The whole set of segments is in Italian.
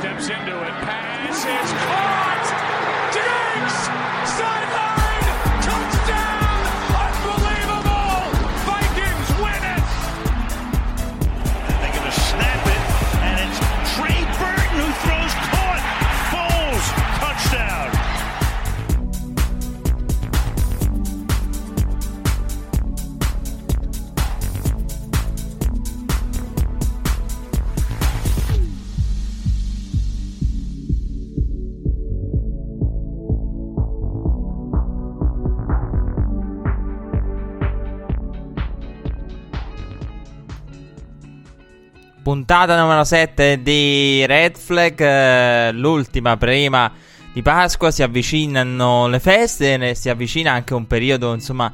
steps into it. Pass is caught. Diggs sideline Puntata numero 7 di Red Flag, eh, l'ultima prima di Pasqua, si avvicinano le feste, ne- si avvicina anche un periodo insomma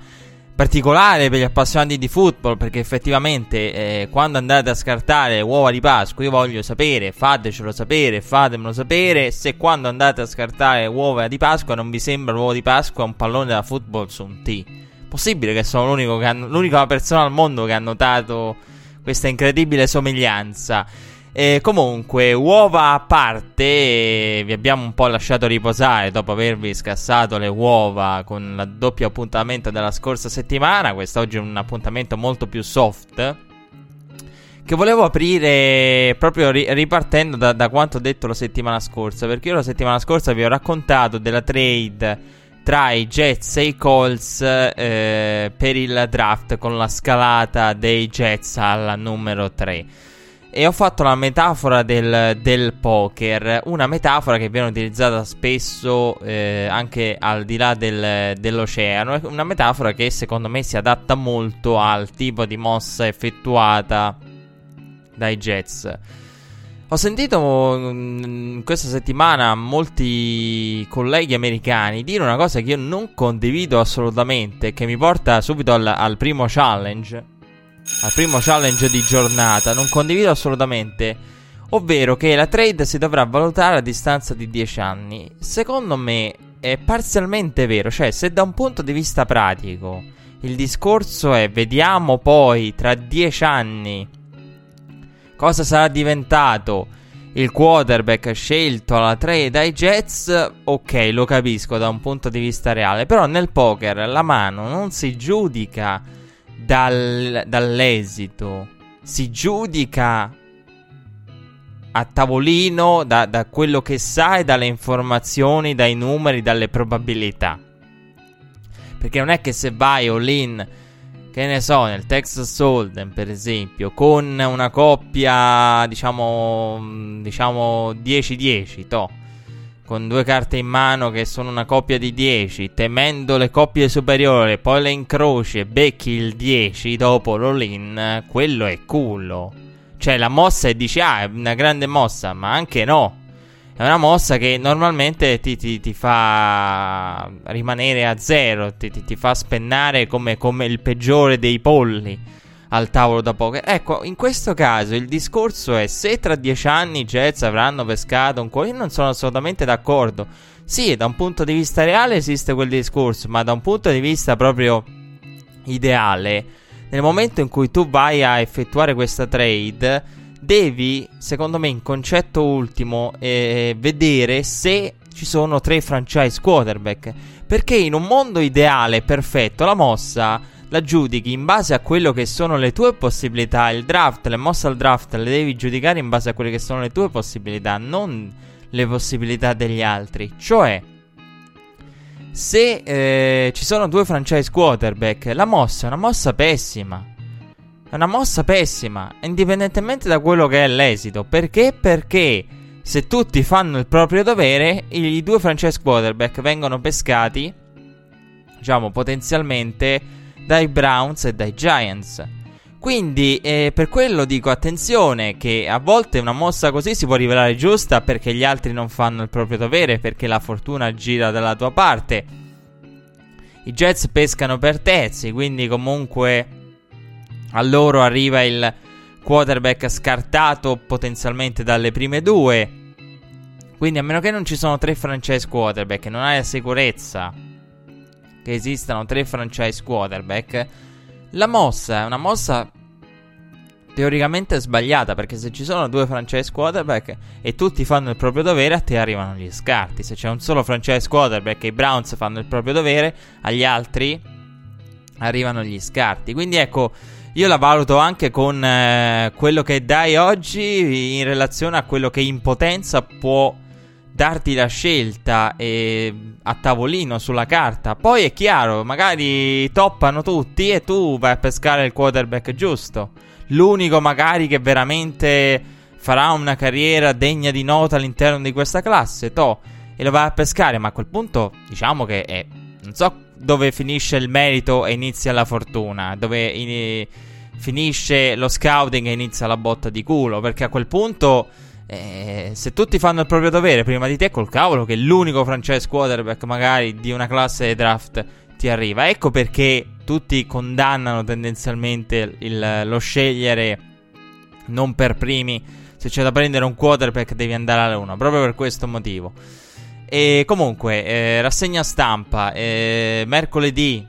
particolare per gli appassionati di football perché effettivamente eh, quando andate a scartare uova di Pasqua io voglio sapere, fatecelo sapere, fatemelo sapere se quando andate a scartare uova di Pasqua non vi sembra l'uovo di Pasqua un pallone da football su un tee. Possibile che sono l'unico che hanno- l'unica persona al mondo che ha notato questa incredibile somiglianza. E comunque, uova a parte, vi abbiamo un po' lasciato riposare dopo avervi scassato le uova con il doppio appuntamento della scorsa settimana. Quest'oggi è un appuntamento molto più soft. Che volevo aprire proprio ri- ripartendo da, da quanto detto la settimana scorsa. Perché io la settimana scorsa vi ho raccontato della trade tra i Jets e i Colts eh, per il draft con la scalata dei Jets alla numero 3. E ho fatto la metafora del, del poker, una metafora che viene utilizzata spesso eh, anche al di là del, dell'oceano, una metafora che secondo me si adatta molto al tipo di mossa effettuata dai Jets. Ho sentito mm, questa settimana molti colleghi americani dire una cosa che io non condivido assolutamente, che mi porta subito al, al primo challenge, al primo challenge di giornata. Non condivido assolutamente, ovvero che la trade si dovrà valutare a distanza di 10 anni. Secondo me è parzialmente vero, cioè se da un punto di vista pratico il discorso è vediamo poi tra 10 anni cosa sarà diventato il quarterback scelto alla trade dai Jets, ok, lo capisco da un punto di vista reale, però nel poker la mano non si giudica dal, dall'esito, si giudica a tavolino da, da quello che sai, dalle informazioni, dai numeri, dalle probabilità. Perché non è che se vai all in che ne so, nel Texas Hold'em per esempio, con una coppia, diciamo, mm, diciamo 10-10, to, con due carte in mano che sono una coppia di 10, temendo le coppie superiori, poi le incroci e becchi il 10 dopo l'all-in, quello è culo. Cioè la mossa e dici, ah, è una grande mossa, ma anche no. È una mossa che normalmente ti, ti, ti fa rimanere a zero, ti, ti fa spennare come, come, il peggiore dei polli al tavolo da poker. Ecco, in questo caso il discorso è se tra dieci anni i Jets avranno pescato un cuore, io non sono assolutamente d'accordo. Sì, da un punto di vista reale esiste quel discorso, ma da un punto di vista proprio ideale, nel momento in cui tu vai a effettuare questa trade devi, secondo me, in concetto ultimo, eh, vedere se ci sono tre franchise quarterback. Perché in un mondo ideale, perfetto, la mossa la giudichi in base a quello che sono le tue possibilità. Il draft, le mosse al draft le devi giudicare in base a quelle che sono le tue possibilità, non le possibilità degli altri. Cioè, se eh, ci sono due franchise quarterback, la mossa è una mossa pessima. È una mossa pessima, indipendentemente da quello che è l'esito. Perché? Perché se tutti fanno il proprio dovere, i due franchise quarterback vengono pescati, diciamo, potenzialmente dai Browns e dai Giants. Quindi, eh, per quello dico attenzione che a volte una mossa così si può rivelare giusta perché gli altri non fanno il proprio dovere, perché la fortuna gira dalla tua parte. I Jets pescano per terzi, quindi comunque a loro arriva il quarterback scartato potenzialmente dalle prime due. Quindi a meno che non ci sono tre franchise quarterback e non hai la sicurezza che esistano tre franchise quarterback, la mossa è una mossa teoricamente sbagliata perché se ci sono due franchise quarterback e tutti fanno il proprio dovere a te arrivano gli scarti se c'è un solo franchise quarterback e i Browns fanno il proprio dovere agli altri arrivano gli scarti quindi ecco io la valuto anche con eh, quello che dai oggi in relazione a quello che in potenza può darti la scelta eh, a tavolino sulla carta. Poi è chiaro, magari toppano tutti e tu vai a pescare il quarterback giusto. L'unico magari che veramente farà una carriera degna di nota all'interno di questa classe, to, e lo vai a pescare, ma a quel punto diciamo che è non so dove finisce il merito e inizia la fortuna, dove in, finisce lo scouting e inizia la botta di culo, perché a quel punto eh, se tutti fanno il proprio dovere prima di te, col cavolo che l'unico franchise quarterback magari di una classe draft ti arriva. Ecco perché tutti condannano tendenzialmente il, lo scegliere non per primi. Se c'è da prendere un quarterback devi andare alla 1, proprio per questo motivo. E comunque, eh, rassegna stampa, eh, mercoledì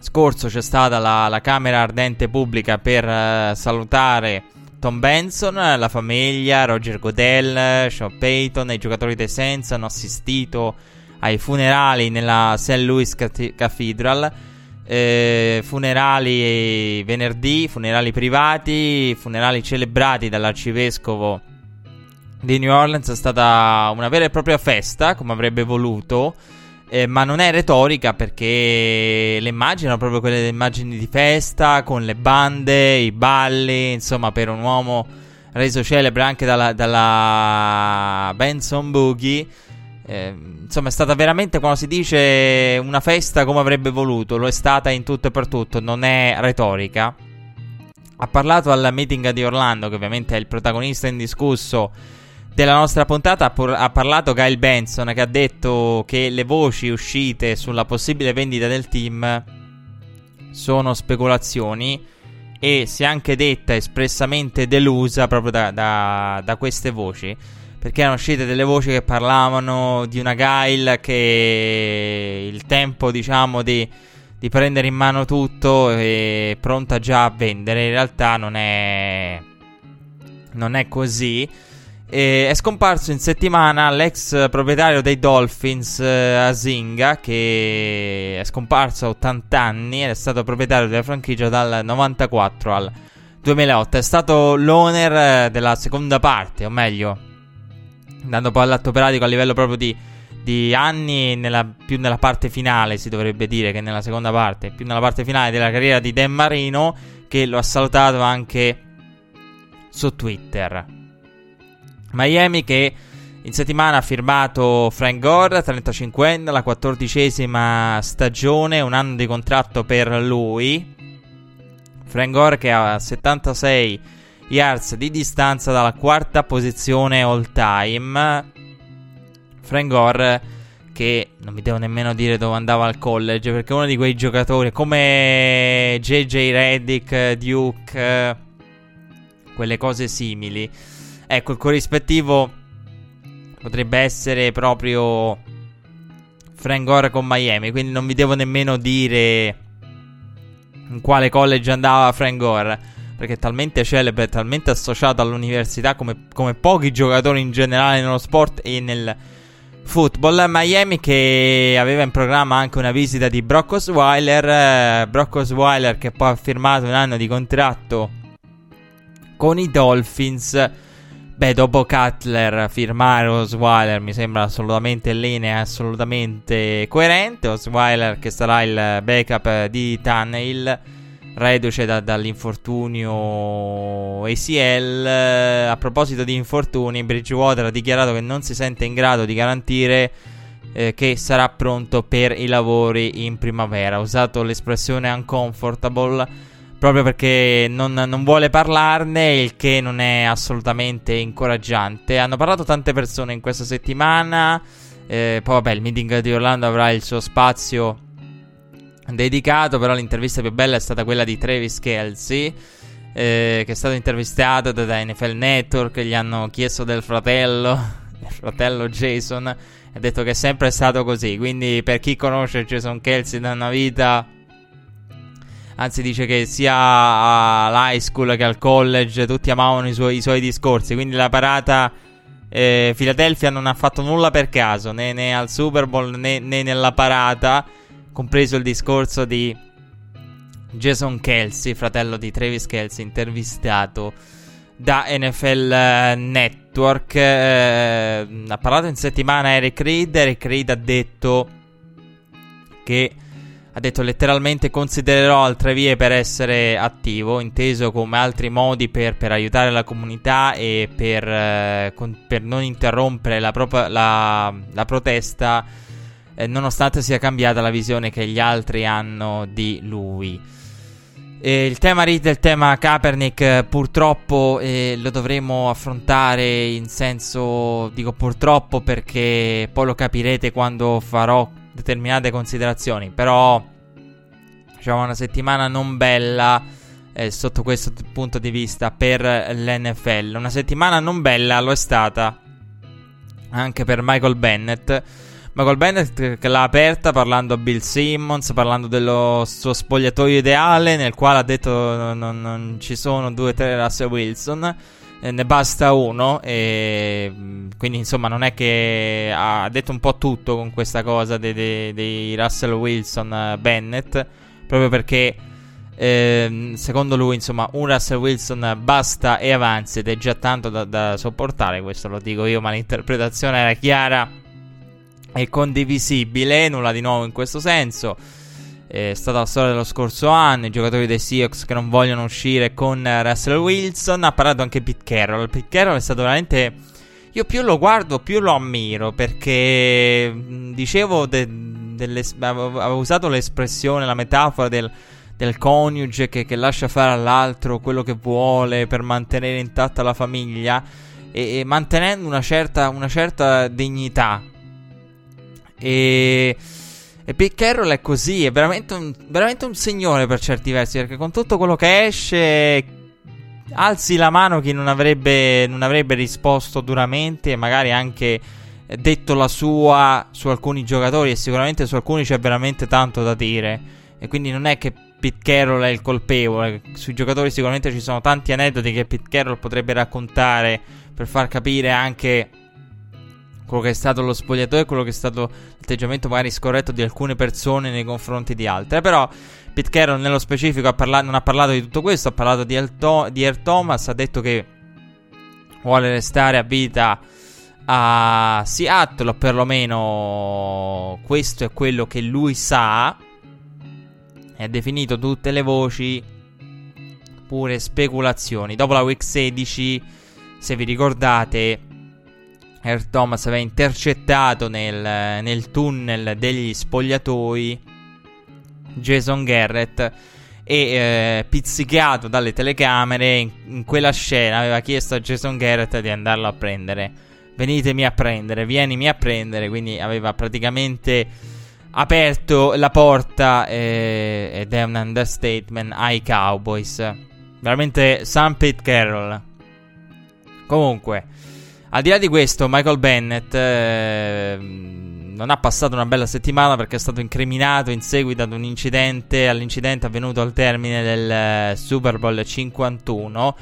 scorso c'è stata la, la Camera Ardente Pubblica per eh, salutare Tom Benson, la famiglia, Roger Godell, Sean Payton e i giocatori dei Saints hanno assistito ai funerali nella St. Louis Cathedral. Eh, funerali venerdì, funerali privati, funerali celebrati dall'arcivescovo di New Orleans. È stata una vera e propria festa, come avrebbe voluto. Eh, ma non è retorica perché le immagini erano proprio quelle immagini di festa con le bande, i balli, insomma, per un uomo reso celebre anche dalla, dalla Benson Boogie. Eh, insomma, è stata veramente, quando si dice, una festa come avrebbe voluto. Lo è stata in tutto e per tutto, non è retorica. Ha parlato al meeting di Orlando, che ovviamente è il protagonista indiscusso della nostra puntata ha, por- ha, parlato Kyle Benson che ha detto che le voci uscite sulla possibile vendita del team sono speculazioni e si è anche detta espressamente delusa proprio da, da, da queste voci perché erano uscite delle voci che parlavano di una Kyle che il tempo diciamo di, di prendere in mano tutto è pronta già a vendere. In realtà non è non è così e è scomparso in settimana l'ex proprietario dei Dolphins, eh, Asinga, che è scomparso a 80 anni ed è stato proprietario della franchigia dal 94 al 2008. È stato l'owner eh, della seconda parte, o meglio, andando poi all'atto pratico a livello proprio di, di anni, nella, più nella parte finale si dovrebbe dire che nella seconda parte, più nella parte finale della carriera di Dan Marino, che lo ha salutato anche su Twitter. Miami che in settimana ha firmato Frank Gore, 35enne, la quattordicesima stagione, un anno di contratto per lui. Frank Gore che ha 76 yards di distanza dalla quarta posizione all time. Frank Gore che non mi devo nemmeno dire dove andava al college perché è uno di quei giocatori come JJ Reddick, Duke, quelle cose simili Ecco, il corrispettivo potrebbe essere proprio Frank Gore con Miami. Quindi non vi devo nemmeno dire in quale college andava Frank Gore. Perché è talmente celebre, talmente associato all'università come, come pochi giocatori in generale nello sport e nel football. Miami che aveva in programma anche una visita di Brock Osweiler. Eh, Brock Osweiler che poi ha firmato un anno di contratto con i Dolphins. Beh, dopo Cutler firmare Osweiler mi sembra assolutamente linea, assolutamente coerente. Osweiler che sarà il backup di Tannehill, reduce da, dall'infortunio ACL. A proposito di infortuni, Bridgewater ha dichiarato che non si sente in grado di garantire eh, che sarà pronto per i lavori in primavera. Ha usato l'espressione uncomfortable proprio perché non, non, vuole parlarne, il che non è assolutamente incoraggiante. Hanno parlato tante persone in questa settimana. Eh, poi, vabbè, il meeting di Orlando avrà il suo spazio dedicato. Però l'intervista più bella è stata quella di Travis Kelsey. Eh, che è stato intervistato da, NFL Network. Gli hanno chiesto del fratello, del fratello Jason. Ha detto che è sempre stato così. Quindi, per chi conosce Jason Kelsey da una vita Anzi, dice che sia all'high school che al college tutti amavano i suoi, i suoi discorsi. Quindi la parata eh, Philadelphia non ha fatto nulla per caso, né, né al Super Bowl né, né, nella parata, compreso il discorso di Jason Kelsey, fratello di Travis Kelsey, intervistato da NFL Network. Eh, ha parlato in settimana Eric Reed. Eric Reed ha detto che ha detto letteralmente considererò altre vie per essere attivo, inteso come altri modi per, per aiutare la comunità e per, eh, con, per non interrompere la, propria, la, la protesta, eh, nonostante sia cambiata la visione che gli altri hanno di lui. E il tema Reed e il tema Kaepernick purtroppo eh, lo dovremo affrontare in senso, dico purtroppo perché poi lo capirete quando farò determinate considerazioni. Però, diciamo, una settimana non bella eh, sotto questo punto di vista per l'NFL. Una settimana non bella lo è stata anche per Michael Bennett. Michael Bennett che l'ha aperta parlando a Bill Simmons, parlando dello suo spogliatoio ideale, nel quale ha detto non, non, ci sono due o tre Russell Wilson ne basta uno e mm, quindi insomma non è che ha detto un po' tutto con questa cosa dei, dei, dei Russell Wilson uh, Bennett proprio perché eh, secondo lui insomma un Russell Wilson basta e avanzi ed è già tanto da, da sopportare questo lo dico io ma l'interpretazione era chiara e condivisibile nulla di nuovo in questo senso è stata la storia dello scorso anno, i giocatori dei Seahawks che non vogliono uscire con Russell Wilson, ha parlato anche Pete Carroll. Pete Carroll è stato veramente... Io più lo guardo, più lo ammiro, perché dicevo, de, avevo usato l'espressione, la metafora del, del coniuge che, che, lascia fare all'altro quello che vuole per mantenere intatta la famiglia e, e mantenendo una certa, una certa dignità. E e Pete Carroll è così, è veramente un, veramente un signore per certi versi, perché con tutto quello che esce alzi la mano chi non avrebbe, non avrebbe risposto duramente e magari anche detto la sua su alcuni giocatori e sicuramente su alcuni c'è veramente tanto da dire. E quindi non è che Pete Carroll è il colpevole, sui giocatori sicuramente ci sono tanti aneddoti che Pete Carroll potrebbe raccontare per far capire anche quello che è stato lo spogliatoio e quello che è stato l'atteggiamento magari scorretto di alcune persone nei confronti di altre. Però Pete Carroll nello specifico ha parla- non ha parlato di tutto questo, ha parlato di, Alto- di Air Thomas, ha detto che vuole restare a vita a Seattle, o perlomeno questo è quello che lui sa. E ha definito tutte le voci pure speculazioni. Dopo la week 16, se vi ricordate, Air Thomas aveva intercettato nel, nel tunnel degli spogliatoi Jason Garrett e eh, pizzicato dalle telecamere in, in, quella scena aveva chiesto a Jason Garrett di andarlo a prendere. Venitemi a prendere vienimi a prendere. Quindi aveva praticamente aperto la porta eh, ed è un understatement ai Cowboys. Veramente Sam Pete Carroll. Comunque al di là di questo, Michael Bennett eh, non ha passato una bella settimana perché è stato incriminato in seguito ad un incidente, all'incidente avvenuto al termine del eh, Super Bowl 51,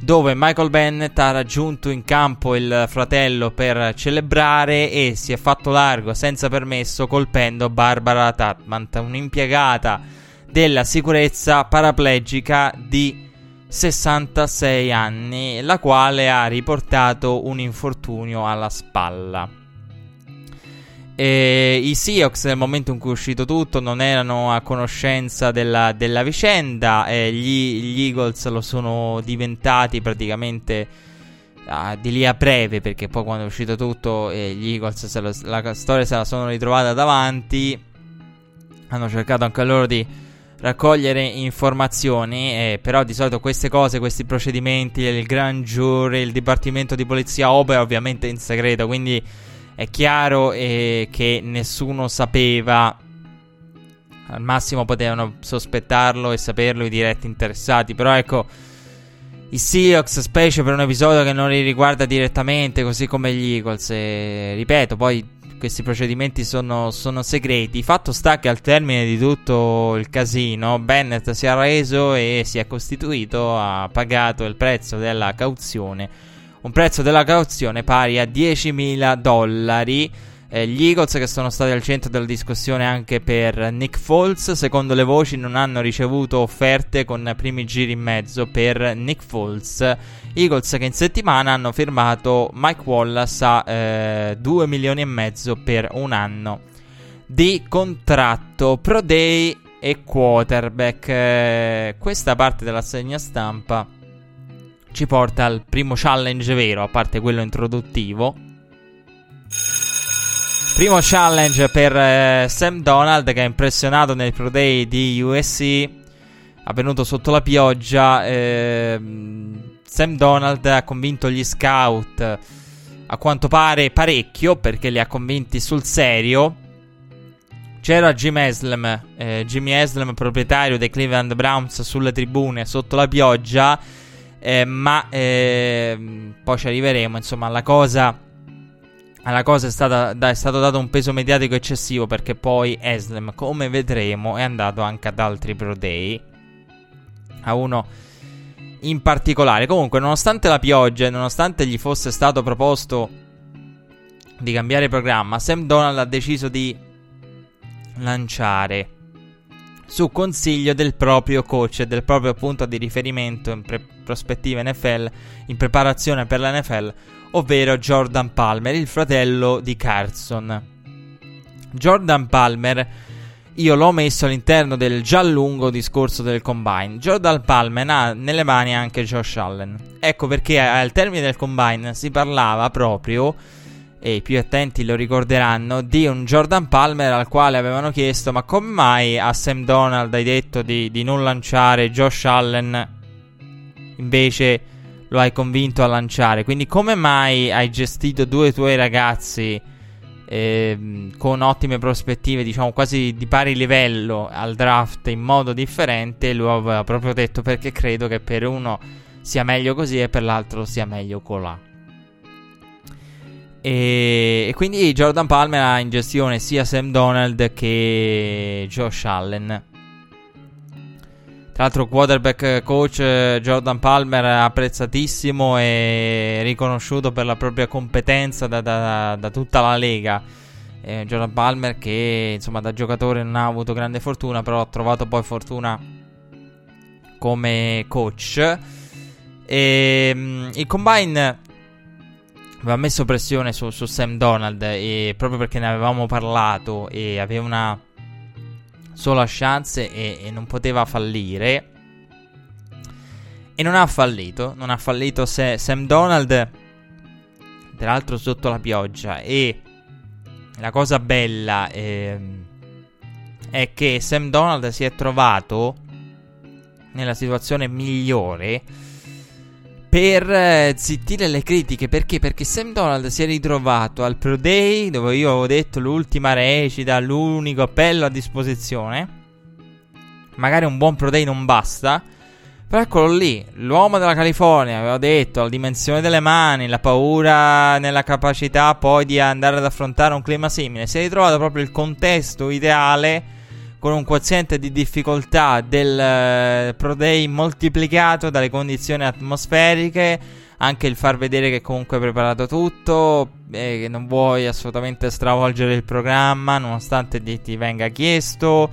dove Michael Bennett ha raggiunto in campo il fratello per celebrare e si è fatto largo senza permesso colpendo Barbara Tatmant, un'impiegata della sicurezza paraplegica di 66 anni, la quale ha riportato un infortunio alla spalla. E I Seahawks nel momento in cui è uscito tutto non erano a conoscenza della, della vicenda, e gli, gli, Eagles lo sono diventati praticamente uh, di lì a breve perché poi quando è uscito tutto eh, gli Eagles lo, la storia se la sono ritrovata davanti, hanno cercato anche loro di raccogliere informazioni, eh, però di solito queste cose, questi procedimenti, il grand jury, il dipartimento di polizia opera ovviamente in segreto, quindi è chiaro eh, che nessuno sapeva, al massimo potevano sospettarlo e saperlo i diretti interessati, però ecco... I Seahawks, specie per un episodio che non li riguarda direttamente, così come gli Eagles. E, ripeto, poi questi procedimenti sono, sono, segreti. Fatto sta che al termine di tutto il casino, Bennett si è reso e si è costituito, ha pagato il prezzo della cauzione. Un prezzo della cauzione pari a 10.000 dollari. Eh, gli Eagles che sono stati al centro della discussione anche per Nick Foles, secondo le voci non hanno ricevuto offerte con primi giri in mezzo per Nick Foles. Eagles che in settimana hanno firmato Mike Wallace a eh, 2 milioni e mezzo per un anno di contratto Pro Day e quarterback. Eh, questa parte della segna stampa ci porta al primo challenge vero, a parte quello introduttivo Primo challenge per eh, Sam Donald che ha impressionato nel Pro Day di USC. Avvenuto sotto la pioggia. Eh, Sam Donald ha convinto gli scout. A quanto pare parecchio perché li ha convinti sul serio. C'era Jim Haslam, eh, Jimmy Haslam, proprietario dei Cleveland Browns, sulle tribune sotto la pioggia. Eh, ma ehm, poi ci arriveremo. Insomma, la cosa alla cosa è, stata, da, è, stato dato un peso mediatico eccessivo perché poi Eslem, come vedremo, è andato anche ad altri Pro Day. A uno in particolare. Comunque, nonostante la pioggia e nonostante gli fosse stato proposto di cambiare programma, Sam Donald ha deciso di lanciare su consiglio del proprio coach e del proprio punto di riferimento in pre- prospettiva NFL, in preparazione per la NFL, ovvero Jordan Palmer, il fratello di Carson. Jordan Palmer, io l'ho messo all'interno del già lungo discorso del combine. Jordan Palmer ha nelle mani anche Josh Allen. Ecco perché al termine del combine si parlava proprio, e i più attenti lo ricorderanno, di un Jordan Palmer al quale avevano chiesto: Ma come mai a Sam Donald hai detto di, di non lanciare Josh Allen invece lo hai convinto a lanciare. Quindi, come mai hai gestito due tuoi ragazzi eh, con ottime prospettive, diciamo quasi di pari livello al draft in modo differente? Lui aveva proprio detto perché credo che per uno sia meglio così e per l'altro sia meglio colà. E, e quindi Jordan Palmer ha in gestione sia Sam Donald che Josh Allen. Tra l'altro, quarterback coach eh, Jordan Palmer apprezzatissimo e riconosciuto per la propria competenza da, da, da tutta la lega. Eh, Jordan Palmer, che insomma da giocatore non ha avuto grande fortuna, però ha trovato poi fortuna come coach. E, um, il combine aveva messo pressione su, su Sam Donald e proprio perché ne avevamo parlato e aveva una sola chance e, e non poteva fallire. E non ha fallito, non ha fallito se, Sam Donald, tra l'altro sotto la pioggia. E la cosa bella eh, è che Sam Donald si è trovato nella situazione migliore per eh, zittire le critiche. Perché? Perché Sam Donald si è ritrovato al Pro Day, dove io avevo detto l'ultima recita, l'unico appello a disposizione. Magari un buon Pro Day non basta. Però eccolo lì, l'uomo della California, avevo detto, la dimensione delle mani, la paura nella capacità poi di andare ad affrontare un clima simile. Si è ritrovato proprio il contesto ideale con un quoziente di difficoltà del uh, Pro Day moltiplicato dalle condizioni atmosferiche, anche il far vedere che comunque hai preparato tutto, e che non vuoi assolutamente stravolgere il programma nonostante ti venga chiesto.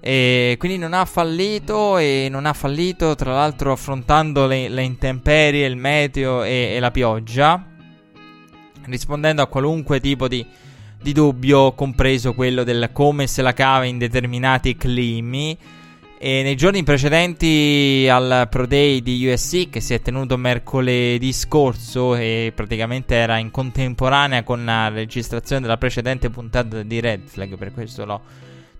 E quindi non ha fallito e non ha fallito tra l'altro affrontando le, le intemperie, il meteo e, e la pioggia, rispondendo a qualunque tipo di di dubbio, compreso quello del come se la cava in determinati climi. E nei giorni precedenti al Pro Day di USC, che si è tenuto mercoledì scorso e praticamente era in contemporanea con la registrazione della precedente puntata di Red Flag, per questo l'ho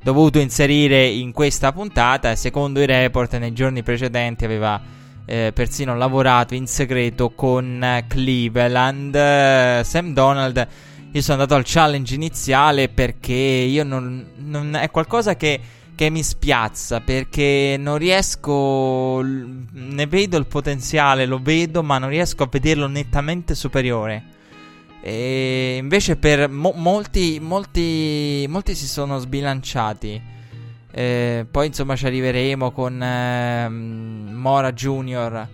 dovuto inserire in questa puntata. Secondo i report, nei giorni precedenti aveva eh, persino lavorato in segreto con Cleveland. Sam Donald io sono andato al challenge iniziale perché io non, non è qualcosa che, mi spiazza perché non riesco. Ne vedo il potenziale, lo vedo, ma non riesco a vederlo nettamente superiore E invece per mo- molti, molti, molti si sono sbilanciati. Eh, poi insomma ci arriveremo con eh, Mora Junior.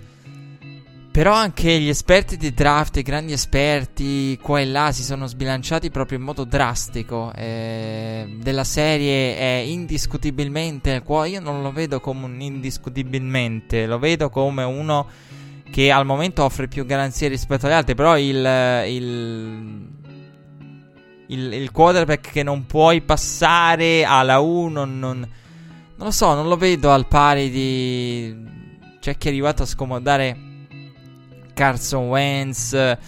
Però anche gli esperti di draft, i grandi esperti qua e là si sono sbilanciati proprio in modo drastico. Eh, della serie è indiscutibilmente, io non lo vedo come un indiscutibilmente, lo vedo come uno che al momento offre più garanzie rispetto agli altri. Però il, il, il, il quarterback che non puoi passare alla 1 non, non lo so, non lo vedo al pari di... C'è chi è arrivato a scomodare Carson Wentz, che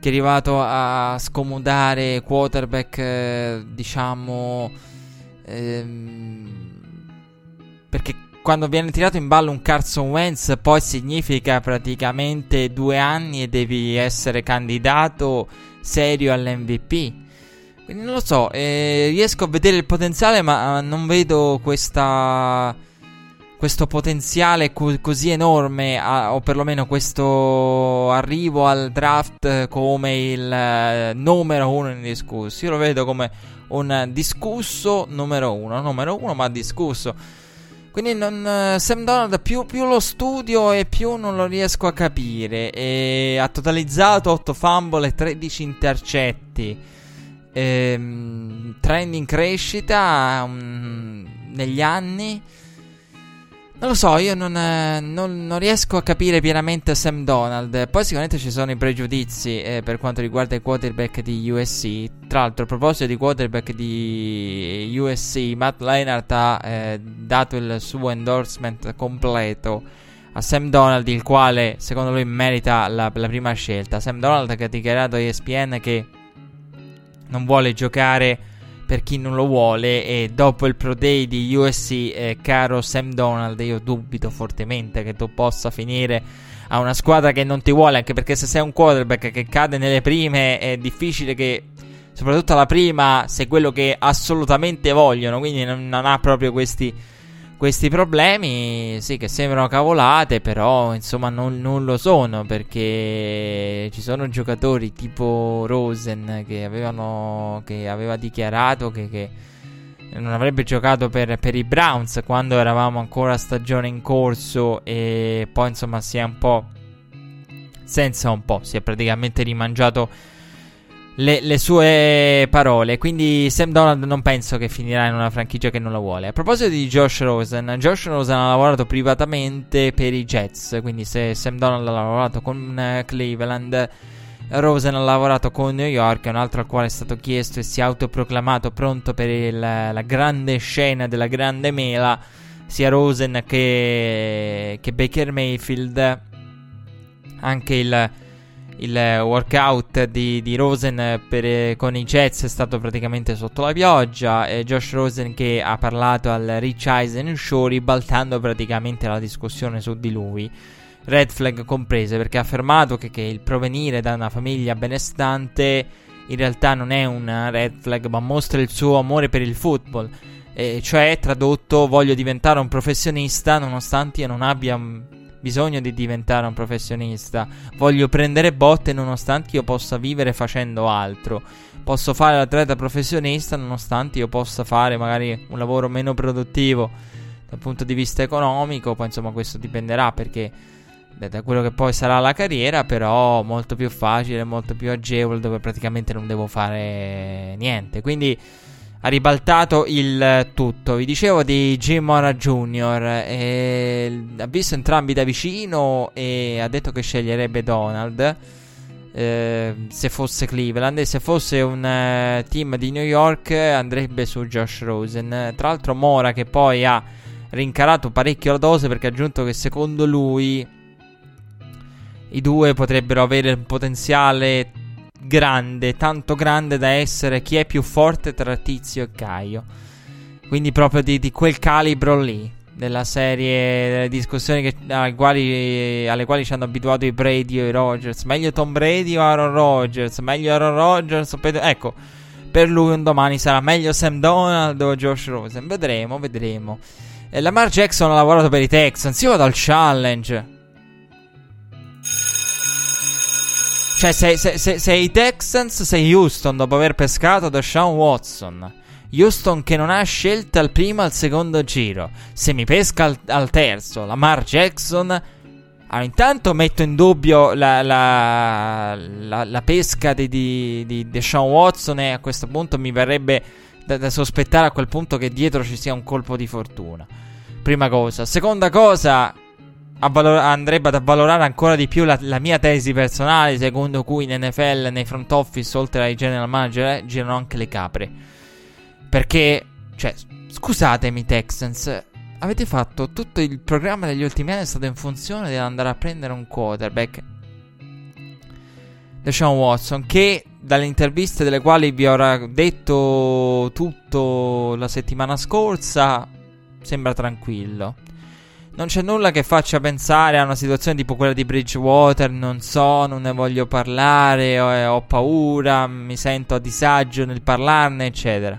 è arrivato a scomodare quarterback, eh, diciamo, ehm, perché quando viene tirato in ballo un Carson Wentz poi significa praticamente due anni e devi essere candidato serio all'MVP. Quindi non lo so, eh, riesco a vedere il potenziale ma non vedo questa questo potenziale co- così enorme, a, o perlomeno questo arrivo al draft come il uh, numero uno indiscusso. Io lo vedo come un discusso numero uno, numero uno ma discusso. Quindi non, uh, Sam Donald più, più, lo studio e più non lo riesco a capire. E ha totalizzato 8 fumble e 13 intercetti. Ehm, trend in crescita um, negli anni. Non lo so, io non, eh, non, non, riesco a capire pienamente Sam Donald. Poi sicuramente ci sono i pregiudizi eh, per quanto riguarda i quarterback di USC. Tra l'altro, a proposito di quarterback di USC, Matt Leinart ha eh, dato il suo endorsement completo a Sam Donald, il quale secondo lui merita la, la prima scelta. Sam Donald che ha dichiarato a ESPN che non vuole giocare per chi non lo vuole. E dopo il Pro Day di USC, eh, caro Sam Donald, io dubito fortemente che tu possa finire a una squadra che non ti vuole. Anche perché se sei un quarterback che cade nelle prime, è difficile che. Soprattutto alla prima, sei quello che assolutamente vogliono. Quindi non, non ha proprio questi questi problemi, sì, che sembrano cavolate, però insomma non, non, lo sono perché ci sono giocatori tipo Rosen che, avevano, che aveva dichiarato che, che non avrebbe giocato per, per, i Browns quando eravamo ancora stagione in corso e poi insomma si è un po'... senza un po', si è praticamente rimangiato le, le, sue parole. Quindi Sam Donald non penso che finirà in una franchigia che non la vuole. A proposito di Josh Rosen, Josh Rosen ha lavorato privatamente per i Jets. Quindi se Sam Donald ha lavorato con uh, Cleveland, Rosen ha lavorato con New York, un altro al quale è stato chiesto e si è autoproclamato pronto per il, la grande scena della grande mela. Sia Rosen che, che Baker Mayfield. Anche il il workout di, di Rosen per, con i Jets è stato praticamente sotto la pioggia. E Josh Rosen che ha parlato al Rich Eisen Show ribaltando praticamente la discussione su di lui. Red flag comprese perché ha affermato che, che il provenire da una famiglia benestante in realtà non è un red flag ma mostra il suo amore per il football. E cioè, tradotto, voglio diventare un professionista nonostante io non abbia bisogno di diventare un professionista. Voglio prendere botte nonostante io possa vivere facendo altro. Posso fare l'atleta professionista nonostante io possa fare magari un lavoro meno produttivo dal punto di vista economico. Poi insomma questo dipenderà perché da quello che poi sarà la carriera, però molto più facile, molto più agevole dove praticamente non devo fare niente. Quindi ha ribaltato il tutto. Vi dicevo di Jim Mora Jr. Ha visto entrambi da vicino e ha detto che sceglierebbe Donald. Eh, se fosse Cleveland e se fosse un uh, team di New York andrebbe su Josh Rosen. Tra l'altro, Mora che poi ha rincarato parecchio la dose perché ha aggiunto che secondo lui i due potrebbero avere un potenziale grande, tanto grande da essere chi è più forte tra Tizio e Caio. Quindi proprio di, di quel calibro lì, della serie, delle discussioni che, alle, quali, alle, quali, ci hanno abituato i Brady o i Rogers. Meglio Tom Brady o Aaron Rodgers? Meglio Aaron Rodgers Pedro... Ecco, per lui un domani sarà meglio Sam Donald o Josh Rosen. Vedremo, vedremo. E Lamar Jackson ha lavorato per i Texans. Io vado al challenge. Cioè, se, se, se, se i Texans, sei Houston dopo aver pescato da Sean Watson. Houston che non ha scelta al primo e al secondo giro. Se mi pesca al, al terzo, Lamar Jackson. Allora, intanto metto in dubbio la, la, la, la pesca di, di, di, Sean Watson e a questo punto mi verrebbe da, da, sospettare a quel punto che dietro ci sia un colpo di fortuna. Prima cosa. Seconda cosa, avvalor- andrebbe ad avvalorare ancora di più la, la, mia tesi personale, secondo cui in NFL, nei front office, oltre ai general manager, eh, girano anche le capre. Perché, cioè, scusatemi Texans, avete fatto tutto il programma degli ultimi anni è stato in funzione di andare a prendere un quarterback. Deshaun Watson, che dalle interviste delle quali vi ho detto tutto la settimana scorsa, sembra tranquillo. Non c'è nulla che faccia pensare a una situazione tipo quella di Bridgewater. Non so, non ne voglio parlare, ho, eh, ho paura, mi sento a disagio nel parlarne, eccetera.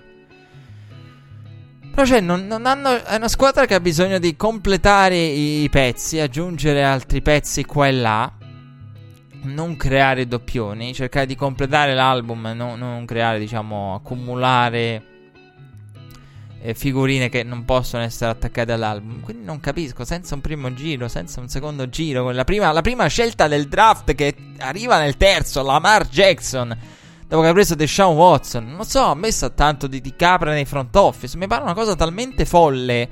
Però cioè, non, non hanno, è una squadra che ha bisogno di completare i, i pezzi, aggiungere altri pezzi qua e là. Non creare doppioni, cercare di completare l'album, no, non creare, diciamo, accumulare eh, figurine che non possono essere attaccate all'album. Quindi non capisco, senza un primo giro, senza un secondo giro, la prima, la prima scelta del draft che arriva nel terzo, Lamar Jackson dopo che ha preso Deshaun Watson. Non so, ha messo tanto di, di capra nei front office. Mi pare una cosa talmente folle.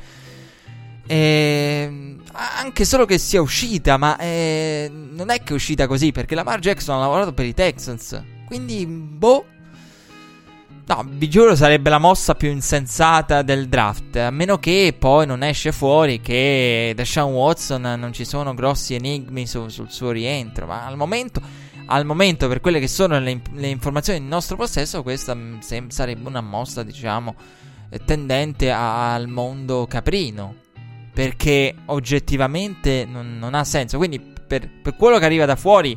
Eh, anche solo che sia uscita, ma eh, non è che è uscita così perché Lamar Jackson ha lavorato per i Texans. Quindi, boh. No, vi giuro sarebbe la mossa più insensata del draft. A meno che poi non esce fuori che Deshaun Watson non ci sono grossi enigmi su, sul suo rientro. Ma al momento al momento, per quelle che sono le, le informazioni in nostro possesso, questa mm, sem- sarebbe una mossa, diciamo, eh, tendente a- al mondo caprino. Perché oggettivamente non, non ha senso. Quindi, per, per, quello che arriva da fuori,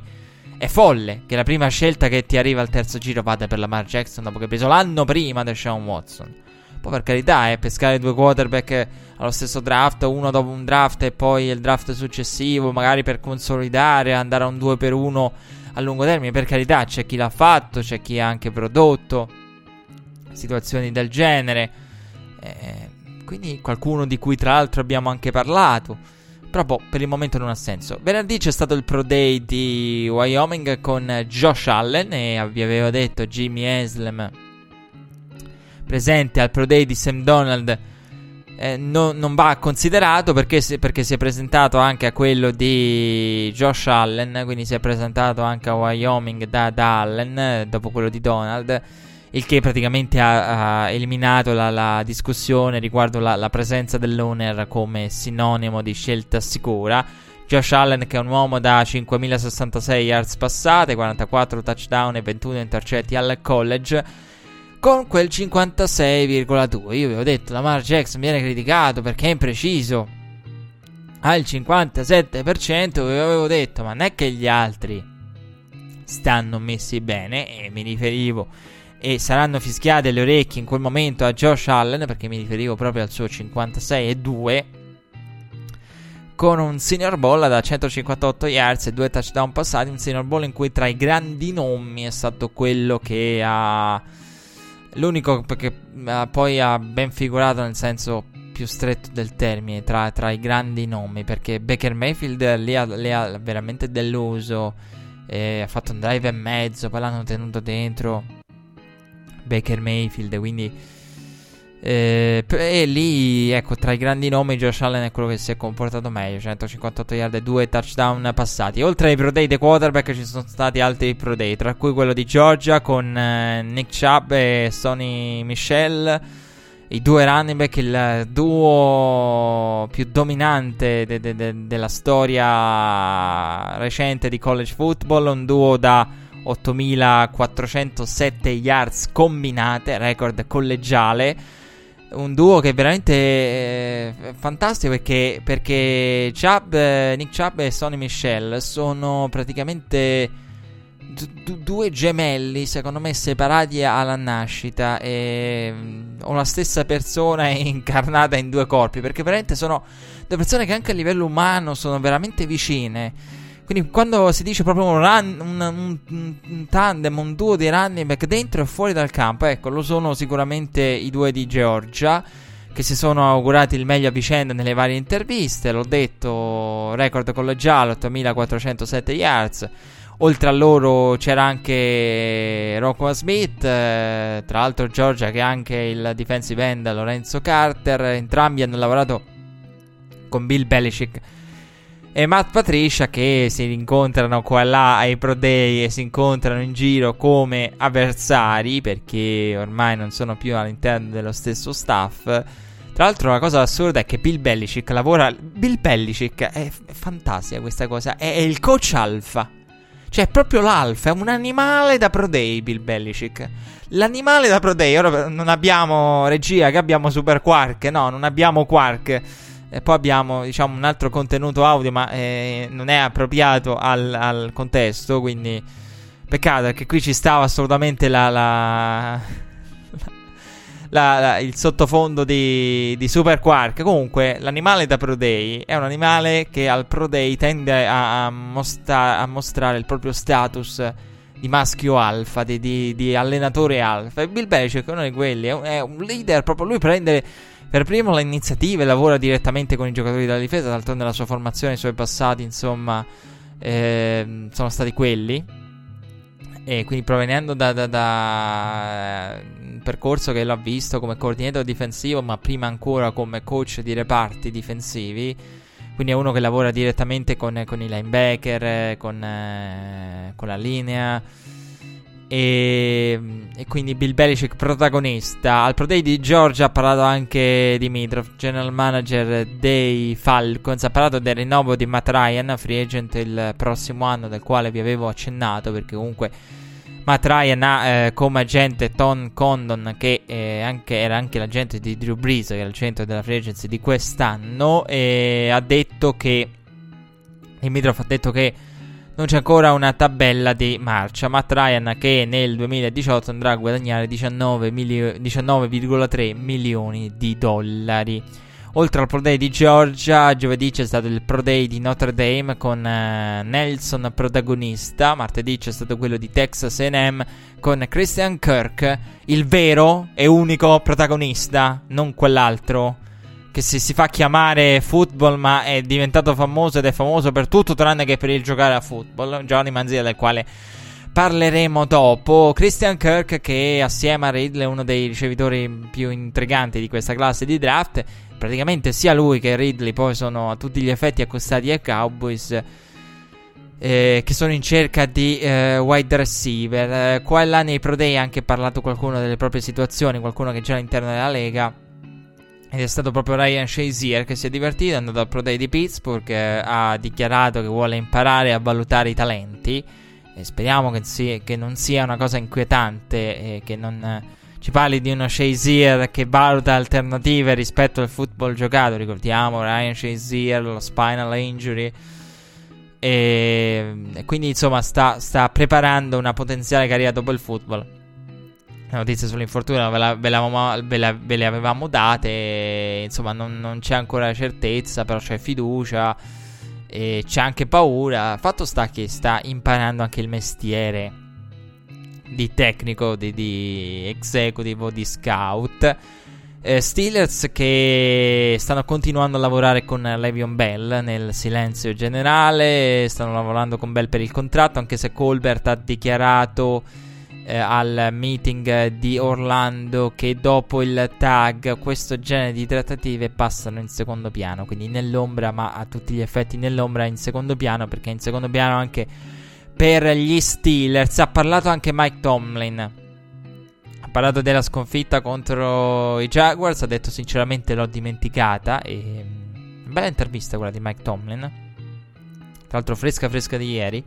è folle che la prima scelta che ti arriva al terzo giro vada per Lamar Jackson dopo che ha preso l'anno prima da Sean Watson. Poi, per carità, eh, pescare due quarterback allo stesso draft, uno dopo un draft e poi il draft successivo, magari per consolidare, andare a un 2 per 1 a lungo termine. Per carità, c'è chi l'ha fatto, c'è chi ha anche prodotto situazioni del genere. Eh, quindi qualcuno di cui tra l'altro abbiamo anche parlato. Però boh, per il momento non ha senso. Venerdì c'è stato il Pro Day di Wyoming con Josh Allen e vi avevo detto Jimmy Haslam presente al Pro Day di Sam Donald eh, no, non va considerato perché si, perché si, è presentato anche a quello di Josh Allen, quindi si è presentato anche a Wyoming da, da Allen dopo quello di Donald, il che praticamente ha, ha eliminato la, la, discussione riguardo la, la presenza dell'owner come sinonimo di scelta sicura. Josh Allen che è un uomo da 5.066 yards passate, 44 touchdown e 21 intercetti al college con quel 56,2. Io vi ho detto, Lamar Jackson viene criticato perché è impreciso. Al 57% vi avevo detto, ma non è che gli altri stanno messi bene e mi riferivo e saranno fischiate le orecchie in quel momento a Josh Allen perché mi riferivo proprio al suo 56,2 con un senior ball da 158 yards e due touchdown passati, un senior ball in cui tra i grandi nomi è stato quello che ha L'unico che uh, poi ha ben figurato nel senso più stretto del termine tra, tra i grandi nomi perché Baker Mayfield lì ha, lì ha veramente deluso ha fatto un drive e mezzo poi l'hanno tenuto dentro Baker Mayfield quindi eh, e lì, ecco, tra i grandi nomi, Josh Allen è quello che si è comportato meglio. 158 yard e 2 touchdown passati. Oltre ai pro day dei quarterback, ci sono stati altri pro day, tra cui quello di Georgia con eh, Nick Chubb e Sonny Michel. I due running back, il duo più dominante de- de- de- della storia recente di college football. Un duo da 8407 yards combinate, record collegiale un duo che è veramente eh, fantastico perché, perché Chubb, eh, Nick Chubb e Sonny Michel sono praticamente d- due gemelli, secondo me, separati alla nascita e mm, o la stessa persona incarnata in due corpi perché veramente sono due persone che anche a livello umano sono veramente vicine. Quindi quando si dice proprio un, run, un, un, un, tandem, un duo di running back dentro e fuori dal campo, ecco, lo sono sicuramente i due di Georgia che si sono augurati il meglio a vicenda nelle varie interviste. L'ho detto, record collegiale 8407 yards. Oltre a loro c'era anche Rocco Smith, eh, tra l'altro Georgia che è anche il defensive end Lorenzo Carter. Entrambi hanno lavorato con Bill Belichick e Matt Patricia che si rincontrano qua e là ai Pro Day e si incontrano in giro come avversari perché ormai non sono più all'interno dello stesso staff. Tra l'altro la cosa assurda è che Bill Belichick lavora... Bill Belichick è, è fantastica questa cosa, è, è, il coach alfa. Cioè è proprio l'alfa, è un animale da Pro Day Bill Belichick. L'animale da Pro Day, ora non abbiamo regia che abbiamo Super Quark, no, non abbiamo Quark. E poi abbiamo, diciamo, un altro contenuto audio, ma eh, non è appropriato al, al, contesto. Quindi, peccato perché qui ci stava assolutamente la, la, la, il sottofondo di, di, Super Quark. Comunque, l'animale da Pro Day è un animale che al Pro Day tende a, a, mostra, a mostrare il proprio status di maschio alfa, di, di, di allenatore alfa. E Bill Belichick è uno di quelli, è un, è un leader, proprio lui prende per primo le iniziative, lavora direttamente con i giocatori della difesa, d'altronde la sua formazione, i suoi passati, insomma, eh, sono stati quelli. E quindi provenendo da, da, da un percorso che l'ha visto come coordinatore difensivo, ma prima ancora come coach di reparti difensivi. Quindi è uno che lavora direttamente con, con i linebacker, con, eh, con la linea e, e, quindi Bill Belichick protagonista. Al Pro Day di Georgia ha parlato anche Dimitrov, general manager dei Falcons. Ha parlato del rinnovo di Matt Ryan, free agent il prossimo anno, del quale vi avevo accennato. Perché comunque Matt Ryan ha eh, come agente Tom Condon, che eh, anche, era anche l'agente di Drew Brees, che era il centro della free agency di quest'anno. E ha detto che. Dimitrov ha detto che non c'è ancora una tabella di marcia. Matt Ryan che nel 2018 andrà a guadagnare 19 milio- 19,3 milioni di dollari. Oltre al Pro Day di Georgia, giovedì c'è stato il Pro Day di Notre Dame con uh, Nelson protagonista. Martedì c'è stato quello di Texas AM con Christian Kirk, il vero e unico protagonista, non quell'altro che si, si, fa chiamare football, ma è diventato famoso ed è famoso per tutto tranne che per il giocare a football. Johnny Manzia, del quale parleremo dopo. Christian Kirk, che assieme a Ridley è uno dei ricevitori più intriganti di questa classe di draft. Praticamente sia lui che Ridley poi sono a tutti gli effetti accostati ai Cowboys. Eh, che sono in cerca di eh, wide receiver. Eh, qua e là nei Pro Day ha anche parlato qualcuno delle proprie situazioni, qualcuno che è già all'interno della lega. Ed è stato proprio Ryan Shazier che si è divertito, è andato al Pro Day di Pittsburgh, eh, ha dichiarato che vuole imparare a valutare i talenti. E speriamo che, si, che, non sia una cosa inquietante e che non eh, ci parli di uno Shazier che valuta alternative rispetto al football giocato. Ricordiamo Ryan Shazier, lo spinal injury. E, e quindi insomma sta, sta preparando una potenziale carriera dopo il football notizie sull'infortunio ve, la, ve, ve, la, ve, le avevamo date. Insomma, non, non, c'è ancora certezza, però c'è fiducia. E c'è anche paura. Fatto sta che sta imparando anche il mestiere di tecnico, di, di executive di scout. Eh, Steelers che stanno continuando a lavorare con Levion Bell nel silenzio generale. Stanno lavorando con Bell per il contratto, anche se Colbert ha dichiarato eh, al meeting di Orlando che dopo il tag questo genere di trattative passano in secondo piano, quindi nell'ombra, ma a tutti gli effetti nell'ombra in secondo piano, perché in secondo piano anche per gli Steelers. Ha parlato anche Mike Tomlin. Ha parlato della sconfitta contro i Jaguars, ha detto sinceramente l'ho dimenticata e bella intervista quella di Mike Tomlin. Tra l'altro fresca fresca di ieri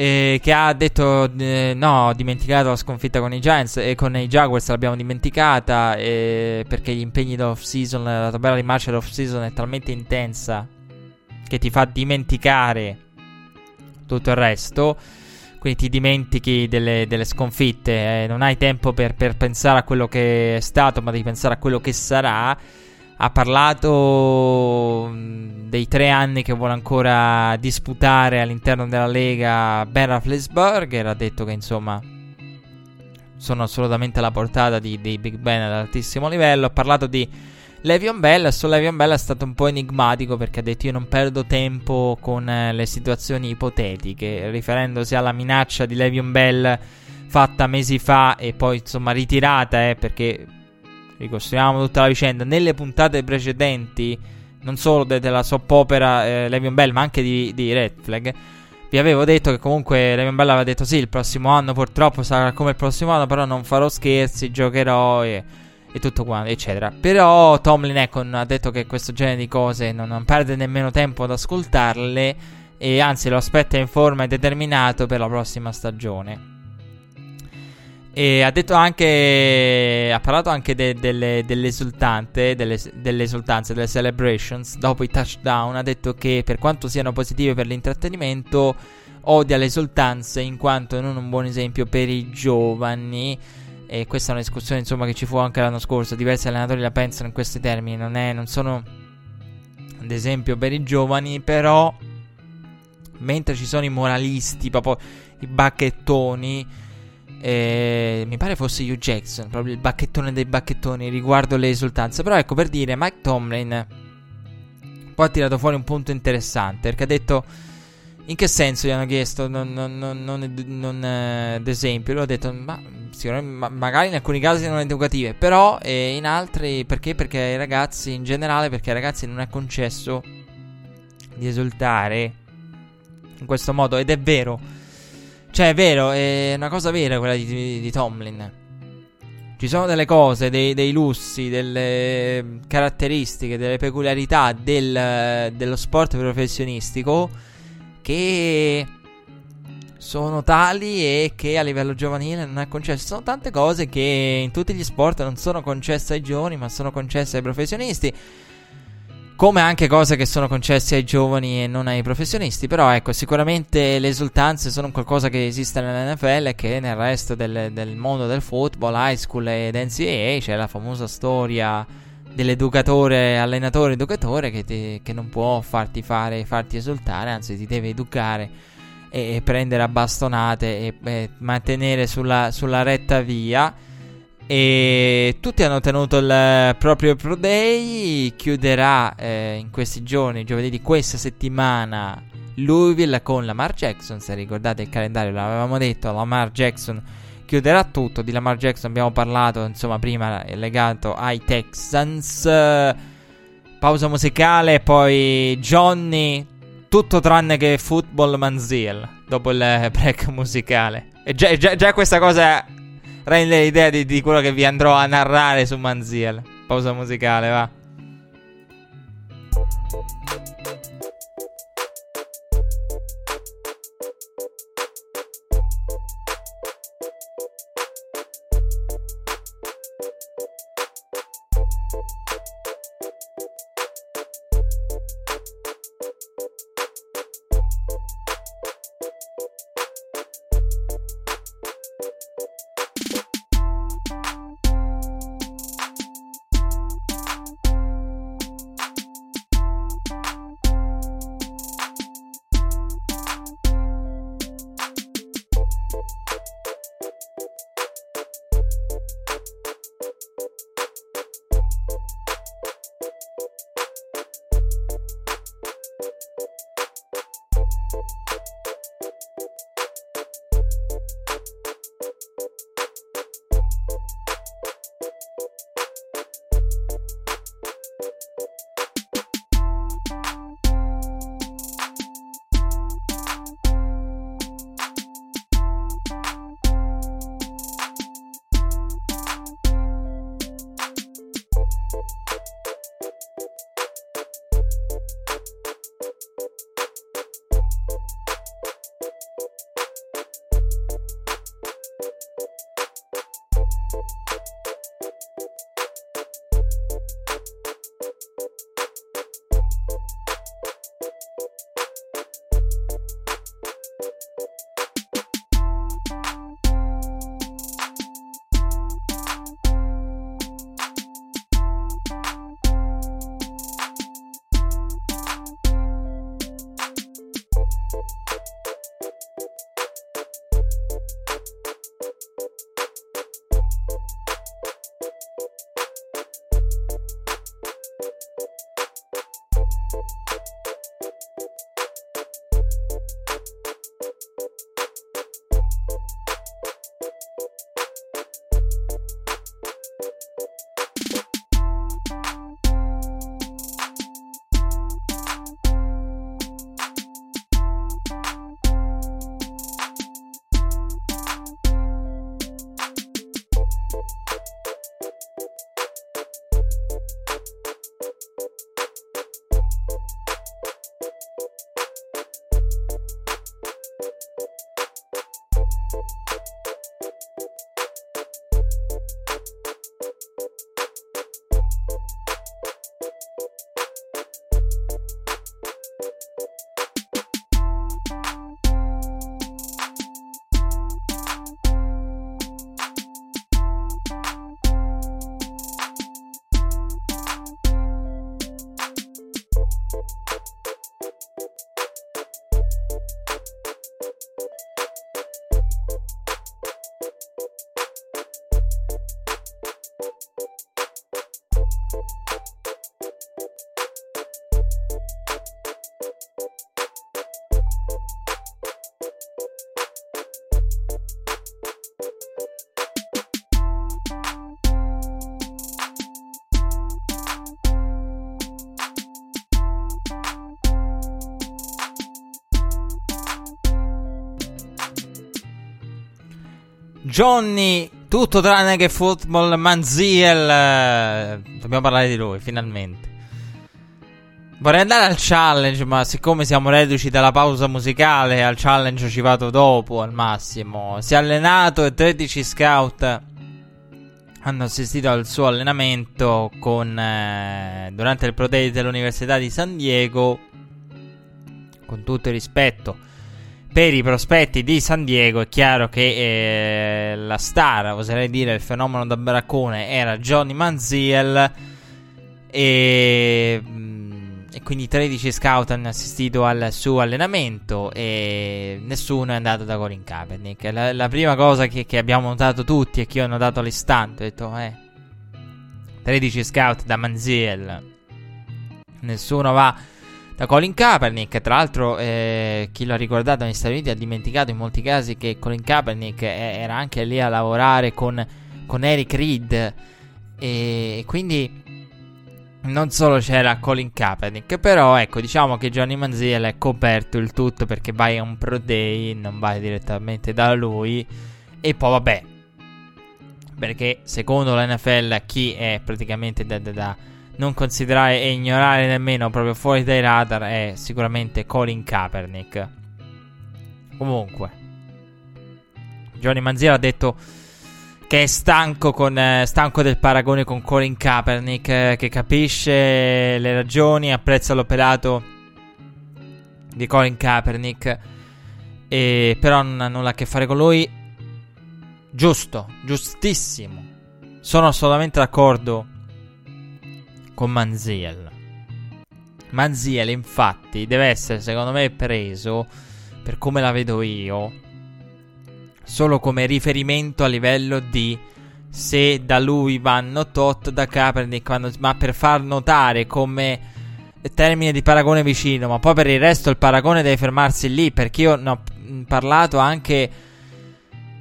eh, che ha detto eh, no, ho dimenticato la sconfitta con i Giants e con i Jaguars l'abbiamo dimenticata eh, perché gli impegni d'off season, la tabella di marcia dell'off season è talmente intensa che ti fa dimenticare tutto il resto. Quindi ti dimentichi delle, delle sconfitte, eh, non hai tempo per, per pensare a quello che è stato, ma devi pensare a quello che sarà ha parlato dei tre anni che vuole ancora disputare all'interno della Lega Ben Rafflesberger, ha detto che insomma sono assolutamente alla portata di, di Big Ben ad altissimo livello, ha parlato di Levion Bell, su Levion Bell è stato un po' enigmatico perché ha detto io non perdo tempo con eh, le situazioni ipotetiche, riferendosi alla minaccia di Levion Bell fatta mesi fa e poi insomma ritirata eh, perché ricostruiamo tutta la vicenda. Nelle puntate precedenti, non solo de- della soap opera eh, Levion Bell, ma anche di, di Red Flag, vi avevo detto che comunque Levion Bell aveva detto sì, il prossimo anno purtroppo sarà come il prossimo anno, però non farò scherzi, giocherò e, e tutto quanto, eccetera. Però Tomlin ecco, ha detto che questo genere di cose non, non perde nemmeno tempo ad ascoltarle e anzi lo aspetta in forma e determinato per la prossima stagione. E ha detto anche. Ha parlato anche de, delle, delle, delle esultanze, delle celebrations dopo i touchdown. Ha detto che per quanto siano positive per l'intrattenimento, odia le esultanze in quanto non un buon esempio per i giovani. E questa è una discussione insomma che ci fu anche l'anno scorso. Diversi allenatori la pensano in questi termini. Non, è, non sono ad esempio per i giovani, però mentre ci sono i moralisti, proprio i bacchettoni eh, mi pare fosse Hugh Jackson, proprio il bacchettone dei bacchettoni riguardo le esultanze. Però ecco per dire, Mike Tomlin poi ha tirato fuori un punto interessante perché ha detto in che senso gli hanno chiesto? Non, non, non, non eh, ad esempio? Lui ha detto ma, ma, magari in alcuni casi non educative però eh, in altri perché? Perché ai ragazzi in generale perché ai ragazzi non è concesso di esultare in questo modo. Ed è vero cioè, è vero, è una cosa vera quella di, di, di Tomlin. Ci sono delle cose, dei, dei, lussi, delle caratteristiche, delle peculiarità del, dello sport professionistico che sono tali e che a livello giovanile non è concesso. Sono tante cose che in tutti gli sport non sono concesse ai giovani, ma sono concesse ai professionisti come anche cose che sono concesse ai giovani e non ai professionisti. Però ecco, sicuramente le esultanze sono qualcosa che esiste nell'NFL e che nel resto del, del, mondo del football, high school ed NCAA c'è la famosa storia dell'educatore, allenatore, educatore che, ti, che non può farti fare, farti esultare, anzi ti deve educare e, e prendere a bastonate e, e mantenere sulla, sulla retta via. E tutti hanno tenuto il proprio Pro Day. Chiuderà eh, in questi giorni, giovedì di questa settimana, Louisville con Lamar Jackson. Se ricordate il calendario, l'avevamo detto. Lamar Jackson chiuderà tutto. Di Lamar Jackson abbiamo parlato, insomma, prima è legato ai Texans. Pausa musicale, poi Johnny. Tutto tranne che football Manziel. Dopo il break musicale. E già, già, già questa cosa rende l'idea di, di quello che vi andrò a narrare su Manziel. Pausa musicale, va. Johnny, tutto tranne che football, Manziel. Eh, dobbiamo parlare di lui, finalmente. Vorrei andare al challenge, ma siccome siamo reduci dalla pausa musicale, al challenge ci vado dopo al massimo. Si è allenato e 13 scout hanno assistito al suo allenamento con, eh, durante il Pro Day dell'Università di San Diego. Con tutto il rispetto per i prospetti di San Diego, è chiaro che eh, la star, oserei dire il fenomeno da baraccone, era Johnny Manziel. E e quindi 13 scout hanno assistito al suo allenamento e nessuno è andato da Colin Kaepernick. La, la prima cosa che, che, abbiamo notato tutti e che io ho notato all'istante, ho detto, eh, 13 scout da Manziel, nessuno va da Colin Kaepernick. Tra l'altro, eh, chi lo ha ricordato negli Stati Uniti ha dimenticato in molti casi che Colin Kaepernick era anche lì a lavorare con, con Eric Reed. E quindi non solo c'era Colin Kaepernick, però ecco, diciamo che Johnny Manziel è coperto il tutto perché vai a un pro day, non vai direttamente da lui. E poi vabbè, perché secondo l'NFL chi è praticamente da, da, da, non considerare e ignorare nemmeno proprio fuori dai radar è sicuramente Colin Kaepernick. Comunque, Johnny Manziel ha detto che è stanco, con, eh, stanco del paragone con Colin Kaepernick, eh, che capisce le ragioni, apprezza l'operato di Colin Kaepernick, e, però non ha nulla a che fare con lui. Giusto, giustissimo. Sono assolutamente d'accordo con Manziel. Manziel, infatti, deve essere, secondo me, preso, per come la vedo io, solo come riferimento a livello di se da lui vanno tot, da Kaepernick vanno, ma per far notare come termine di paragone vicino, ma poi per il resto il paragone deve fermarsi lì, perché io ne ho parlato anche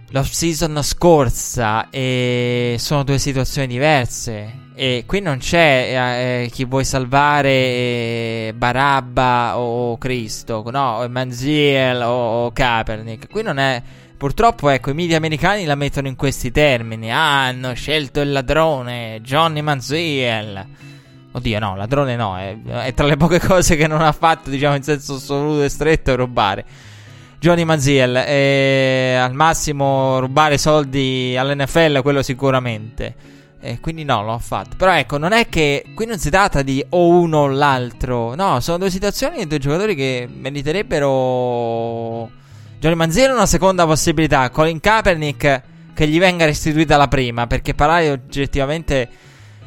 l'off season scorsa e sono due situazioni diverse. E qui non c'è eh, eh chi vuoi salvare eh, Barabba o Cristo, no, Manziel o, o Kaepernick. Qui non è Purtroppo, ecco, i media americani la mettono in questi termini. Ah, hanno scelto il ladrone, Johnny Manziel. Oddio, no, ladrone no, è, è, tra le poche cose che non ha fatto, diciamo, in senso assoluto e stretto, rubare. Johnny Manziel, eh, al massimo rubare soldi all'NFL, quello sicuramente. E quindi no, l'ho fatto. Però ecco, non è che qui non si tratta di o uno o l'altro. No, sono due situazioni e due giocatori che meriterebbero Johnny Manziel una seconda possibilità. Colin Kaepernick che gli venga restituita la prima. Perché parlare oggettivamente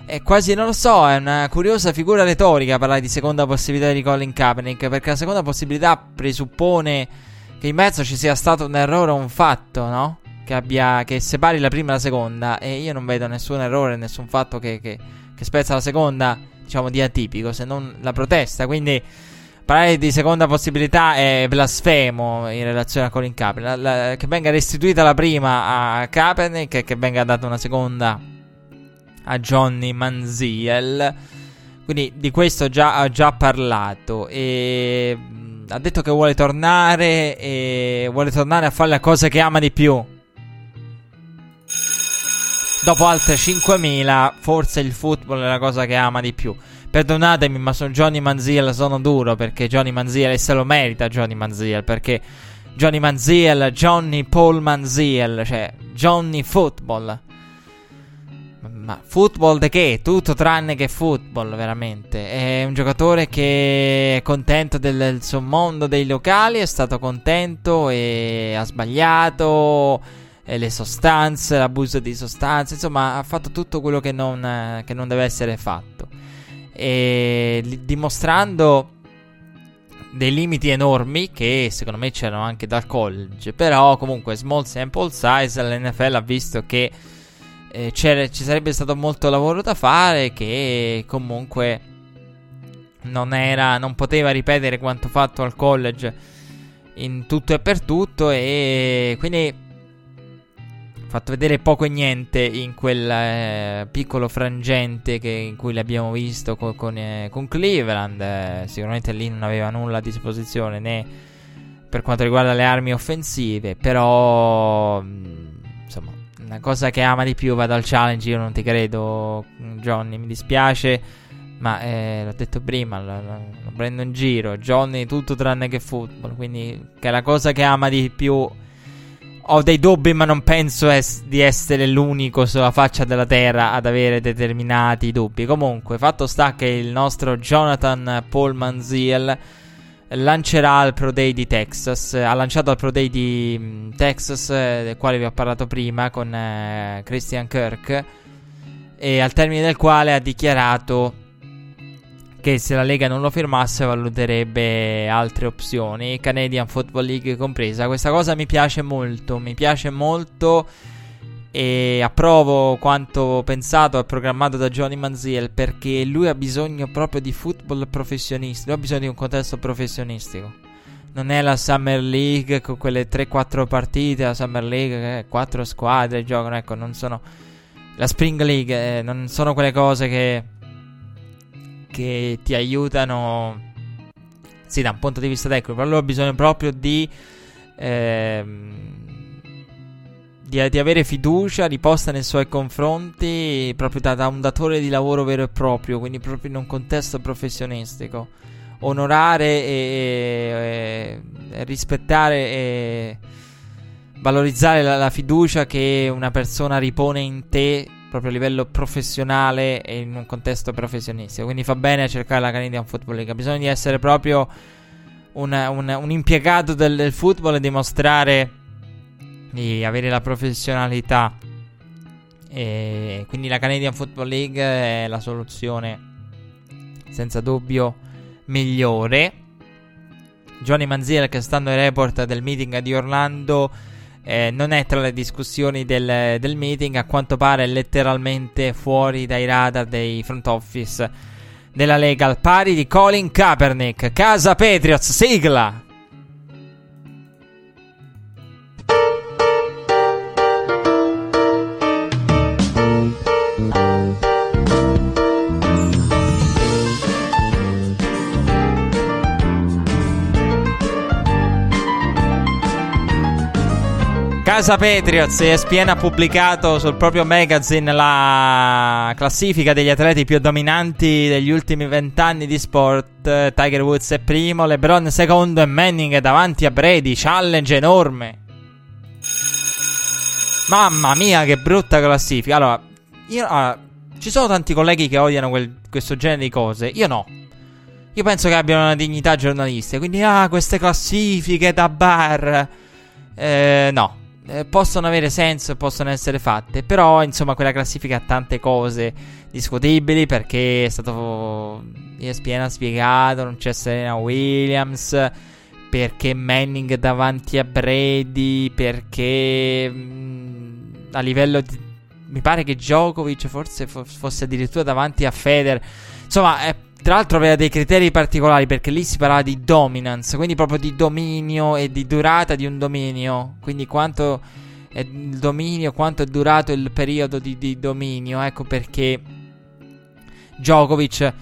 è quasi, non lo so, è una curiosa figura retorica parlare di seconda possibilità di Colin Kaepernick. Perché la seconda possibilità presuppone che in mezzo ci sia stato un errore o un fatto, no? Che, abbia, che separi la prima e la seconda. E io non vedo nessun errore, nessun fatto che, che, che spezza la seconda, diciamo, di atipico, se non la protesta. Quindi. Parlare di seconda possibilità è blasfemo in relazione a Colin Kaepernick. Che venga restituita la prima a Kaepernick e che venga data una seconda a Johnny Manziel. Quindi di questo già, ha già parlato. E ha detto che vuole tornare. E vuole tornare a fare le cose che ama di più. Dopo altre 5.000, forse il football è la cosa che ama di più. Perdonatemi, ma sono Johnny Manziel, sono duro perché Johnny Manziel, e se lo merita Johnny Manziel, perché Johnny Manziel, Johnny Paul Manziel, cioè Johnny Football. Ma football di che? Tutto tranne che football, veramente. È un giocatore che è contento del, del suo mondo dei locali, è stato contento e ha sbagliato eh, le sostanze, l'abuso di sostanze, insomma ha fatto tutto quello che non, che non deve essere fatto. E dimostrando dei limiti enormi che secondo me c'erano anche dal college, però comunque small sample size l'NFL ha visto che eh, ci sarebbe stato molto lavoro da fare che comunque non era non poteva ripetere quanto fatto al college in tutto e per tutto e quindi fatto vedere poco e niente in quel eh, piccolo frangente che, in cui l'abbiamo visto con, con, eh, con Cleveland. Eh, sicuramente lì non aveva nulla a disposizione né per quanto riguarda le armi offensive, però mh, mm, cosa che ama di più va dal challenge. Io non ti credo, Johnny. Mi dispiace, ma eh, l'ho detto prima. Lo, lo, lo, prendo in giro. Johnny, tutto tranne che football. Quindi, che è la cosa che ama di più. Ho dei dubbi, ma non penso es- di essere l'unico sulla faccia della terra ad avere determinati dubbi. Comunque, fatto sta che il nostro Jonathan Paul Manziel lancerà al Pro Day di Texas. Ha lanciato al Pro Day di mm, Texas, eh, del quale vi ho parlato prima, con eh, Christian Kirk. E al termine del quale ha dichiarato che se la Lega non lo firmasse valuterebbe altre opzioni, Canadian Football League compresa. Questa cosa mi piace molto, mi piace molto e approvo quanto pensato e programmato da Johnny Manziel perché lui ha bisogno proprio di football professionistico, lui ha bisogno di un contesto professionistico. Non è la Summer League con quelle 3-4 partite, la Summer League che 4 squadre giocano, ecco, non sono la Spring League, eh, non sono quelle cose che che ti aiutano sì, da un punto di vista tecnico, però lui ha bisogno proprio di ehm, di, di, avere fiducia riposta nei suoi confronti proprio da, da, un datore di lavoro vero e proprio, quindi proprio in un contesto professionistico. Onorare e, e, e rispettare e valorizzare la, la, fiducia che una persona ripone in te proprio a livello professionale e in un contesto professionistico. Quindi fa bene a cercare la Canadian Football League. Bisogna essere proprio una, una, un impiegato del, del football e dimostrare di avere la professionalità. E quindi la Canadian Football League è la soluzione senza dubbio migliore. Johnny Manziel, che stando ai report del meeting di Orlando, eh, non è tra le discussioni del, del, meeting, a quanto pare letteralmente fuori dai radar dei front office della Lega al pari di Colin Kaepernick. Casa Patriots, sigla! Casa Patriots ESPN ha pubblicato sul proprio magazine la classifica degli atleti più dominanti degli ultimi vent'anni di sport. Tiger Woods è primo, LeBron secondo e Manning è davanti a Brady. Challenge enorme. Mamma mia, che brutta classifica. Allora, io, allora, ci sono tanti colleghi che odiano quel, questo genere di cose. Io no. Io penso che abbiano una dignità giornalistica. Quindi, ah, queste classifiche da bar. Eh, no eh, possono avere senso e possono essere fatte. Però, insomma, quella classifica ha tante cose discutibili perché è stato. ESPN ha spiegato, non c'è Serena Williams. Perché Manning davanti a Brady. Perché. Mh, mm, a livello di. Mi pare che Djokovic forse fosse addirittura davanti a Feder. Insomma, è tra l'altro aveva dei criteri particolari perché lì si parlava di dominance, quindi proprio di dominio e di durata di un dominio. Quindi quanto è il dominio, quanto è durato il periodo di, di dominio. Ecco perché Djokovic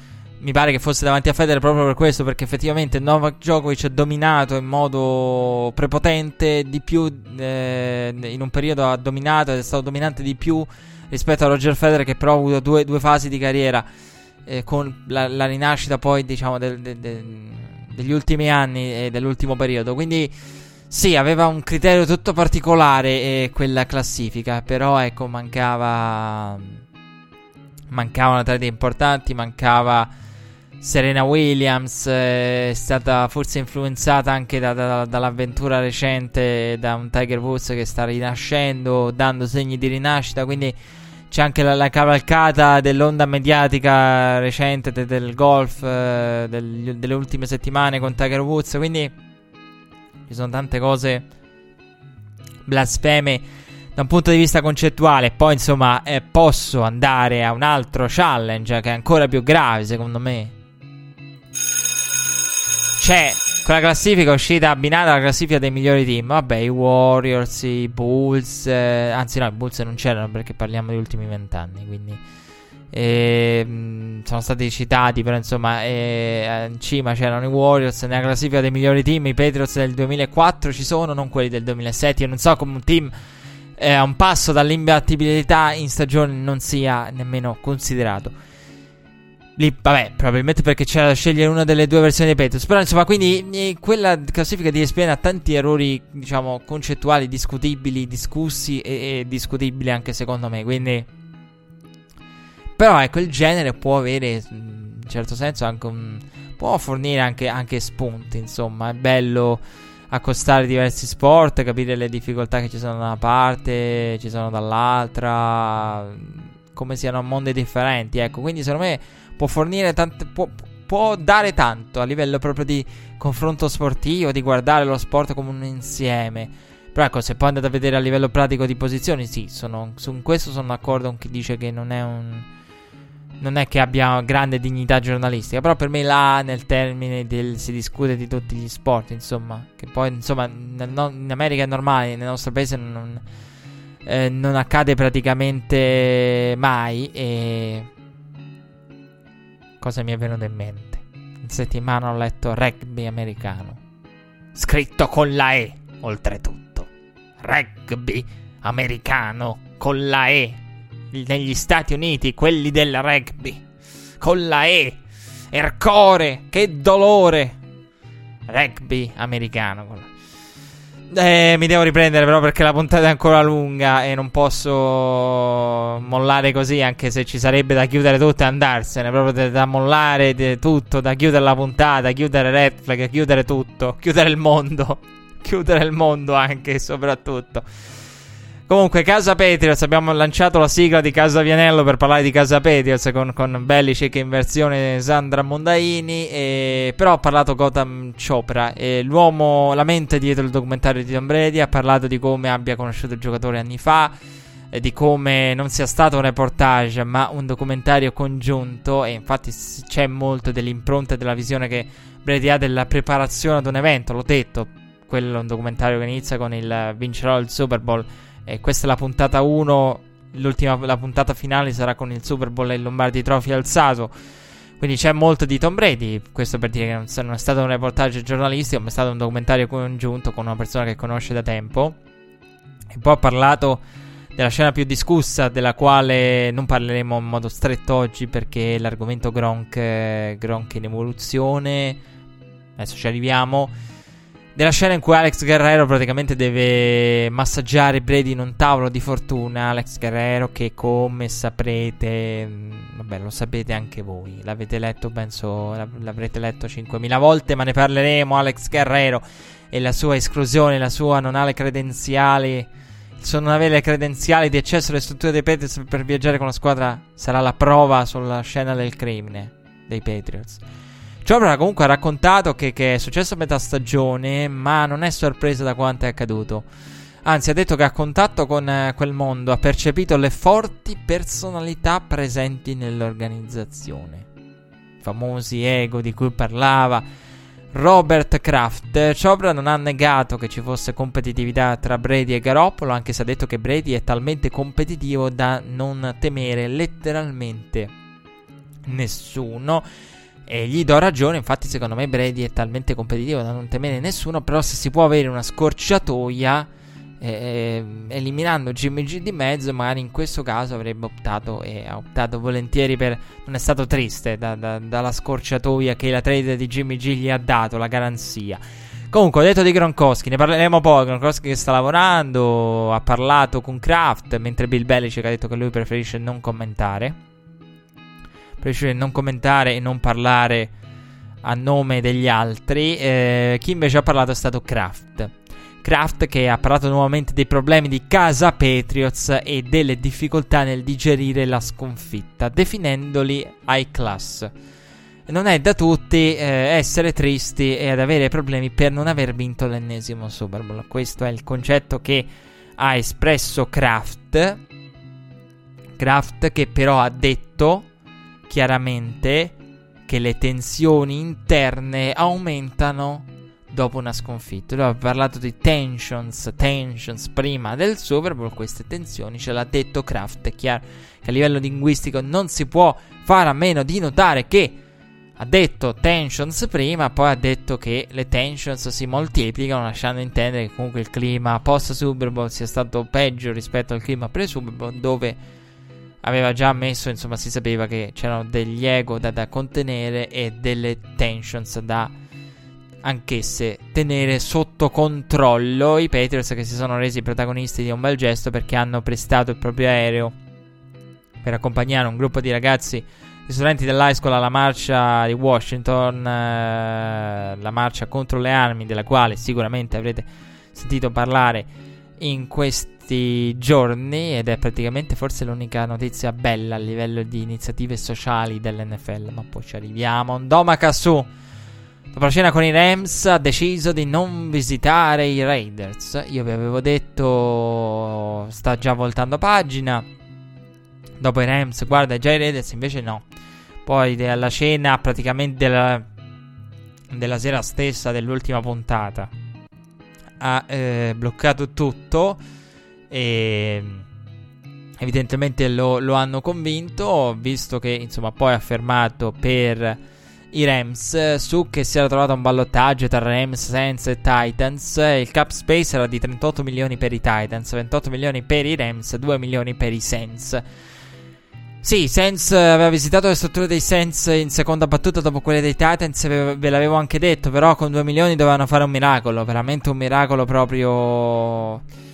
mi pare che fosse davanti a Federer proprio per questo, perché effettivamente Novak Djokovic ha dominato in modo prepotente di più, eh, in un periodo ha dominato ed è stato dominante di più rispetto a Roger Federer che però ha avuto due, due fasi di carriera eh, con la, la, rinascita poi diciamo del, del, del, degli ultimi anni e dell'ultimo periodo. Quindi sì, aveva un criterio tutto particolare eh, quella classifica, però ecco mancava mancavano atleti importanti, mancava Serena Williams, eh, è stata forse influenzata anche da, da, dall'avventura recente da un Tiger Woods che sta rinascendo, dando segni di rinascita, quindi c'è anche la, la cavalcata dell'onda mediatica recente de, del golf eh, del, delle ultime settimane con Tiger Woods. Quindi ci sono tante cose blasfeme da un punto di vista concettuale. Poi, insomma, eh, posso andare a un altro challenge che è ancora più grave, secondo me. C'è quella classifica uscita abbinata alla classifica dei migliori team. Vabbè, i Warriors, i Bulls. Eh, anzi, no, i Bulls non c'erano perché parliamo degli ultimi vent'anni. Quindi eh, sono stati citati. Però, insomma, eh, in cima c'erano i Warriors. Nella classifica dei migliori team, i Patriots del 2004 ci sono, non quelli del 2007. Io non so come un team eh, a un passo dall'imbattibilità in stagione non sia nemmeno considerato. Lì, vabbè, probabilmente perché c'era da scegliere una delle due versioni dei Patriots. Però, insomma, quindi eh, quella classifica di ESPN ha tanti errori, diciamo, concettuali, discutibili, discussi e, e discutibili anche secondo me. Quindi, però, ecco, il genere può avere, in certo senso, anche un. può fornire anche, anche spunti. Insomma, è bello accostare diversi sport, capire le difficoltà che ci sono da una parte, ci sono dall'altra, come siano mondi differenti. Ecco, quindi secondo me può fornire tante. Può, può dare tanto a livello proprio di confronto sportivo, di guardare lo sport come un insieme. Però ecco, se poi andate a vedere a livello pratico di posizioni, sì, sono, su questo sono d'accordo con chi dice che non è un. Non è che abbia grande dignità giornalistica, però per me là nel termine del si discute di tutti gli sport, insomma, che poi insomma nel, no, in America è normale, nel nostro paese non, eh, non accade praticamente mai e cosa mi è venuto in mente? In settimana ho letto rugby americano. Scritto con la E, oltretutto. Rugby americano con la E. Negli Stati Uniti, quelli del rugby. Con la E. Ercore, che dolore. Rugby americano con la E. Eh, mi devo riprendere però perché la puntata è ancora lunga e non posso mollare così anche se ci sarebbe da chiudere tutto e andarsene, proprio da, da mollare tutto, da chiudere la puntata, chiudere Red Flag, chiudere tutto, chiudere il mondo, chiudere il mondo anche e soprattutto. Comunque, Casa Patriots, abbiamo lanciato la sigla di Casa Vianello per parlare di Casa Patriots con, con Belichick in versione Sandra Mondaini. E, però ha parlato Gotham Chopra, l'uomo, la mente dietro il documentario di Tom Brady. Ha parlato di come abbia conosciuto il giocatore anni fa, di come non sia stato un reportage, ma un documentario congiunto. E infatti c'è molto dell'impronta e della visione che Brady ha della preparazione ad un evento. L'ho detto, quello è un documentario che inizia con il vincerò il Super Bowl e questa è la puntata 1. L'ultima, la puntata finale sarà con il Super Bowl e il Lombardi Trophy alzato. Quindi c'è molto di Tom Brady. Questo per dire che non, è stato un reportage giornalistico, ma è stato un documentario congiunto con una persona che conosce da tempo. E poi ha parlato della scena più discussa, della quale non parleremo in modo stretto oggi perché l'argomento Gronk, Gronk in evoluzione. Adesso ci arriviamo della scena in cui Alex Guerrero praticamente deve massaggiare Brady in un tavolo di fortuna. Alex Guerrero che come saprete, mm, vabbè lo sapete anche voi, l'avete letto penso, l'avrete letto 5.000 volte, ma ne parleremo. Alex Guerrero e la sua esclusione, la sua non ha le credenziali, il suo non avere le credenziali di accesso alle strutture dei Patriots per viaggiare con la squadra sarà la prova sulla scena del crimine dei Patriots. Chopra comunque ha raccontato che, che, è successo a metà stagione, ma non è sorpreso da quanto è accaduto. Anzi, ha detto che a contatto con eh, quel mondo ha percepito le forti personalità presenti nell'organizzazione. Famosi ego di cui parlava Robert Kraft. Chopra non ha negato che ci fosse competitività tra Brady e Garoppolo, anche se ha detto che Brady è talmente competitivo da non temere letteralmente nessuno. E gli do ragione, infatti secondo me Brady è talmente competitivo da non temere nessuno, però se si può avere una scorciatoia eh, eliminando Jimmy G di mezzo, magari in questo caso avrebbe optato e ha optato volentieri per... non è stato triste da, da, dalla scorciatoia che la trade di Jimmy G gli ha dato, la garanzia. Comunque, ho detto di Gronkowski, ne parleremo poi. Gronkowski che sta lavorando, ha parlato con Kraft, mentre Bill Belichick ha detto che lui preferisce non commentare preferisce non commentare e non parlare a nome degli altri. Eh, chi invece ha parlato è stato Kraft. Kraft che ha parlato nuovamente dei problemi di casa Patriots e delle difficoltà nel digerire la sconfitta, definendoli high class. Non è da tutti eh, essere tristi e ad avere problemi per non aver vinto l'ennesimo Super Bowl. Questo è il concetto che ha espresso Kraft. Kraft che però ha detto chiaramente che le tensioni interne aumentano dopo una sconfitta. Lui ha parlato di tensions, tensions prima del Super Bowl, queste tensioni ce l'ha detto Kraft, è chiaro che a livello linguistico non si può fare a meno di notare che ha detto tensions prima, poi ha detto che le tensions si moltiplicano, lasciando intendere che comunque il clima post Super Bowl sia stato peggio rispetto al clima pre Super Bowl, dove aveva già ammesso, insomma, si sapeva che c'erano degli ego da, da contenere e delle tensions da anch'esse tenere sotto controllo. I Patriots che si sono resi protagonisti di un bel gesto perché hanno prestato il proprio aereo per accompagnare un gruppo di ragazzi gli studenti dell'high school alla marcia di Washington, eh, la marcia contro le armi, della quale sicuramente avrete sentito parlare in questi giorni ed è praticamente forse l'unica notizia bella a livello di iniziative sociali dell'NFL, ma poi ci arriviamo. Ndoma su. Dopo la cena con i Rams ha deciso di non visitare i Raiders. Io vi avevo detto sta già voltando pagina. Dopo i Rams guarda già i Raiders, invece no. Poi alla cena praticamente della, della sera stessa dell'ultima puntata ha eh, bloccato tutto e evidentemente lo, lo, hanno convinto visto che insomma poi ha fermato per i Rams su che si era trovato un ballottaggio tra Rams, Saints e Titans. Il cap space era di 38 milioni per i Titans 28 milioni per i Rams 2 milioni per i Saints. Sì, Saints aveva visitato le strutture dei Saints in seconda battuta dopo quelle dei Titans, ve l'avevo anche detto, però con 2 milioni dovevano fare un miracolo, veramente un miracolo proprio...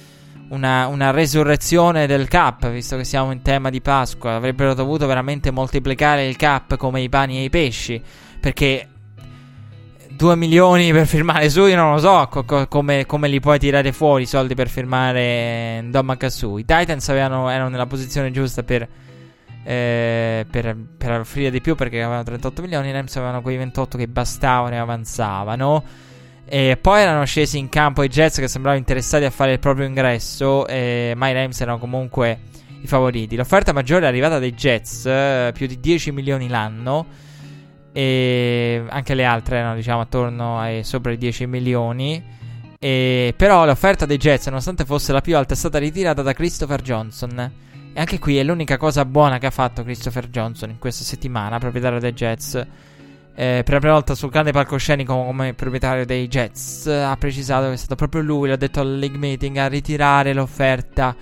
Una, una, resurrezione del cap, visto che siamo in tema di Pasqua. Avrebbero dovuto veramente moltiplicare il cap come i pani e i pesci. Perché 2 milioni per firmare su, io non lo so co- co- come, come, li puoi tirare fuori i soldi per firmare Don Makasu. I Titans avevano, erano nella posizione giusta per eh, per, per offrire di più perché avevano 38 milioni, i Rams avevano quei 28 che bastavano e avanzavano. E poi erano scesi in campo i Jets che sembravano interessati a fare il proprio ingresso, eh, ma i Rams erano comunque i favoriti. L'offerta maggiore è arrivata dai Jets, eh, più di 10 milioni l'anno, e anche le altre erano diciamo attorno ai sopra i 10 milioni. E, però l'offerta dei Jets, nonostante fosse la più alta, è stata ritirata da Christopher Johnson e anche qui è l'unica cosa buona che ha fatto Christopher Johnson in questa settimana, proprietario dei Jets. Eh, per la prima volta sul grande palcoscenico come proprietario dei Jets ha precisato che è stato proprio lui, l'ha detto al league meeting, a ritirare l'offerta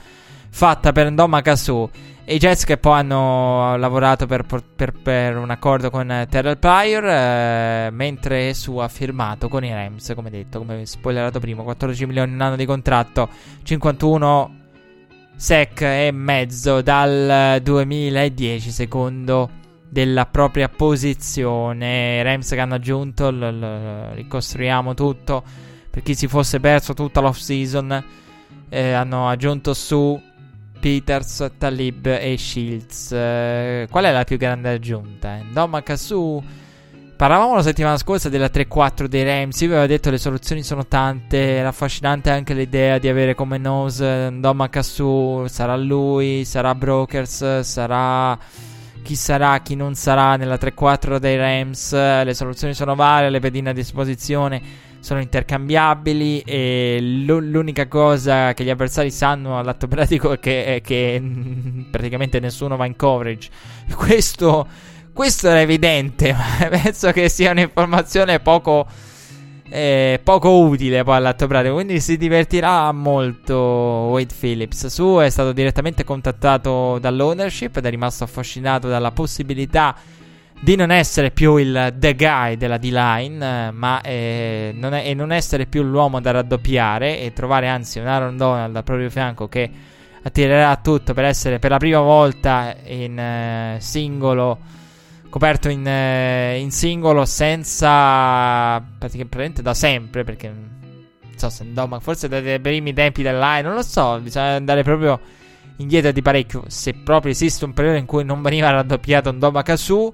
fatta per Ndoma Kasu. E i Jets che poi hanno lavorato per, per, per un accordo con Terrell Pryor, eh, mentre su ha firmato con i Rams, come detto, come spoilerato prima, 14 milioni in anno di contratto, 51 sec e mezzo dal 2010 secondo della propria posizione. Rams che hanno aggiunto, l- l- ricostruiamo tutto per chi si fosse perso tutta l'off season. Eh, hanno aggiunto su Peters, Talib e Shields. Eh, qual è la più grande aggiunta? Ndoma su Parlavamo la settimana scorsa della 3-4 dei Rams. Io vi avevo detto le soluzioni sono tante. Era affascinante anche l'idea di avere come nose Ndoma Kasu. Sarà lui, sarà Brokers, sarà chi sarà, chi non sarà nella 3-4 dei Rams. Le soluzioni sono varie, le pedine a disposizione sono intercambiabili. E l'unica cosa che gli avversari sanno all'atto pratico è che, è che praticamente nessuno va in coverage. Questo questo era evidente, ma penso che sia un'informazione poco, eh, poco utile poi all'atto pratico. Quindi si divertirà molto Wade Phillips. Su è stato direttamente contattato dall'ownership ed è rimasto affascinato dalla possibilità di non essere più il the guy della D-line, ma eh, non è, e non essere più l'uomo da raddoppiare e trovare anzi un Aaron Donald al proprio fianco che attirerà tutto per essere per la prima volta in eh, singolo coperto in, eh, in singolo senza praticamente da sempre perché non so se no, ma forse dai primi tempi dell'AI non lo so bisogna andare proprio indietro di parecchio se proprio esiste un periodo in cui non veniva raddoppiato un Doma Kasu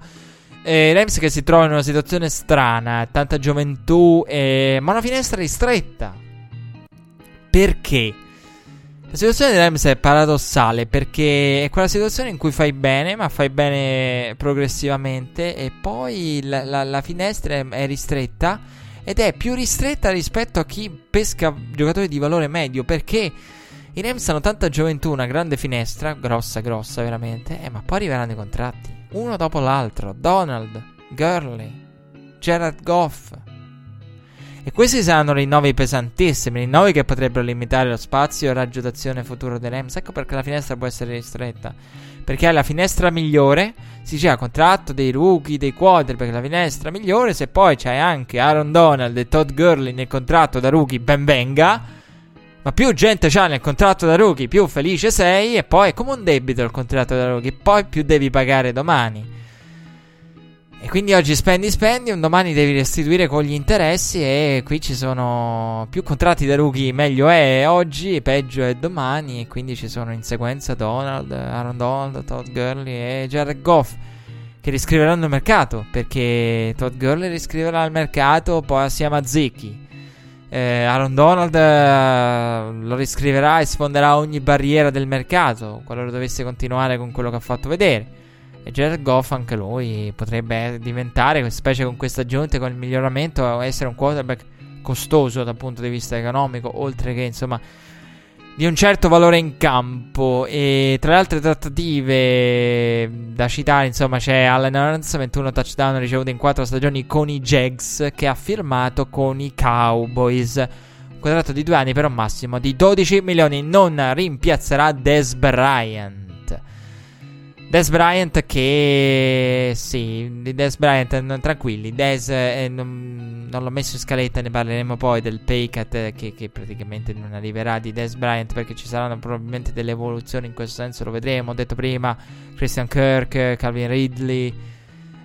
eh, che si trova in una situazione strana tanta gioventù eh, ma una finestra ristretta perché? La situazione dei Rams è paradossale perché è quella situazione in cui fai bene, ma fai bene progressivamente e poi la, la, la finestra è, è, ristretta ed è più ristretta rispetto a chi pesca giocatori di valore medio perché i Rams hanno tanta gioventù, una grande finestra, grossa, grossa veramente, eh, ma poi arriveranno i contratti, uno dopo l'altro. Donald, Gurley, Jared Goff. E questi saranno rinnovi pesantissimi, rinnovi che potrebbero limitare lo spazio e raggio d'azione futuro dei. Ecco perché la finestra può essere ristretta. Perché è la finestra migliore, si c'è contratto dei rookie, dei quarterback, la finestra migliore, se poi c'hai anche Aaron Donald e Todd Gurley nel contratto da rookie, ben venga. Ma più gente c'ha nel contratto da rookie, più felice sei. E poi è come un debito il contratto da rookie, poi più devi pagare domani. E quindi oggi spendi, spendi, un domani devi restituire con gli interessi e qui ci sono più contratti da rookie, meglio è oggi, peggio è domani e quindi ci sono in sequenza Donald, Aaron Donald, Todd Gurley e Jared Goff che riscriveranno il mercato perché Todd Gurley riscriverà il mercato poi assieme a Zicchi. Eh, Aaron Donald eh, lo riscriverà e sfonderà ogni barriera del mercato qualora dovesse continuare con quello che ha fatto vedere. E Jared Goff anche lui potrebbe diventare, specie con questa aggiunta, con il miglioramento, essere un quarterback costoso dal punto di vista economico, oltre che insomma di un certo valore in campo. E tra le altre trattative da citare, insomma, c'è Allen Ernst, 21 touchdown ricevuti in 4 stagioni con i Jags, che ha firmato con i Cowboys. Un contratto di due anni per un massimo di 12 milioni. Non rimpiazzerà Des Bryant. Des Bryant che sì, di Des Bryant tranquilli, Des eh, non, non, l'ho messo in scaletta, ne parleremo poi del pay cut che, che, praticamente non arriverà di Des Bryant perché ci saranno probabilmente delle evoluzioni in questo senso, lo vedremo, ho detto prima, Christian Kirk, Calvin Ridley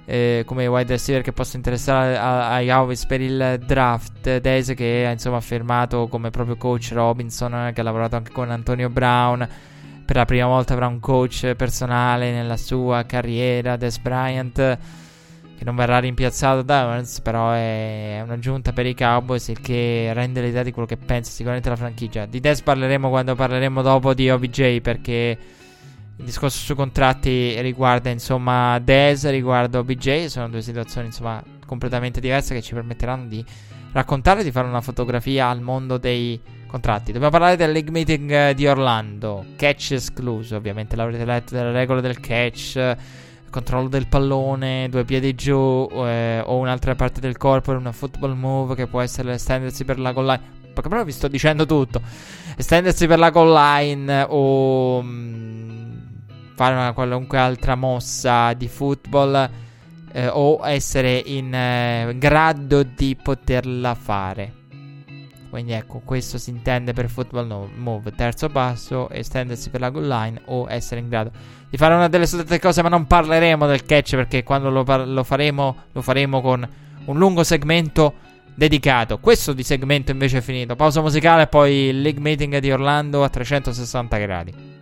eh, come wide receiver che possa interessare ai Cowboys per il draft, Des che ha insomma affermato come proprio coach Robinson che ha lavorato anche con Antonio Brown per la prima volta avrà un coach personale nella sua carriera, Des Bryant, che non verrà rimpiazzato da Evans, però è un'aggiunta per i Cowboys, il che rende l'idea di quello che pensa sicuramente la franchigia. Di Des parleremo quando parleremo dopo di OBJ, perché il discorso sui contratti riguarda insomma Des, riguarda OBJ, sono due situazioni insomma completamente diverse che ci permetteranno di raccontare, di fare una fotografia al mondo dei contratti. Dobbiamo parlare del league meeting eh, di Orlando. Catch escluso, ovviamente l'avrete letto delle regole del catch. Controllo del pallone, due piedi giù eh, o un'altra parte del corpo, una football move che può essere estendersi per la goal line. Perché però vi sto dicendo tutto. Estendersi per la goal line o mh, mm, fare una qualunque altra mossa di football eh, o essere in eh, grado di poterla fare. Quindi ecco, questo si intende per football move. Terzo passo, estendersi per la goal line o essere in grado di fare una delle suddette cose, ma non parleremo del catch perché quando lo, par- lo faremo, lo faremo con un lungo segmento dedicato. Questo di segmento invece è finito. Pausa musicale e poi league meeting di Orlando a 360 gradi.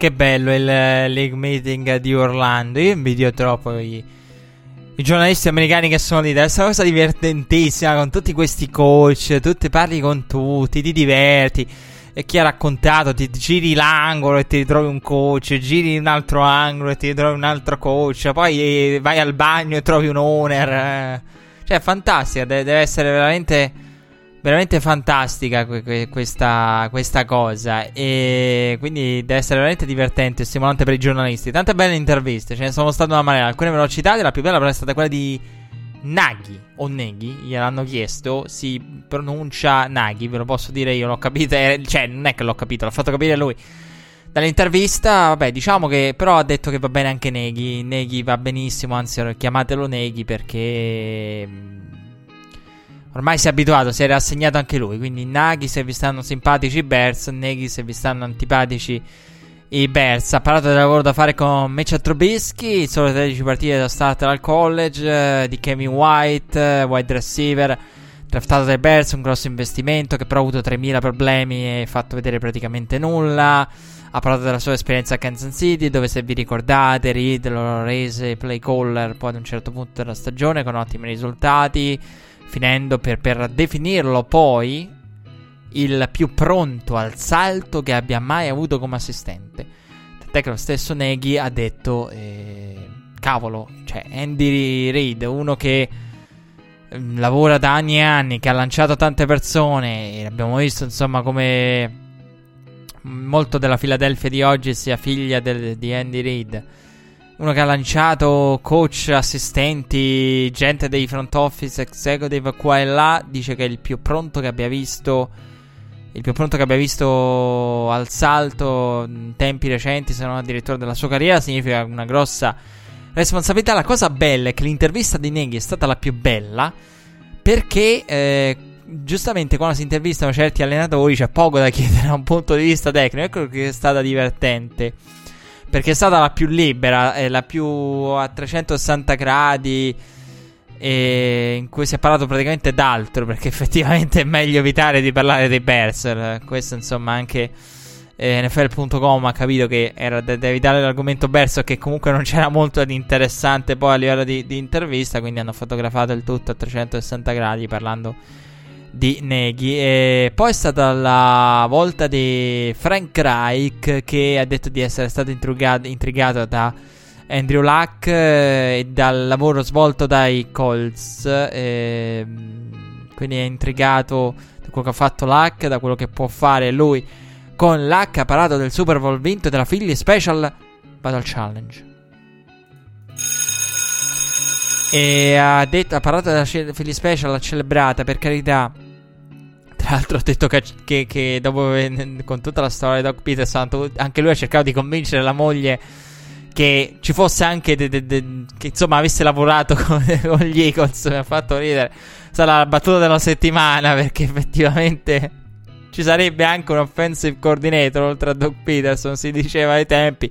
Che bello il league meeting di Orlando. Io invidio troppo i, i giornalisti americani che sono lì. Deve essere una cosa divertentissima con tutti questi coach. Tu parli con tutti, ti diverti. E chi ha raccontato, ti giri l'angolo e ti ritrovi un coach, giri un altro angolo e ti ritrovi un altro coach, poi eh, vai al bagno e trovi un owner. Eh. Cioè, è fantastica, deve essere veramente veramente fantastica questa, questa, cosa. E quindi deve essere veramente divertente e stimolante per i giornalisti. Tante belle interviste ce ne sono state una marea. Alcune velocitate la più bella però è stata quella di Naghi o Neghi gliel'hanno chiesto si pronuncia Naghi ve lo posso dire io l'ho capito eh, cioè non è che l'ho capito l'ho fatto capire lui. Dall'intervista vabbè diciamo che però ha detto che va bene anche Neghi. Neghi va benissimo anzi chiamatelo Neghi perché Ormai si è abituato, si è rassegnato anche lui. Quindi Naghi se vi stanno simpatici i Bears, Neghi se vi stanno antipatici i Bears. Ha parlato del lavoro da fare con Mitchell Trubisky, solo 13 partite da start al college, eh, di Kevin White, eh, wide receiver, draftato dai Bears, un grosso investimento che però ha avuto 3000 problemi e fatto vedere praticamente nulla. Ha parlato della sua esperienza a Kansas City, dove se vi ricordate Reed lo rese play caller poi ad un certo punto della stagione con ottimi risultati finendo per, per definirlo poi il più pronto al salto che abbia mai avuto come assistente. Tant'è che lo stesso Neghi ha detto, eh, cavolo, cioè Andy Reid, uno che mm, lavora da anni e anni, che ha lanciato tante persone, e abbiamo visto insomma come molto della Philadelphia di oggi sia figlia del, di Andy Reid uno che ha lanciato coach, assistenti, gente dei front office, executive qua e là, dice che è il più pronto che abbia visto. Il più pronto che abbia visto al salto in tempi recenti, se non addirittura della sua carriera, significa una grossa responsabilità. La cosa bella è che l'intervista di Neghi è stata la più bella perché eh, giustamente quando si intervistano certi allenatori c'è poco da chiedere da un punto di vista tecnico. Ecco che è stata divertente. Perché è stata la più libera, eh, la più a 360 gradi. E in cui si è parlato praticamente d'altro. Perché effettivamente è meglio evitare di parlare dei Berser. Questo, insomma, anche eh, NFL.com ha capito che era da, da evitare l'argomento Berser. Che comunque non c'era molto di interessante poi a livello di, di intervista. Quindi hanno fotografato il tutto a 360 gradi parlando di Neghi. E poi è stata la volta di Frank Reich che ha detto di essere stato intrigato, intrigato da Andrew Luck eh, e dal lavoro svolto dai Colts. Eh, quindi è intrigato da quello che ha fatto Luck, da quello che può fare lui. Con Luck ha parlato del Super Bowl vinto e della Philly Special Battle Challenge. E ha, detto, ha parlato della Philly Special, l'ha celebrata per carità. Tra l'altro ha detto che, che, che dopo con tutta la storia di Doc Peterson anche lui ha cercato di convincere la moglie che ci fosse anche de, de, de, che insomma avesse lavorato con, con, gli Eagles. Mi ha fatto ridere. Sarà la battuta della settimana perché effettivamente ci sarebbe anche un offensive coordinator oltre a Doc Peterson si diceva ai tempi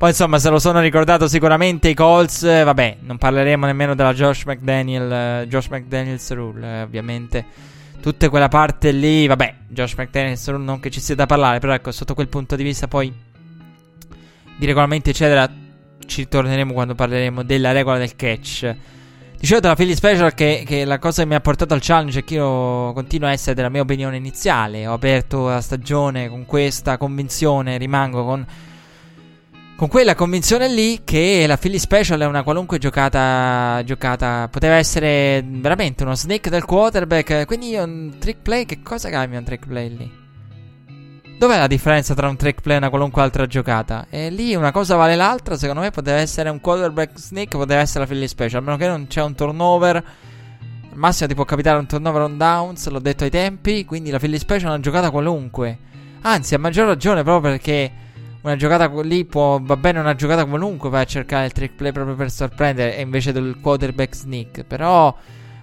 poi insomma se lo sono ricordato sicuramente i Colts. Eh, vabbè, non parleremo nemmeno della Josh McDaniel, eh, Josh McDaniels rule, eh, ovviamente. Tutta quella parte lì, vabbè, Josh McDaniels rule non che ci sia da parlare, però ecco, sotto quel punto di vista poi di regolamenti eccetera ci torneremo quando parleremo della regola del catch. Dicevo della Philly Special che, che, la cosa che mi ha portato al challenge è che io continuo a essere della mia opinione iniziale. Ho aperto la stagione con questa convinzione, rimango con con quella convinzione lì che la Philly Special è una qualunque giocata, giocata poteva essere veramente uno snake del quarterback. Quindi io un trick play, che cosa cambia un trick play lì? Dov'è la differenza tra un trick play e una qualunque altra giocata? E lì una cosa vale l'altra, secondo me poteva essere un quarterback snake, poteva essere la Philly Special, a meno che non c'è un turnover. Al massimo ti può capitare un turnover on downs, l'ho detto ai tempi, quindi la Philly Special è una giocata qualunque. Anzi, a maggior ragione proprio perché una giocata lì può, va bene una giocata qualunque vai a cercare il trick play proprio per sorprendere e invece del quarterback sneak però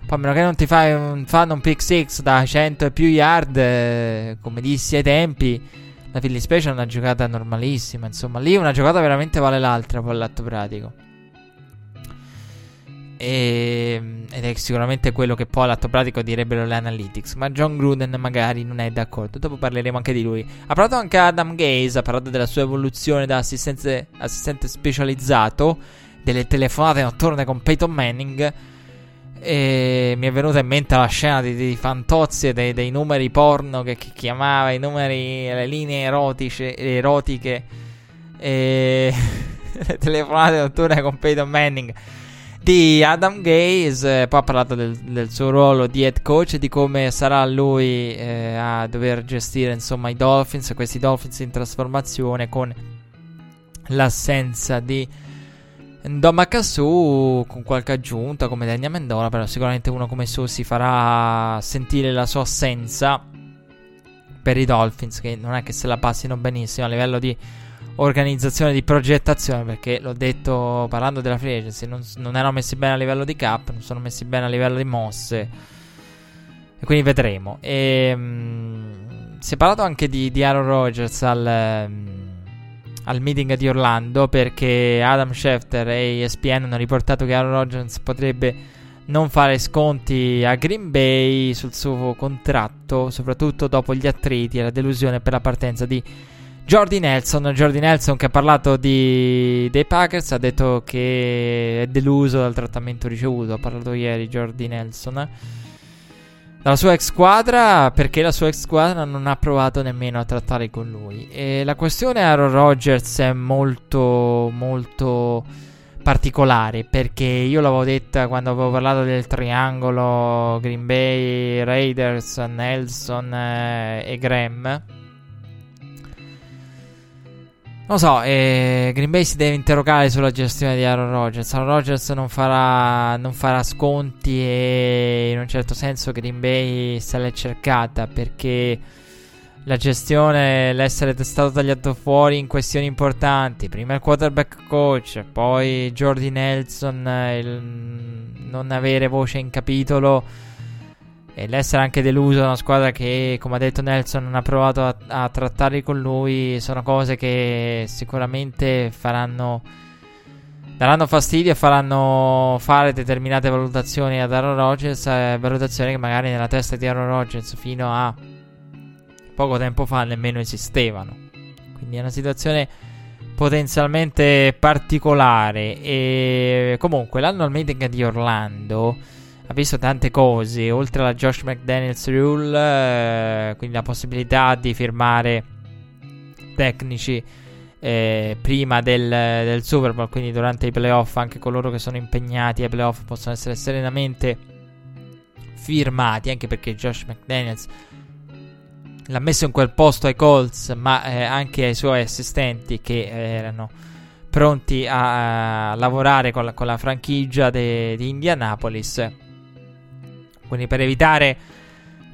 a meno che non ti fai un, fanno un pick 6 da 100 e più yard eh, come dissi ai tempi la Philly Special è una giocata normalissima insomma lì una giocata veramente vale l'altra poi all'atto pratico E, ed è sicuramente quello che poi all'atto pratico direbbero le analytics. Ma John Gruden magari non è d'accordo. Dopo parleremo anche di lui. Ha parlato anche Adam Gaze. Ha parlato della sua evoluzione da assistente, specializzato. Delle telefonate notturne con Peyton Manning. E mi è venuta in mente la scena di, di Fantozzi dei, dei, numeri porno che, che, chiamava i numeri, le linee erotiche. erotiche e le telefonate notturne con Peyton Manning di Adam Gaze. Poi ha parlato del, del, suo ruolo di head coach e di come sarà lui eh, a dover gestire insomma i Dolphins, questi Dolphins in trasformazione con l'assenza di Ndoma Su con qualche aggiunta come Daniel Mendola, però sicuramente uno come Su si farà sentire la sua assenza per i Dolphins che non è che se la passino benissimo a livello di organizzazione di progettazione perché l'ho detto parlando della free agency non, non, erano messi bene a livello di cap non sono messi bene a livello di mosse. E quindi vedremo. E, um, si è parlato anche di, di Aaron Rodgers al, um, al, meeting di Orlando perché Adam Schefter e ESPN hanno riportato che Aaron Rodgers potrebbe non fare sconti a Green Bay sul suo contratto soprattutto dopo gli attriti e la delusione per la partenza di Jordi Nelson, Jordi Nelson che ha parlato di, dei Packers, ha detto che è deluso dal trattamento ricevuto, ha parlato ieri Jordi Nelson. Dalla sua ex squadra, perché la sua ex squadra non ha provato nemmeno a trattare con lui. E la questione Aaron Rodgers è molto, molto particolare, perché io l'avevo detta quando avevo parlato del triangolo Green Bay, Raiders, Nelson eh, e Graham non so, eh, Green Bay si deve interrogare sulla gestione di Aaron Rodgers. Aaron Rodgers non farà, non farà sconti e in un certo senso Green Bay se l'è cercata perché la gestione, l'essere stato tagliato fuori in questioni importanti, prima il quarterback coach, poi Jordi Nelson, il non avere voce in capitolo e l'essere anche deluso da una squadra che, come ha detto Nelson, non ha provato a, a trattare con lui, sono cose che sicuramente faranno daranno fastidio e faranno fare determinate valutazioni ad Aaron Rodgers, eh, valutazioni che magari nella testa di Aaron Rodgers fino a poco tempo fa nemmeno esistevano. Quindi è una situazione potenzialmente particolare e comunque l'annual meeting di Orlando ha visto tante cose, oltre alla Josh McDaniels rule, eh, quindi la possibilità di firmare tecnici eh, prima del, del, Super Bowl, quindi durante i playoff, anche coloro che sono impegnati ai playoff possono essere serenamente firmati, anche perché Josh McDaniels l'ha messo in quel posto ai Colts, ma eh, anche ai suoi assistenti che erano pronti a, a lavorare con la, con la franchigia di Indianapolis quindi per evitare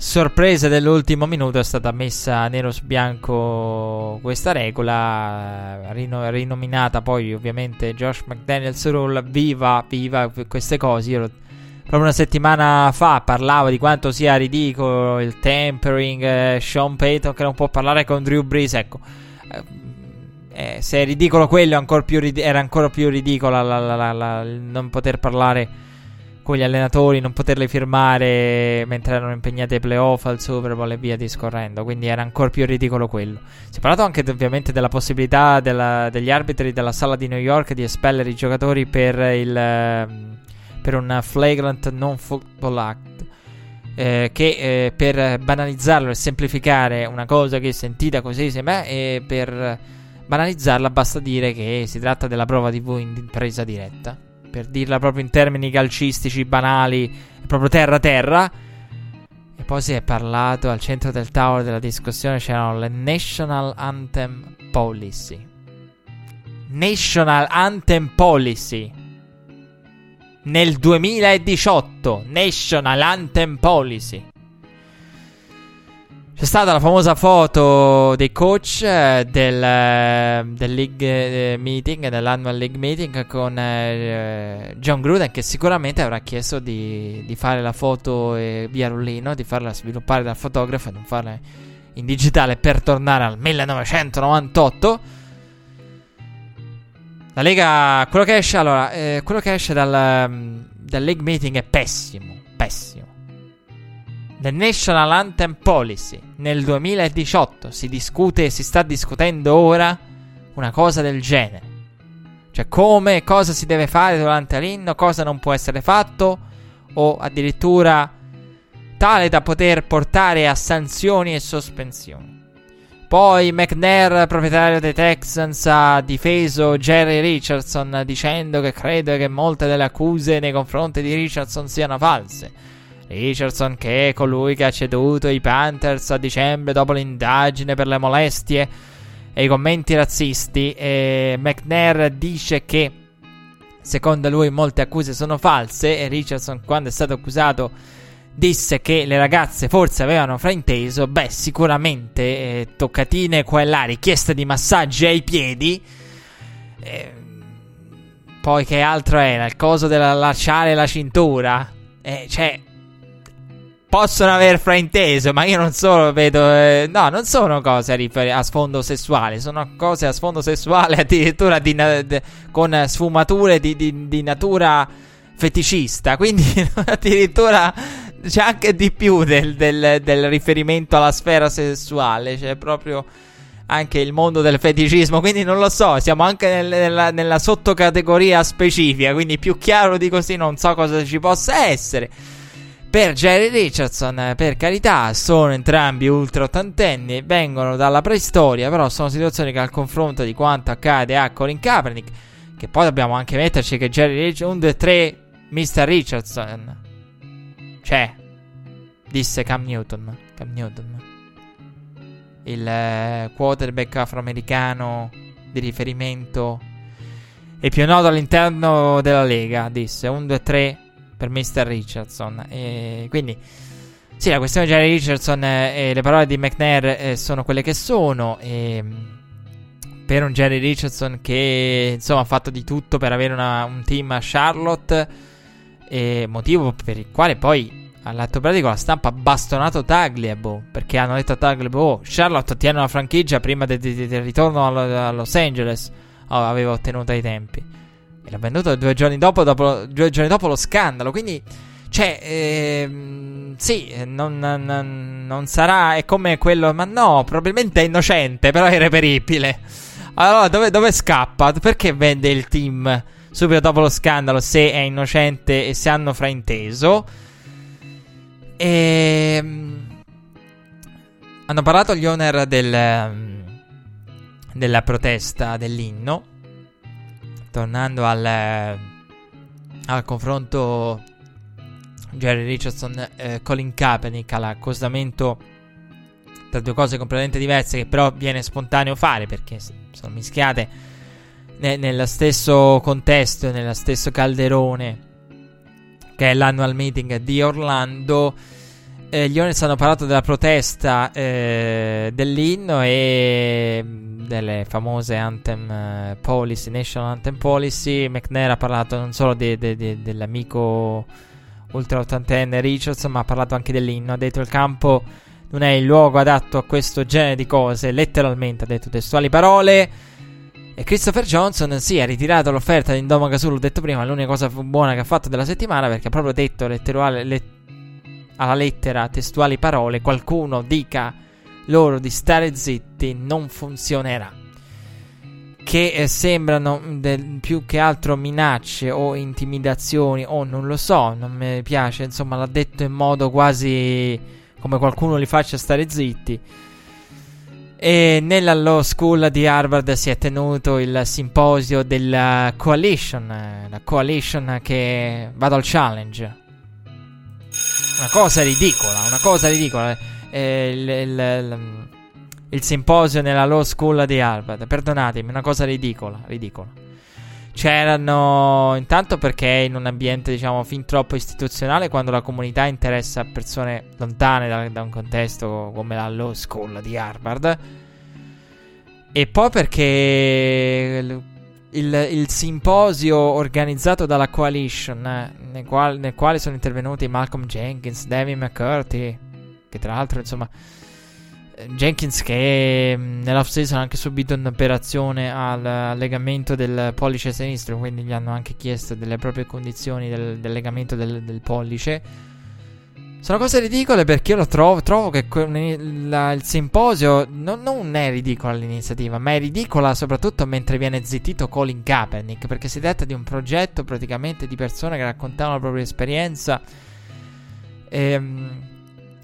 sorprese dell'ultimo minuto è stata messa nero su bianco questa regola, rino- rinominata poi ovviamente Josh McDaniels Rule. Viva, viva queste cose. Io proprio una settimana fa parlavo di quanto sia ridicolo il tempering, eh, Sean Payton che non può parlare con Drew Brees, ecco. Eh, eh se è ridicolo quello, ancora rid- era ancora più ridicola la, la, la, non poter parlare con gli allenatori, non poterli firmare mentre erano impegnati ai playoff, al Super Bowl e via discorrendo. Quindi era ancora più ridicolo quello. Si è parlato anche ovviamente della possibilità della, degli arbitri della sala di New York di espellere i giocatori per, il, per un flagrant non football act. Eh, che eh, per banalizzarlo e semplificare una cosa che è sentita così sembra, e per banalizzarla basta dire che si tratta della prova TV in presa diretta per dirla proprio in termini calcistici banali, proprio terra-terra. E poi si è parlato al centro del tavolo della discussione c'erano le National Anthem Policy. National Anthem Policy. Nel 2018, National Anthem Policy. C'è stata la famosa foto dei coach eh, del, eh, del, League eh, Meeting, dell'Annual League Meeting con eh, John Gruden che sicuramente avrà chiesto di, di fare la foto eh, via rullino, di farla sviluppare dal fotografo e non farla in digitale per tornare al 1998. La Lega, quello che esce, allora, eh, quello che esce dal, mm, dal League Meeting è pessimo, pessimo. The National Anthem Policy nel 2018 si discute, si sta discutendo ora una cosa del genere. Cioè come, cosa si deve fare durante l'inno, cosa non può essere fatto o addirittura tale da poter portare a sanzioni e sospensioni. Poi McNair, proprietario dei Texans, ha difeso Jerry Richardson dicendo che crede che molte delle accuse nei confronti di Richardson siano false. Richardson, che è colui che ha ceduto i Panthers a dicembre dopo l'indagine per le molestie e i commenti razzisti, e McNair dice che secondo lui molte accuse sono false e Richardson quando è stato accusato disse che le ragazze forse avevano frainteso, beh, sicuramente eh, toccatine qua e là, richieste di massaggi ai piedi. Eh, poi che altro era? Il coso della lasciare la cintura. Eh, cioè, possono aver frainteso, ma io non solo vedo. Eh, no, non sono cose a, rifer- a, sfondo sessuale, sono cose a sfondo sessuale addirittura di na- de- con sfumature di, di, di natura feticista. Quindi addirittura c'è anche di più del, del, del riferimento alla sfera sessuale. C'è proprio anche il mondo del feticismo. Quindi non lo so, siamo anche nel, nella, nella, sottocategoria specifica. Quindi più chiaro di così non so cosa ci possa essere. Per Jerry Richardson, per carità, sono entrambi ultra ottantenni, vengono dalla preistoria, però sono situazioni che al confronto di quanto accade a Colin Kaepernick, che poi dobbiamo anche metterci che Jerry Richardson, un dei tre Mr. Richardson, c'è, disse Cam Newton. Cam Newton. Il eh, quarterback afroamericano di riferimento e più noto all'interno della Lega, disse 1, 2, 3 per Mr. Richardson. E quindi, sì, la questione di Jerry Richardson e le parole di McNair eh, sono quelle che sono. E, mm, per un Jerry Richardson che insomma ha fatto di tutto per avere una, un team a Charlotte e motivo per il quale poi all'atto pratico la stampa ha bastonato Tagliabo. Perché hanno detto a Tagliabo: Oh, Charlotte ottiene una franchigia prima del, del, del ritorno a, Los Angeles. Oh, aveva ottenuto ai tempi. E l'ha venduto due giorni dopo, dopo, due giorni dopo lo scandalo. Quindi. Cioè, ehm, sì, non, non, non, sarà. È come quello. Ma no, probabilmente è innocente, però è irreperibile. Allora, dove, dove scappa? Perché vende il team? subito dopo lo scandalo se è innocente e se hanno frainteso. E... Ehm, hanno parlato gli owner del, della protesta dell'inno. Tornando al, al confronto Jerry Richardson e Colin Kaepernick all'accostamento tra due cose completamente diverse che però viene spontaneo fare perché sono mischiate ne- nello stesso contesto, nello stesso calderone che è l'annual meeting di Orlando. Eh, gli Hornets hanno parlato della protesta eh, dell'inno e delle famose anthem eh, policy, national anthem policy. McNair ha parlato non solo de- de- de- dell'amico ultra ottantenne Richardson, ma ha parlato anche dell'inno. Ha detto il campo non è il luogo adatto a questo genere di cose, letteralmente ha detto testuali parole. E Christopher Johnson si sì, ha ritirato l'offerta di Indoma Gasol, l'ho detto prima, l'unica cosa buona che ha fatto della settimana perché ha proprio detto letterale, let, alla lettera testuali parole, qualcuno dica loro di stare zitti, non funzionerà. Che eh, sembrano del, più che altro minacce o intimidazioni o non lo so, non mi piace, insomma l'ha detto in modo quasi come qualcuno li faccia stare zitti. E nella Law School di Harvard si è tenuto il simposio della Coalition, la Coalition che vado al challenge. Una cosa ridicola, una cosa ridicola. Eh, il, il, il, il, simposio nella Law School di Harvard, perdonatemi, una cosa ridicola, ridicola. C'erano intanto perché in un ambiente, diciamo, fin troppo istituzionale quando la comunità interessa persone lontane da, da un contesto come la Law School di Harvard. E poi perché il, il, simposio organizzato dalla Coalition, eh, nel, qual, nel, quale sono intervenuti Malcolm Jenkins, David McCurdy, che tra l'altro, insomma, Jenkins che mm, nell'off season ha anche subito un'operazione al legamento del pollice sinistro, quindi gli hanno anche chiesto delle proprie condizioni del, del legamento del, del, pollice. Sono cose ridicole perché io lo trovo, trovo che il simposio non, non, è ridicola l'iniziativa, ma è ridicola soprattutto mentre viene zittito Colin Kaepernick, perché si tratta di un progetto praticamente di persone che raccontavano la propria esperienza. Ehm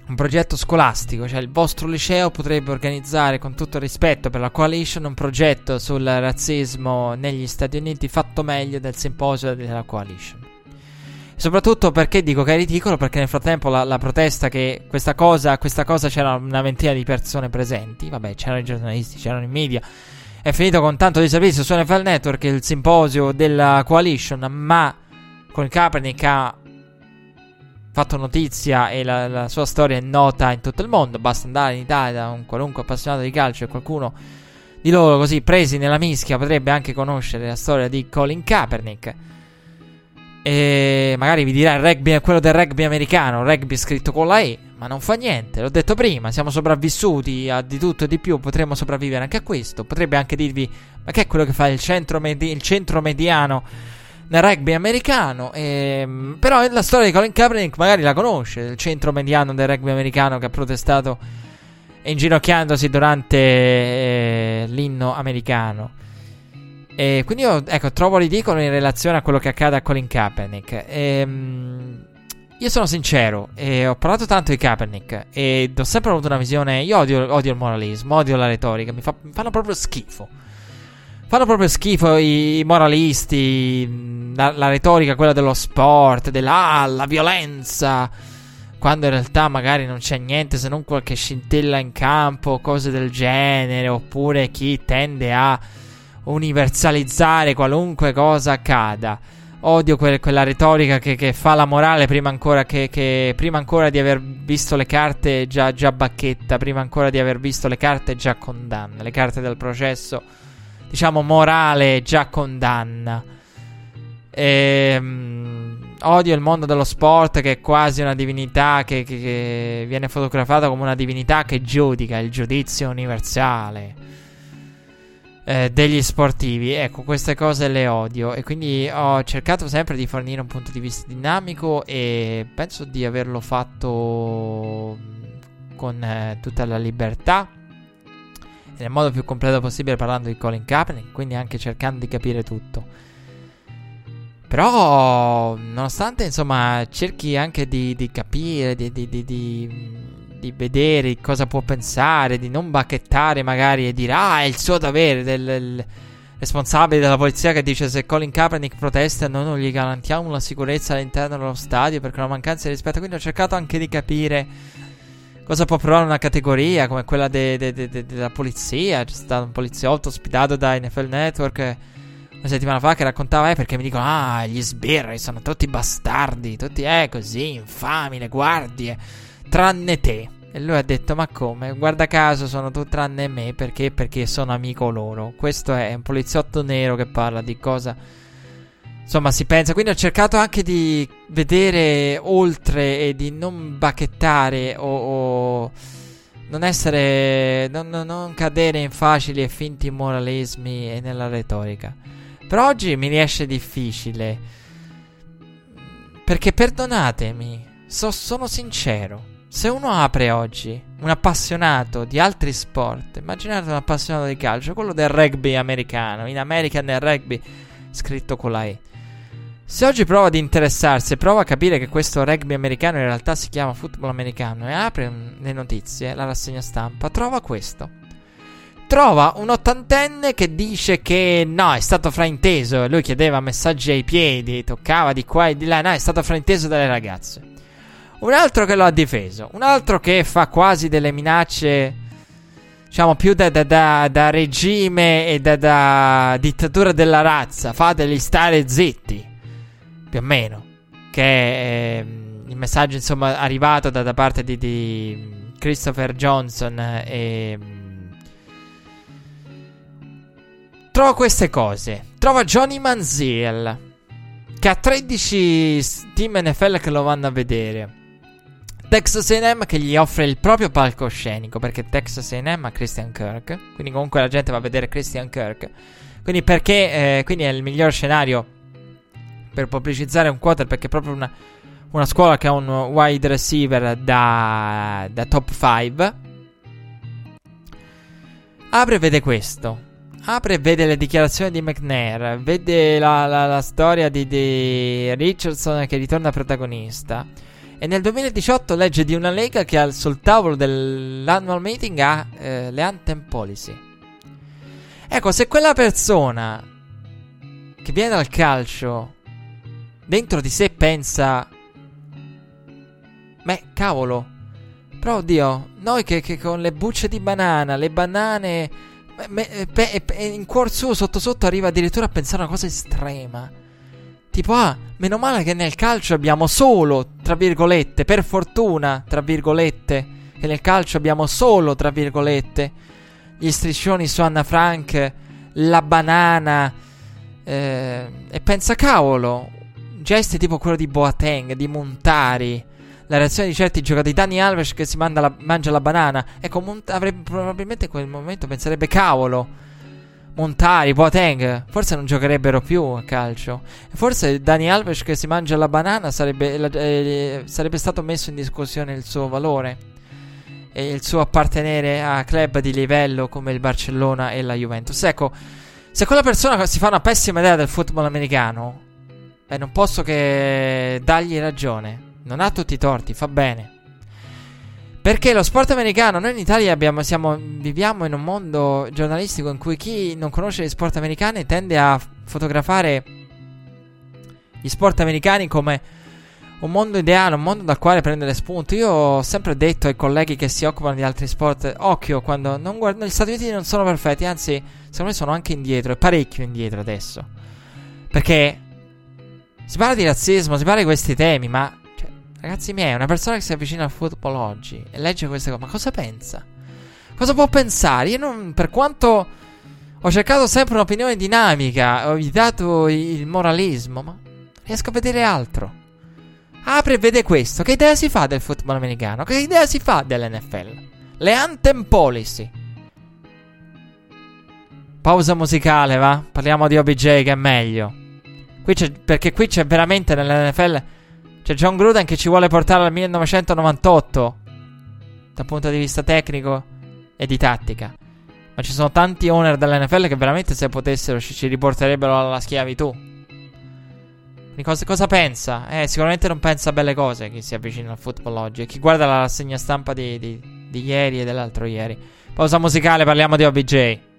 un progetto scolastico, cioè il vostro liceo potrebbe organizzare con tutto rispetto per la coalition un progetto sul razzismo negli Stati Uniti fatto meglio del simposio della coalition. Soprattutto perché dico che è ridicolo perché nel frattempo la, la protesta che questa cosa, questa cosa c'era una ventina di persone presenti, vabbè c'erano i giornalisti, c'erano i media, è finito con tanto di servizio su NFL Network il simposio della coalition, ma con Kaepernick ha fatto notizia e la, la, sua storia è nota in tutto il mondo. Basta andare in Italia da un qualunque appassionato di calcio e qualcuno di loro così presi nella mischia potrebbe anche conoscere la storia di Colin Kaepernick. E magari vi dirà il rugby è quello del rugby americano, rugby scritto con la E, ma non fa niente, l'ho detto prima, siamo sopravvissuti a di tutto e di più, potremmo sopravvivere anche a questo. Potrebbe anche dirvi, ma che è quello che fa il centro, medi- il centro mediano nel rugby americano. E, ehm, però la storia di Colin Kaepernick magari la conosce, il centro mediano del rugby americano che ha protestato inginocchiandosi durante eh, l'inno americano. E quindi io ecco, trovo ridicolo in relazione a quello che accade a Colin Kaepernick. E, ehm, io sono sincero, e ho parlato tanto di Kaepernick ed ho sempre avuto una visione. Io odio, odio il moralismo, odio la retorica, mi, fa, mi fanno proprio schifo. Fanno proprio schifo i moralisti, la, la retorica, quella dello sport, della ah, la violenza, quando in realtà magari non c'è niente se non qualche scintilla in campo, cose del genere, oppure chi tende a universalizzare qualunque cosa accada. Odio que- quella retorica che, che, fa la morale prima ancora, che, che, prima ancora di aver visto le carte già, già bacchetta, prima ancora di aver visto le carte già condanna, le carte del processo diciamo, morale già condanna. E, um, odio il mondo dello sport che è quasi una divinità che, che, che, viene fotografata come una divinità che giudica il giudizio universale eh, degli sportivi. Ecco, queste cose le odio e quindi ho cercato sempre di fornire un punto di vista dinamico e penso di averlo fatto con eh, tutta la libertà nel modo più completo possibile parlando di Colin Kaepernick, quindi anche cercando di capire tutto. Però, nonostante insomma cerchi anche di, di capire, di, di, di, vedere cosa può pensare, di non bacchettare magari e dire ah è il suo dovere del, del responsabile della polizia che dice se Colin Kaepernick protesta noi non gli garantiamo la sicurezza all'interno dello stadio perché è una mancanza di rispetto. Quindi ho cercato anche di capire cosa può provare una categoria come quella de, de, de, della polizia. C'è stato un poliziotto ospitato da NFL Network una settimana fa che raccontava, eh, perché mi dicono, ah, gli sbirri sono tutti bastardi, tutti, eh, così, infami, le guardie, tranne te. E lui ha detto, ma come? Guarda caso sono tu tranne me, perché? Perché sono amico loro. Questo è un poliziotto nero che parla di cosa Insomma, si pensa. Quindi ho cercato anche di vedere oltre e di non bacchettare o, o non essere. Non, non, cadere in facili e finti moralismi e nella retorica. Per oggi mi riesce difficile. Perché perdonatemi, so, sono sincero. Se uno apre oggi un appassionato di altri sport, immaginate un appassionato di calcio, quello del rugby americano, in America nel rugby scritto con la E. Se oggi prova ad interessarsi e prova a capire che questo rugby americano in realtà si chiama football americano e apre le notizie, la rassegna stampa, trova questo. Trova un ottantenne che dice che no, è stato frainteso. Lui chiedeva messaggi ai piedi, toccava di qua e di là. No, è stato frainteso dalle ragazze. Un altro che lo ha difeso. Un altro che fa quasi delle minacce, diciamo, più da, da, da, da regime e da dittatura della razza. Fateli stare zitti più o meno. Che è ehm, il messaggio, insomma, arrivato da, parte di, di, Christopher Johnson. E. Trova queste cose. Trova Johnny Manziel. Che ha 13 team NFL che lo vanno a vedere. Texas A&M che gli offre il proprio palcoscenico perché Texas A&M ha Christian Kirk, quindi comunque la gente va a vedere Christian Kirk. Quindi perché eh, quindi è il miglior scenario per pubblicizzare un quarter perché è proprio una, una scuola che ha un wide receiver da, da top 5. Apre e vede questo. Apre e vede le dichiarazioni di McNair. Vede la, la, la storia di, di Richardson che ritorna protagonista. E nel 2018 legge di una lega che al, sul tavolo dell'annual meeting ha eh, le anthem policy. Ecco, se quella persona che viene dal calcio dentro di sé pensa, beh, cavolo, però oddio, noi che, che con le bucce di banana, le banane, me, pe, pe, in cuor suo sotto sotto arriva addirittura a pensare a una cosa estrema. Tipo, ah, meno male che nel calcio abbiamo solo, tra virgolette, per fortuna, tra virgolette, che nel calcio abbiamo solo, tra virgolette, gli striscioni su Anna Frank, la banana, eh, e pensa, cavolo, gesti tipo quello di Boateng, di Montari, la reazione di certi giocatori, Dani Alves che si la, mangia la banana, ecco, Mont- avrebbe, probabilmente in quel momento penserebbe, cavolo, Montari, Boateng, forse non giocherebbero più a calcio. Forse Dani Alves che si mangia la banana sarebbe, eh, sarebbe stato messo in discussione il suo valore e il suo appartenere a club di livello come il Barcellona e la Juventus. Ecco, se quella persona si fa una pessima idea del football americano, beh, non posso che dargli ragione. Non ha tutti i torti, fa bene. Perché lo sport americano, noi in Italia abbiamo, siamo, viviamo in un mondo giornalistico in cui chi non conosce gli sport americani tende a fotografare gli sport americani come un mondo ideale, un mondo dal quale prendere spunto. Io ho sempre detto ai colleghi che si occupano di altri sport: occhio, quando non guardano gli Stati Uniti non sono perfetti, anzi, secondo me sono anche indietro, e parecchio indietro adesso. Perché si parla di razzismo, si parla di questi temi, ma Ragazzi miei, una persona che si avvicina al football oggi e legge queste cose, ma cosa pensa? Cosa può pensare? Io non, per quanto ho cercato sempre un'opinione dinamica, ho evitato il moralismo, ma riesco a vedere altro. Apre e vede questo. Che idea si fa del football americano? Che idea si fa dell'NFL? Le anthem policy. Pausa musicale, va? Parliamo di OBJ che è meglio. Qui perché qui c'è veramente nell'NFL c'è John Gruden che ci vuole portare al 1998 dal punto di vista tecnico e di tattica. Ma ci sono tanti owner dell'NFL che veramente se potessero ci, riporterebbero alla schiavitù. Cosa, cosa, pensa? Eh, sicuramente non pensa a belle cose chi si avvicina al football oggi. E chi guarda la rassegna stampa di, di, di ieri e dell'altro ieri. Pausa musicale, parliamo di OBJ.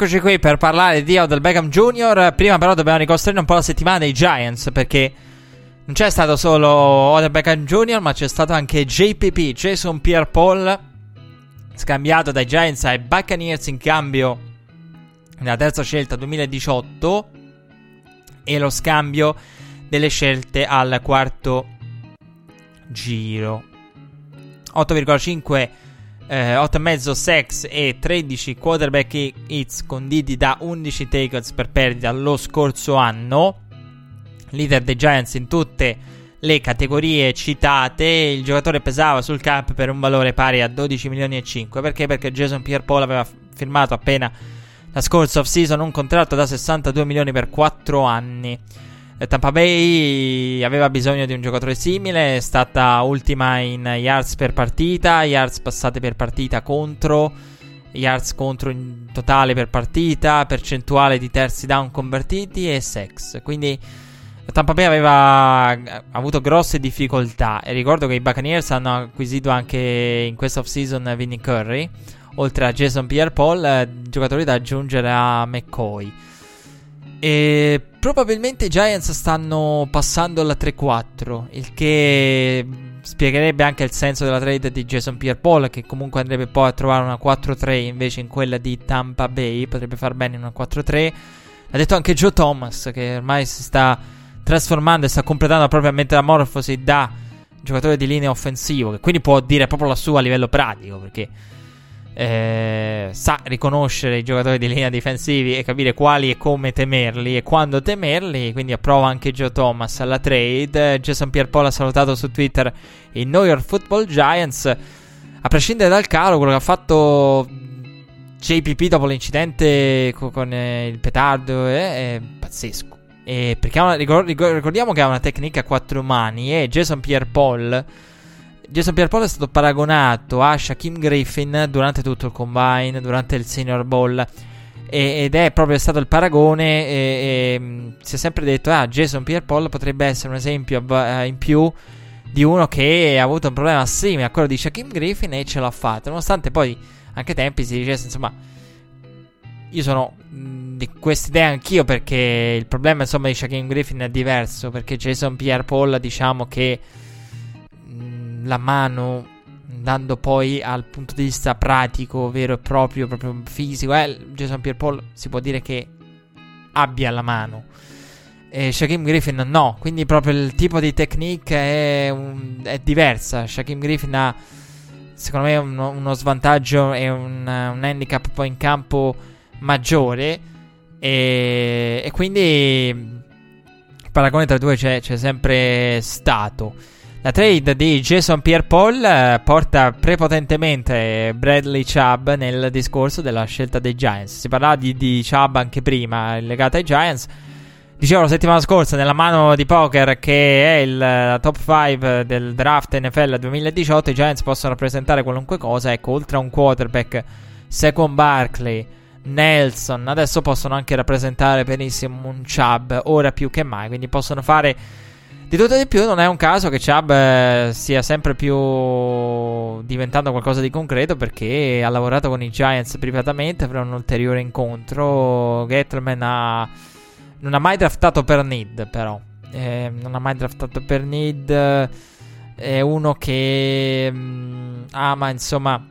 Rieccoci qui per parlare di Odell Beckham Jr. Prima però dobbiamo ricostruire un po' la settimana dei Giants perché non c'è stato solo Odell Beckham Jr. ma c'è stato anche JPP, Jason Pierre-Paul, scambiato dai Giants ai Buccaneers in cambio nella terza scelta 2018 e lo scambio delle scelte al quarto giro. 8,5 eh, 8,5 sex e 13 quarterback hits conditi da 11 tackles per perdita lo scorso anno. Leader dei Giants in tutte le categorie citate. Il giocatore pesava sul cap per un valore pari a 12 milioni e 5. Perché? Perché Jason Pierre-Paul aveva firmato appena la scorsa off-season un contratto da 62 milioni per 4 anni. Eh, Tampa Bay aveva bisogno di un giocatore simile, è stata ultima in yards per partita, yards passate per partita contro, yards contro in totale per partita, percentuale di terzi down convertiti e sex. Quindi Tampa Bay aveva avuto grosse difficoltà e ricordo che i Buccaneers hanno acquisito anche in questa off-season Vinny Curry, oltre a Jason Pierre-Paul, eh, giocatori da aggiungere a McCoy. E probabilmente i Giants stanno passando alla 3-4, il che spiegherebbe anche il senso della trade di Jason Pierre-Paul, che comunque andrebbe poi a trovare una 4-3 invece in quella di Tampa Bay, potrebbe far bene una 4-3. Ha detto anche Joe Thomas, che ormai si sta trasformando e sta completando la propria metamorfosi da giocatore di linea offensivo, che quindi può dire proprio la sua a livello pratico, perché eh, sa riconoscere i giocatori di linea difensivi e capire quali e come temerli e quando temerli. Quindi approva anche Joe Thomas alla trade. Jason Pierre-Paul ha salutato su Twitter i New York Football Giants. A prescindere dal calo, quello che ha fatto JPP dopo l'incidente con, eh, il petardo è, è pazzesco. E perché una, ricordiamo che ha una tecnica a quattro mani e Jason Pierre-Paul Jason Pierre-Paul è stato paragonato a Shaquem Griffin durante tutto il combine, durante il Senior Bowl. ed è proprio stato il paragone. E, e, mm, si è sempre detto: Ah, Jason Pierre-Paul potrebbe essere un esempio uh, in più di uno che ha avuto un problema simile a quello di Shaquem Griffin e ce l'ha fatto. Nonostante poi, anche ai tempi, si dicesse: Insomma, io sono mm, di quest'idea anch'io perché il problema insomma di Shaquem Griffin è diverso. Perché Jason Pierre-Paul, diciamo che la mano andando poi al punto di vista pratico, vero e proprio, proprio fisico, eh, Jason Pierre-Paul si può dire che abbia la mano. E Shaquem Griffin no, quindi proprio il tipo di technique è, un, è diversa. Shaquem Griffin ha, secondo me, uno, uno svantaggio e un, un, handicap poi in campo maggiore. E, e quindi il paragone tra i due c'è, c'è sempre stato. La trade di Jason Pierre-Paul eh, porta prepotentemente Bradley Chubb nel discorso della scelta dei Giants. Si parlava di, di Chubb anche prima, legato ai Giants. Dicevo la settimana scorsa nella mano di poker che è il top 5 del draft NFL 2018 i Giants possono rappresentare qualunque cosa, ecco, oltre a un quarterback, Second Barkley, Nelson, adesso possono anche rappresentare benissimo un Chubb, ora più che mai, quindi possono fare di tutto di più non è un caso che Chubb eh, stia sempre più diventando qualcosa di concreto perché ha lavorato con i Giants privatamente per un ulteriore incontro. Gettleman ha... non ha mai draftato per need però. Eh, non ha mai draftato per need. È uno che mh, mm, ama insomma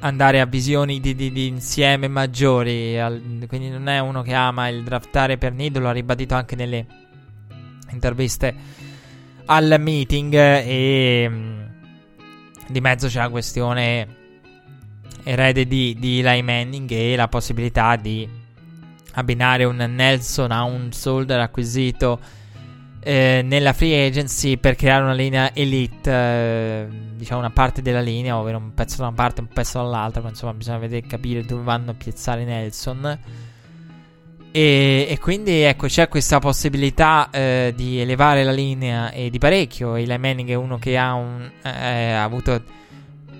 andare a visioni di, di, di insieme maggiori. Al, quindi non è uno che ama il draftare per need, lo ha ribadito anche nelle interviste al meeting e mm, di mezzo c'è la questione erede di, di Eli Manning e la possibilità di abbinare un Nelson a un soldier acquisito eh, nella free agency per creare una linea elite, eh, diciamo una parte della linea, ovvero un pezzo da una parte e un pezzo dall'altra, ma insomma bisogna vedere capire dove vanno a piazzare Nelson. E, e, quindi ecco c'è questa possibilità eh, di elevare la linea e di parecchio. Eli Manning è uno che ha, un, eh, ha, avuto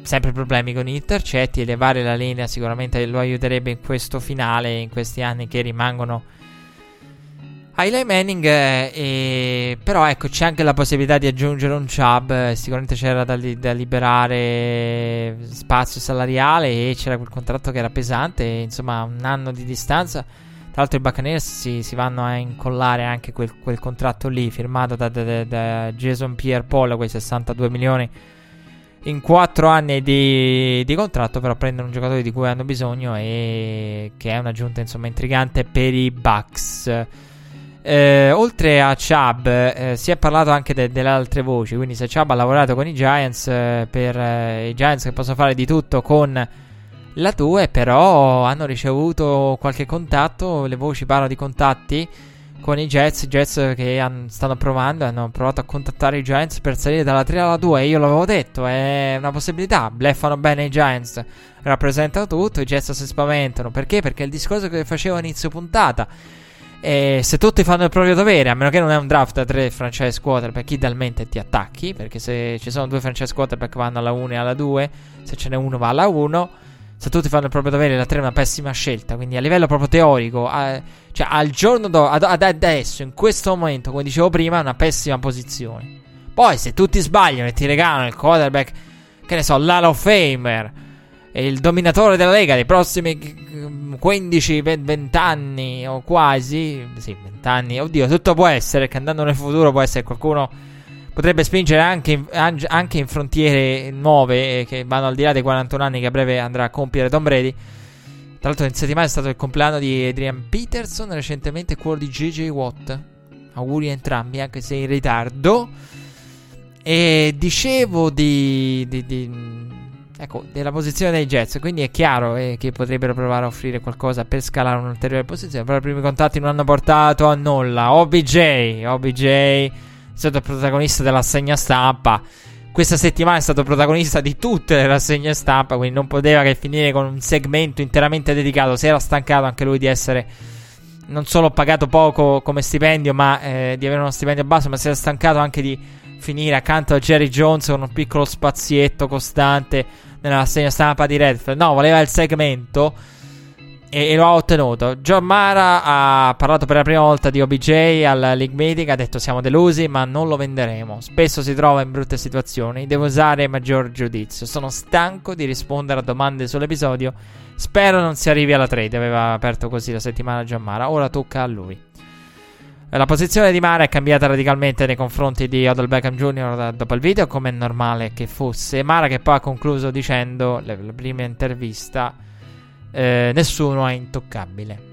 sempre problemi con gli intercetti. Elevare la linea sicuramente lo aiuterebbe in questo finale, in questi anni che rimangono Eli Manning, eh, però ecco c'è anche la possibilità di aggiungere un Chubb, sicuramente c'era da, li- da, liberare spazio salariale e c'era quel contratto che era pesante, insomma un anno di distanza. Tra l'altro i Buccaneers si, si vanno a incollare anche quel, quel contratto lì firmato da, da, da, Jason Pierre Paul, quei 62 milioni in 4 anni di, di, contratto, però prendono un giocatore di cui hanno bisogno e che è un'aggiunta insomma intrigante per i Bucks. Eh, oltre a Chubb, eh, si è parlato anche de- delle altre voci. Quindi, se Chubb ha lavorato con i Giants, eh, per eh, i Giants che possono fare di tutto con la 2, però hanno ricevuto qualche contatto. Le voci parlano di contatti con i Jets. I Jets che han- stanno provando, hanno provato a contattare i Giants per salire dalla 3 alla 2. Io l'avevo detto, è una possibilità. Bleffano bene i Giants, rappresentano tutto. I Jets si spaventano perché? Perché è il discorso che facevo a inizio puntata e se tutti fanno il proprio dovere, a meno che non è un draft da tre franchise quarterback, idealmente ti attacchi. Perché se ci sono due franchise quarterback vanno alla 1 e alla 2, se ce n'è uno va alla 1. Se tutti fanno il proprio dovere, la 3 è una pessima scelta. Quindi a livello proprio teorico, a, cioè al giorno dopo, ad, ad adesso, in questo momento, come dicevo prima, è una pessima posizione. Poi se tutti sbagliano e ti regalano il quarterback, che ne so, l'Hall of Famer il dominatore della Lega dei prossimi 15-20 anni o quasi, sì, 20 anni, oddio, tutto può essere, che andando nel futuro può essere qualcuno potrebbe spingere anche in, anche in frontiere nuove eh, che vanno al di là dei 41 anni che a breve andrà a compiere Tom Brady. Tra l'altro in settimana è stato il compleanno di Adrian Peterson, recentemente quello di JJ Watt. Auguri a entrambi, anche se in ritardo. E dicevo di, di, di ecco, della posizione dei Jets. Quindi è chiaro eh, che potrebbero provare a offrire qualcosa per scalare un'ulteriore posizione. Però i primi contatti non hanno portato a nulla. OBJ, OBJ stato protagonista dell'assegna stampa. Questa settimana è stato protagonista di tutte le rassegne stampa. Quindi non poteva che finire con un segmento interamente dedicato. Si era stancato anche lui di essere non solo pagato poco come stipendio, ma eh, di avere uno stipendio basso, ma si era stancato anche di finire accanto a Jerry Jones con un piccolo spazietto costante nella segna stampa di Redfield. No, voleva il segmento e, lo ha ottenuto. John Mara ha parlato per la prima volta di OBJ alla League Meeting. Ha detto: Siamo delusi, ma non lo venderemo. Spesso si trova in brutte situazioni. Devo usare maggior giudizio. Sono stanco di rispondere a domande sull'episodio. Spero non si arrivi alla trade. Aveva aperto così la settimana John Mara. Ora tocca a lui. La posizione di Mara è cambiata radicalmente nei confronti di Odell Beckham Jr. dopo il video, come è normale che fosse. Mara che poi ha concluso dicendo, la prima intervista, eh, nessuno è intoccabile.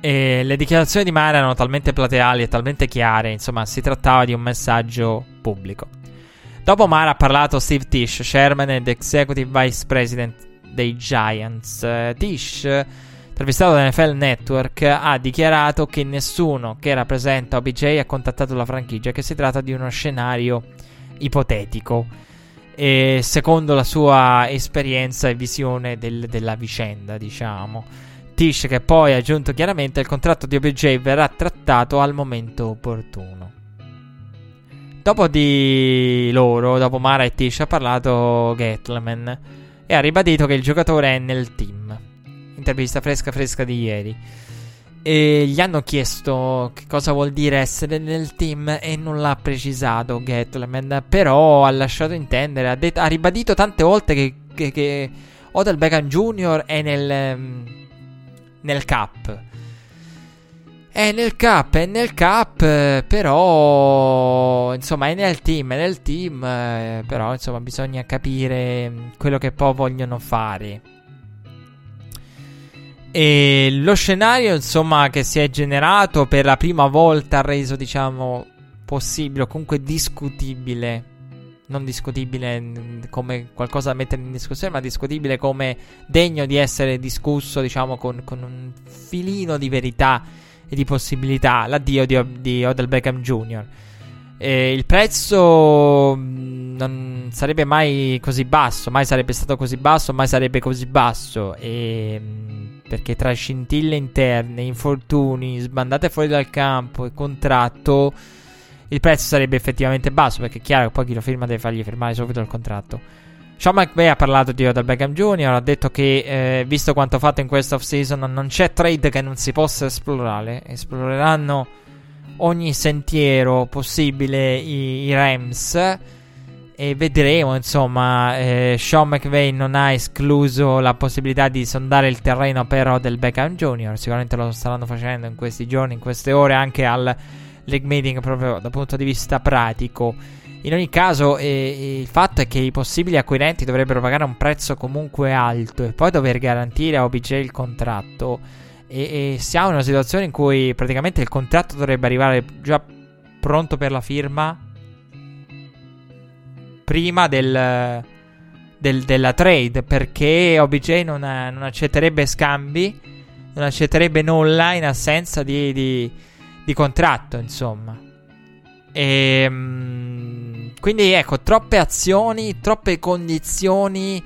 E le dichiarazioni di Mara erano talmente plateali e talmente chiare, insomma, si trattava di un messaggio pubblico. Dopo Mara ha parlato Steve Tish, chairman ed executive vice president dei Giants. Uh, Tish intervistato da NFL Network, ha dichiarato che nessuno che rappresenta OBJ ha contattato la franchigia, che si tratta di uno scenario ipotetico. E secondo la sua esperienza e visione del, della vicenda, diciamo. Tish che poi ha aggiunto chiaramente il contratto di OBJ verrà trattato al momento opportuno. Dopo di loro, dopo Mara e Tish, ha parlato Gatleman e ha ribadito che il giocatore è nel team intervista fresca fresca di ieri. E gli hanno chiesto che cosa vuol dire essere nel team e non l'ha precisato Gatleman, però ha lasciato intendere, ha, det- ha ribadito tante volte che, che, che Odell Beckham Jr. è nel, um, nel cap. È nel cap, è nel cap, però insomma è nel team, è nel team, eh, però insomma bisogna capire quello che poi vogliono fare. E lo scenario, insomma, che si è generato per la prima volta ha reso, diciamo, possibile o comunque discutibile. Non discutibile come qualcosa da mettere in discussione, ma discutibile come degno di essere discusso, diciamo, con, con un filino di verità e di possibilità. L'addio di, di Odell Beckham Jr. E il prezzo mm, non sarebbe mai così basso, mai sarebbe stato così basso, mai sarebbe così basso. E mm, perché tra scintille interne, infortuni, sbandate fuori dal campo e contratto, il prezzo sarebbe effettivamente basso. Perché è chiaro che poi chi lo firma deve fargli firmare subito il contratto. Sean McVay ha parlato di Odell Beckham Jr., ha detto che eh, visto quanto fatto in questa off-season non c'è trade che non si possa esplorare, esploreranno ogni sentiero possibile i, i Rams e vedremo insomma eh, Sean McVay non ha escluso la possibilità di sondare il terreno per Odell Beckham Jr. sicuramente lo staranno facendo in questi giorni, in queste ore anche al league meeting proprio dal punto di vista pratico in ogni caso, eh, il fatto è che i possibili acquirenti dovrebbero pagare un prezzo comunque alto e poi dover garantire a OBJ il contratto. E, e siamo in una situazione in cui praticamente il contratto dovrebbe arrivare già pronto per la firma prima del, del, della trade perché OBJ non, non, accetterebbe scambi, non accetterebbe nulla in assenza di, di, di contratto, insomma. E, ehm, quindi ecco, troppe azioni, troppe condizioni,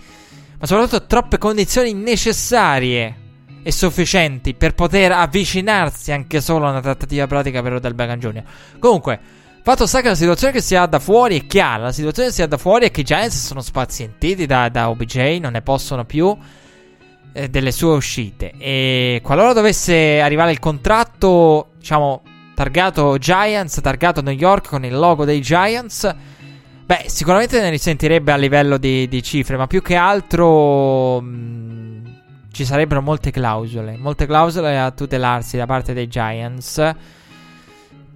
ma soprattutto troppe condizioni necessarie e sufficienti per poter avvicinarsi anche solo a una trattativa pratica per Odell Beckham Jr. Comunque, fatto sta che la situazione che si ha da fuori è chiara, la situazione che si ha da fuori è che i Giants sono spazientiti da, da OBJ, non ne possono più eh, delle sue uscite e qualora dovesse arrivare il contratto, diciamo targato Giants, targato New York con il logo dei Giants. Beh, sicuramente ne risentirebbe a livello di, di cifre, ma più che altro mh, mm, ci sarebbero molte clausole, molte clausole a tutelarsi da parte dei Giants.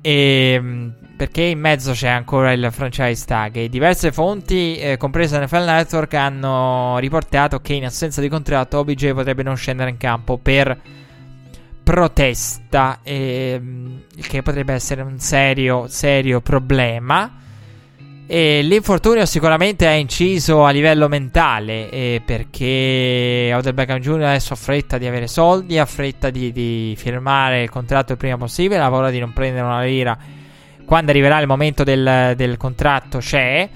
E, mh, mm, perché in mezzo c'è ancora il franchise tag e diverse fonti, eh, compresa NFL Network, hanno riportato che in assenza di contratto OBJ potrebbe non scendere in campo per protesta, ehm, che potrebbe essere un serio, serio problema. E l'infortunio sicuramente ha inciso a livello mentale eh, perché Odell Beckham Jr. adesso ha fretta di avere soldi, ha fretta di, di, firmare il contratto il prima possibile, ha paura di non prendere una lira quando arriverà il momento del, del contratto c'è.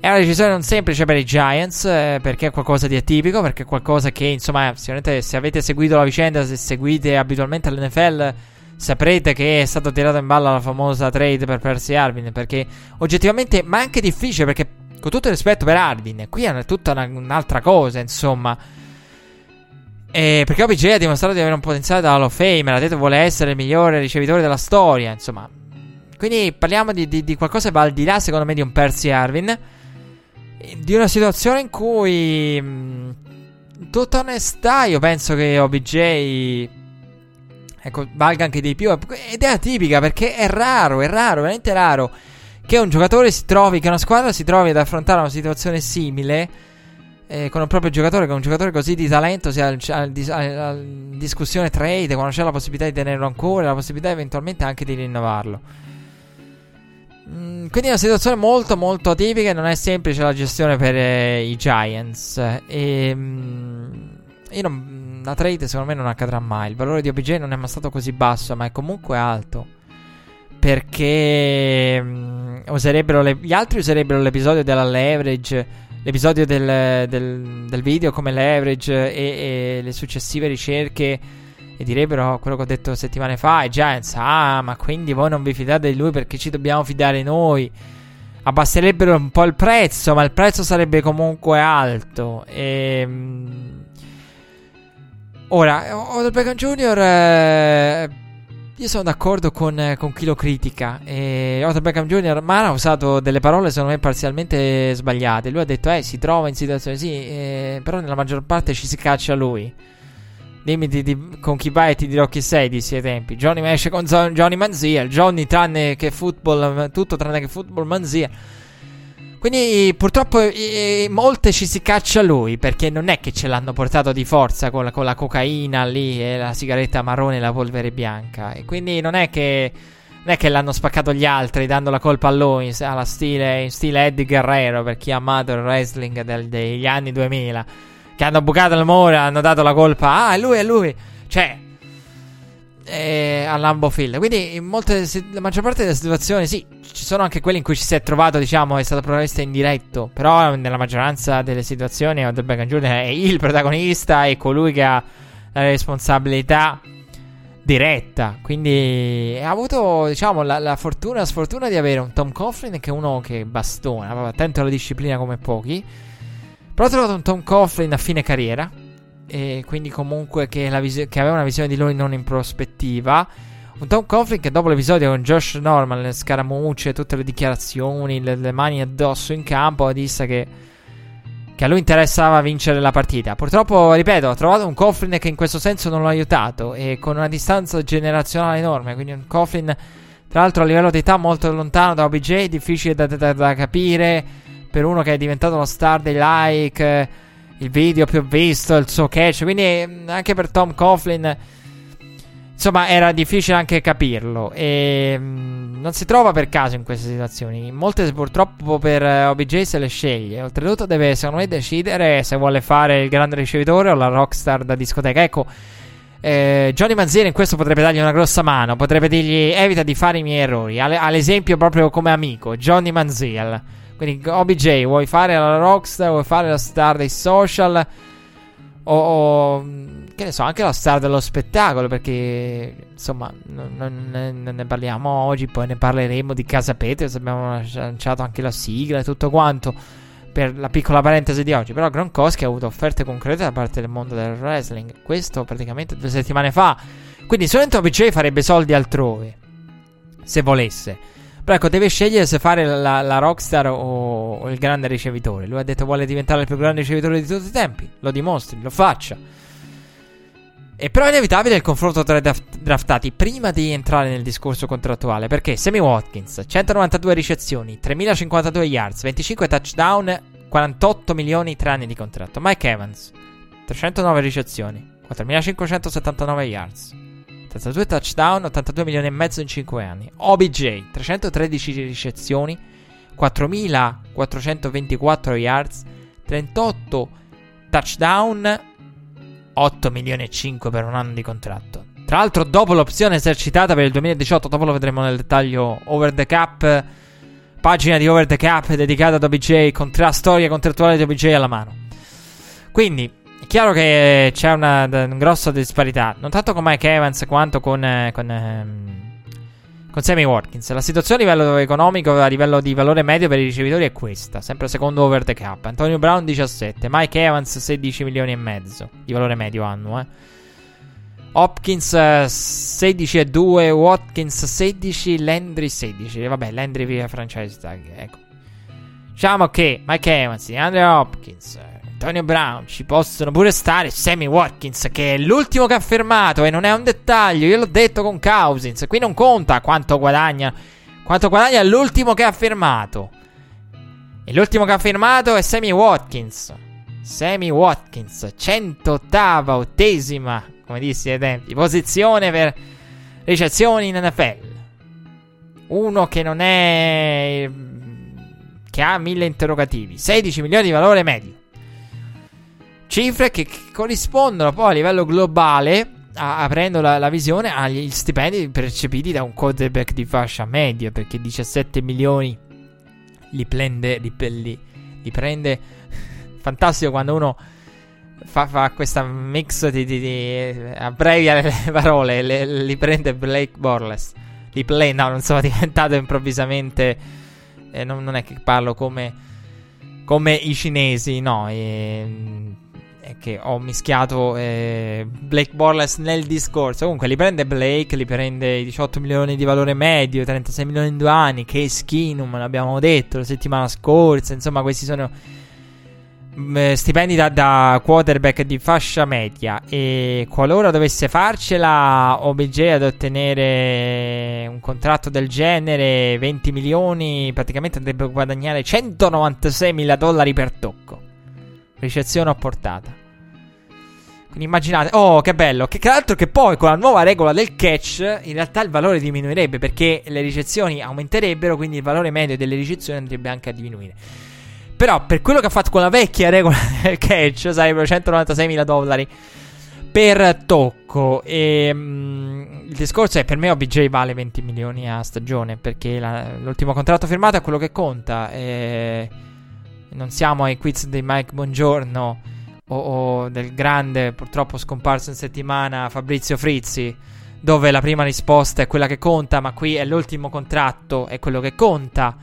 È una decisione non semplice per i Giants eh, perché è qualcosa di atipico, perché è qualcosa che, insomma, sicuramente se avete seguito la vicenda, se seguite abitualmente l'NFL, saprete che è stato tirato in balla la famosa trade per Percy Arvin, perché oggettivamente, ma anche difficile, perché con tutto il rispetto per Arvin, qui è tutta una, un'altra cosa, insomma. E perché OBJ ha dimostrato di avere un potenziale da Hall of Fame, l'ha detto vuole essere il migliore ricevitore della storia, insomma. Quindi parliamo di, di, di qualcosa che va al di là, secondo me, di un Percy Arvin di una situazione in cui, mm, tutta onestà, io penso che OBJ ecco, valga anche di più. Ed è atipica perché è raro, è raro, veramente raro che un giocatore si trovi, che una squadra si trovi ad affrontare una situazione simile eh, con un proprio giocatore, con un giocatore così di talento, sia alla discussione trade, quando c'è la possibilità di tenerlo ancora, la possibilità eventualmente anche di rinnovarlo. Mm, quindi è una situazione molto molto atipica e non è semplice la gestione per eh, i Giants. E, mm, non, la trade secondo me non accadrà mai. Il valore di OBJ non è mai stato così basso, ma è comunque alto. Perché mm, le, gli altri userebbero l'episodio della leverage, l'episodio del, del, del video come leverage e, e le successive ricerche e direbbero quello che ho detto settimane fa ai Giants, ah ma quindi voi non vi fidate di lui perché ci dobbiamo fidare noi. Abbasserebbero un po' il prezzo, ma il prezzo sarebbe comunque alto. E, ehm, ora, Odell Beckham Jr. Eh, io sono d'accordo con, con, chi lo critica. E Odell Beckham Jr. Mara ha usato delle parole secondo me parzialmente sbagliate. Lui ha detto, eh, si trova in situazioni sì, eh, però nella maggior parte ci si caccia lui. Dimmi di, di, con chi vai e ti dirò chi sei, dissi ai tempi. Johnny esce con Johnny Manzia. Johnny tranne che football, tutto tranne che football Manzia. Quindi purtroppo eh, molte ci si caccia lui perché non è che ce l'hanno portato di forza con la, con la cocaina lì e la sigaretta marrone e la polvere bianca. E quindi non è che, non è che l'hanno spaccato gli altri dando la colpa a lui alla stile, in stile Eddie Guerrero per chi ha amato il wrestling del, degli anni 2000 che hanno bucato il muro hanno dato la colpa. Ah, è lui, è lui. Cioè, eh, a Lambo Field. Quindi, in molte, la maggior parte delle situazioni, sì, ci sono anche quelle in cui ci si è trovato, diciamo, è stato protagonista indiretto. Però, nella maggioranza delle situazioni, Odell Jr. è il protagonista e colui che ha la responsabilità diretta. Quindi, ha avuto, diciamo, la, la fortuna la sfortuna di avere un Tom Coughlin che è uno che bastona, attento alla disciplina come pochi Però ho trovato un Tom Coughlin a fine carriera. E quindi comunque che, vis- che aveva una visione di lui non in prospettiva. Un Tom Coughlin che dopo l'episodio con Josh Norman, le scaramucce, tutte le dichiarazioni, le, le mani addosso in campo, disse che, che, a lui interessava vincere la partita. Purtroppo, ripeto, ho trovato un Coughlin che in questo senso non l'ha aiutato e con una distanza generazionale enorme. Quindi un Coughlin, tra l'altro, a livello di età molto lontano da OBJ, difficile da, da, da capire per uno che è diventato lo star dei like, il video più visto, il suo catch. Quindi mm, anche per Tom Coughlin, insomma, era difficile anche capirlo. E mm, non si trova per caso in queste situazioni. Molte purtroppo per OBJ se le sceglie. Oltretutto deve, secondo me, decidere se vuole fare il grande ricevitore o la rockstar da discoteca. Ecco. Eh, Johnny Manzini in questo potrebbe dargli una grossa mano. Potrebbe dirgli: Evita di fare i miei errori. All'esempio, proprio come amico, Johnny Manziel. Quindi OBJ, vuoi fare la rockstar, vuoi fare la star dei social o, o che ne so, anche la star dello spettacolo perché insomma non, non, non ne parliamo oggi, poi ne parleremo di Casa Peters, abbiamo lanciato anche la sigla e tutto quanto per la piccola parentesi di oggi. Però Gronkowski ha avuto offerte concrete da parte del mondo del wrestling. Questo praticamente due settimane fa. Quindi solamente OBJ farebbe soldi altrove. Se volesse. Però ecco, deve scegliere se fare la, la rockstar o, o, il grande ricevitore. Lui ha detto vuole diventare il più grande ricevitore di tutti i tempi. Lo dimostri, lo faccia. E però è inevitabile il confronto tra i draftati prima di entrare nel discorso contrattuale. Perché Sammy Watkins, 192 ricezioni, 3052 yards, 25 touchdown, 48 milioni 3 anni di contratto. Mike Evans, 309 ricezioni, 4579 yards. 82 touchdown, 82 milioni e mezzo in 5 anni. OBJ, 313 ricezioni, 4424 yards, 38 touchdown, 8 milioni e 5 per un anno di contratto. Tra l'altro, dopo l'opzione esercitata per il 2018, dopo lo vedremo nel dettaglio, over the cap, pagina di over the cap dedicata ad OBJ, contra- storia contrattuale di OBJ alla mano. Quindi, chiaro che c'è una, una grossa disparità, non tanto con Mike Evans quanto con, eh, con, eh, con Sammy Watkins. La situazione a livello economico, a livello di valore medio per i ricevitori è questa, sempre secondo over the cap. Antonio Brown 17, Mike Evans 16 milioni e mezzo di valore medio annuo. Eh. Hopkins 16 e 2, Watkins 16, Landry 16. Vabbè, Landry via franchise tag, ecco. Diciamo che Mike Evans, Andre Hopkins, Antonio Brown, ci possono pure stare Sammy Watkins, che è l'ultimo che ha firmato e non è un dettaglio. Io l'ho detto con Cousins. Qui non conta quanto guadagna. Quanto guadagna l'ultimo che ha firmato. E l'ultimo che ha firmato è Sammy Watkins. Sammy Watkins, 108 ottesima, come dissi ai tempi, posizione per ricezioni in NFL. Uno che non è. che ha mille interrogativi. 16 milioni di valore medio. Cifre che, corrispondono poi a livello globale, aprendo la, la, visione, agli stipendi percepiti da un quarterback di fascia media, perché 17 milioni li prende, li, li, li prende fantastico quando uno fa, fa questa mix di, di, di abbrevia le parole, le, li prende Blake Borles. Li play, no, non sono diventato improvvisamente. Eh, non, non, è che parlo come, come i cinesi, no. E, che ho mischiato eh, Blake Borles nel discorso. Comunque li prende Blake, li prende i 18 milioni di valore medio, 36 milioni in due anni. Che Skinum, l'abbiamo detto la settimana scorsa. Insomma, questi sono mh, mm, stipendi da, da, quarterback di fascia media. E qualora dovesse farcela OBJ ad ottenere un contratto del genere, 20 milioni, praticamente andrebbe a guadagnare 196 mila dollari per tocco. Ricezione a portata. Quindi immaginate, oh che bello, che tra l'altro che poi con la nuova regola del catch in realtà il valore diminuirebbe perché le ricezioni aumenterebbero, quindi il valore medio delle ricezioni andrebbe anche a diminuire. Però per quello che ha fatto con la vecchia regola del catch sarebbero 196 mila dollari per tocco. E um, il discorso è per me OBJ vale 20 milioni a stagione perché la, l'ultimo contratto firmato è quello che conta. E non siamo ai quiz di Mike Buongiorno o, o del grande, purtroppo scomparso in settimana, Fabrizio Frizzi, dove la prima risposta è quella che conta, ma qui è l'ultimo contratto, è quello che conta.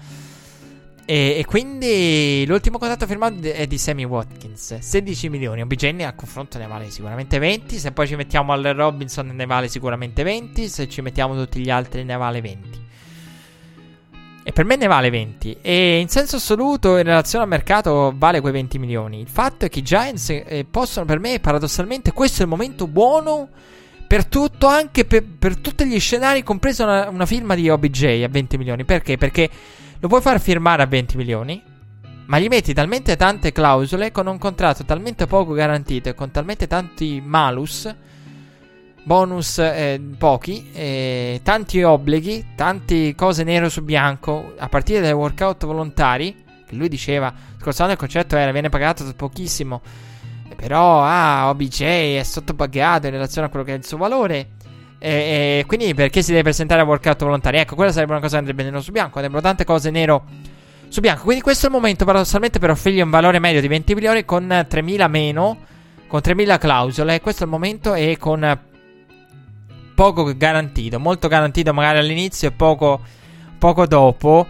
E, e, quindi l'ultimo contratto firmato è di Sammy Watkins, 16 milioni. OBJ a confronto ne vale sicuramente 20. Se poi ci mettiamo Allen Robinson ne vale sicuramente 20. Se ci mettiamo tutti gli altri ne vale 20. E per me ne vale 20. E in senso assoluto, in relazione al mercato, vale quei 20 milioni. Il fatto è che i Giants eh, possono, per me, paradossalmente, questo è il momento buono per tutto, anche per, per tutti gli scenari, compresa una, una firma di OBJ a 20 milioni. Perché? Perché lo puoi far firmare a 20 milioni, ma gli metti talmente tante clausole con un contratto talmente poco garantito e con talmente tanti malus, bonus eh, pochi, eh, tanti obblighi, tante cose nero su bianco, a partire dai workout volontari, che lui diceva, scorso anno il concetto era viene pagato pochissimo, però ah, OBJ è sottopagato in relazione a quello che è il suo valore. E, e, quindi perché si deve presentare a workout volontari? Ecco, quella sarebbe una cosa che andrebbe nero su bianco. Andrebbero tante cose nero su bianco. Quindi questo è il momento paradossalmente per offrirgli un valore medio di 20 milioni con 3.000 meno, con 3.000 clausole. Questo è il momento e con poco garantito, molto garantito magari all'inizio e poco, poco dopo.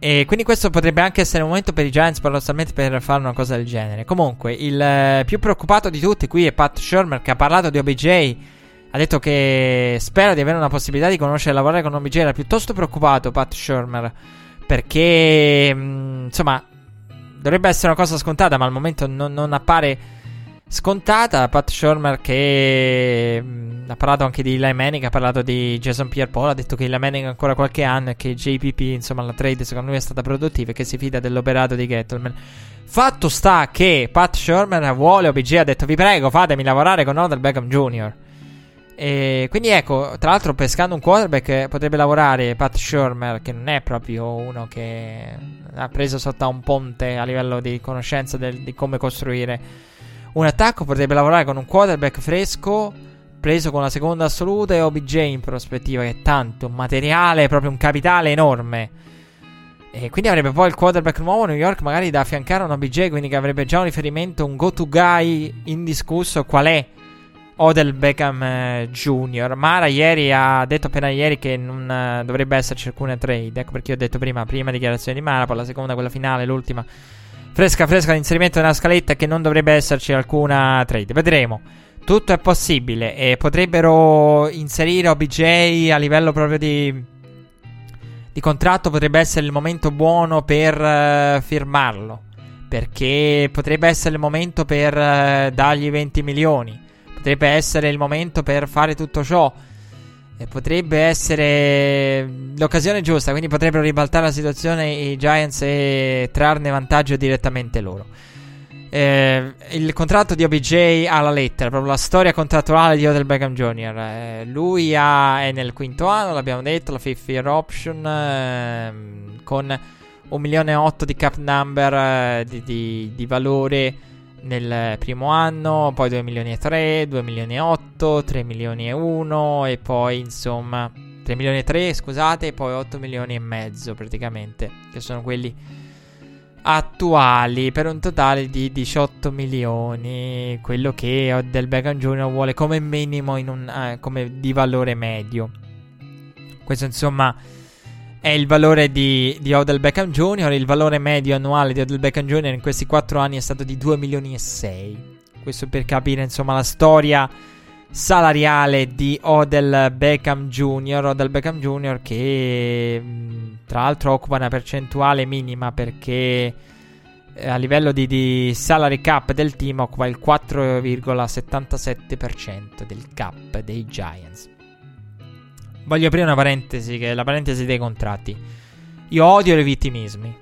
E quindi questo potrebbe anche essere un momento per i Giants paradossalmente per fare una cosa del genere. Comunque, il eh, più preoccupato di tutti qui è Pat Shermer che ha parlato di OBJ ha detto che spera di avere una possibilità di conoscere e lavorare con OBJ. Era piuttosto preoccupato Pat Shermer perché, mm, insomma, dovrebbe essere una cosa scontata, ma al momento non, non appare scontata. Pat Shermer che mh, mm, ha parlato anche di Eli Manning, ha parlato di Jason Pierre-Paul, ha detto che Eli Manning ha ancora qualche anno e che JPP, insomma, la trade secondo lui è stata produttiva e che si fida dell'operato di Gettleman. Fatto sta che Pat Shermer vuole OBJ, ha detto vi prego fatemi lavorare con Odell Beckham Jr., e quindi ecco, tra l'altro pescando un quarterback potrebbe lavorare Pat Shermer, che non è proprio uno che ha preso sotto a un ponte a livello di conoscenza del, di come costruire un attacco, potrebbe lavorare con un quarterback fresco, preso con la seconda assoluta e OBJ in prospettiva, che è tanto, un materiale, proprio un capitale enorme. E quindi avrebbe poi il quarterback nuovo New York magari da affiancare a un OBJ, quindi che avrebbe già un riferimento, un go-to guy indiscusso qual è Odell Beckham eh, Jr. Mara ieri ha detto appena ieri che non uh, dovrebbe esserci alcune trade. Ecco perché ho detto prima, prima dichiarazione di Mara, poi la seconda, quella finale, l'ultima. Fresca, fresca l'inserimento nella scaletta che non dovrebbe esserci alcuna trade. Vedremo. Tutto è possibile e potrebbero inserire OBJ a livello proprio di, di contratto. Potrebbe essere il momento buono per uh, firmarlo. Perché potrebbe essere il momento per uh, dargli 20 milioni potrebbe essere il momento per fare tutto ciò. E potrebbe essere l'occasione giusta, quindi potrebbero ribaltare la situazione i Giants e trarne vantaggio direttamente loro. Eh, il contratto di OBJ alla lettera, proprio la storia contrattuale di Odell Beckham Jr. Eh, lui ha, è nel quinto anno, l'abbiamo detto, la fifth year option eh, con un milione e otto di cap number eh, di, di, di valore nel primo anno, poi 2 milioni e 3, 2 milioni e 8, 3 milioni e 1 e poi insomma 3 milioni e 3 scusate e poi 8 milioni e mezzo praticamente che sono quelli attuali per un totale di 18 milioni quello che del Beckham Jr. vuole come minimo un, eh, come di valore medio questo insomma è il valore di, di Odell Beckham Jr. Il valore medio annuale di Odell Beckham Jr. in questi 4 anni è stato di 2 milioni e 6. Questo per capire insomma la storia salariale di Odell Beckham Jr. Odell Beckham Jr. che tra l'altro occupa una percentuale minima perché eh, a livello di, di, salary cap del team occupa il 4,77% del cap dei Giants. Voglio aprire una parentesi, che è la parentesi dei contratti. Io odio i vittimismi.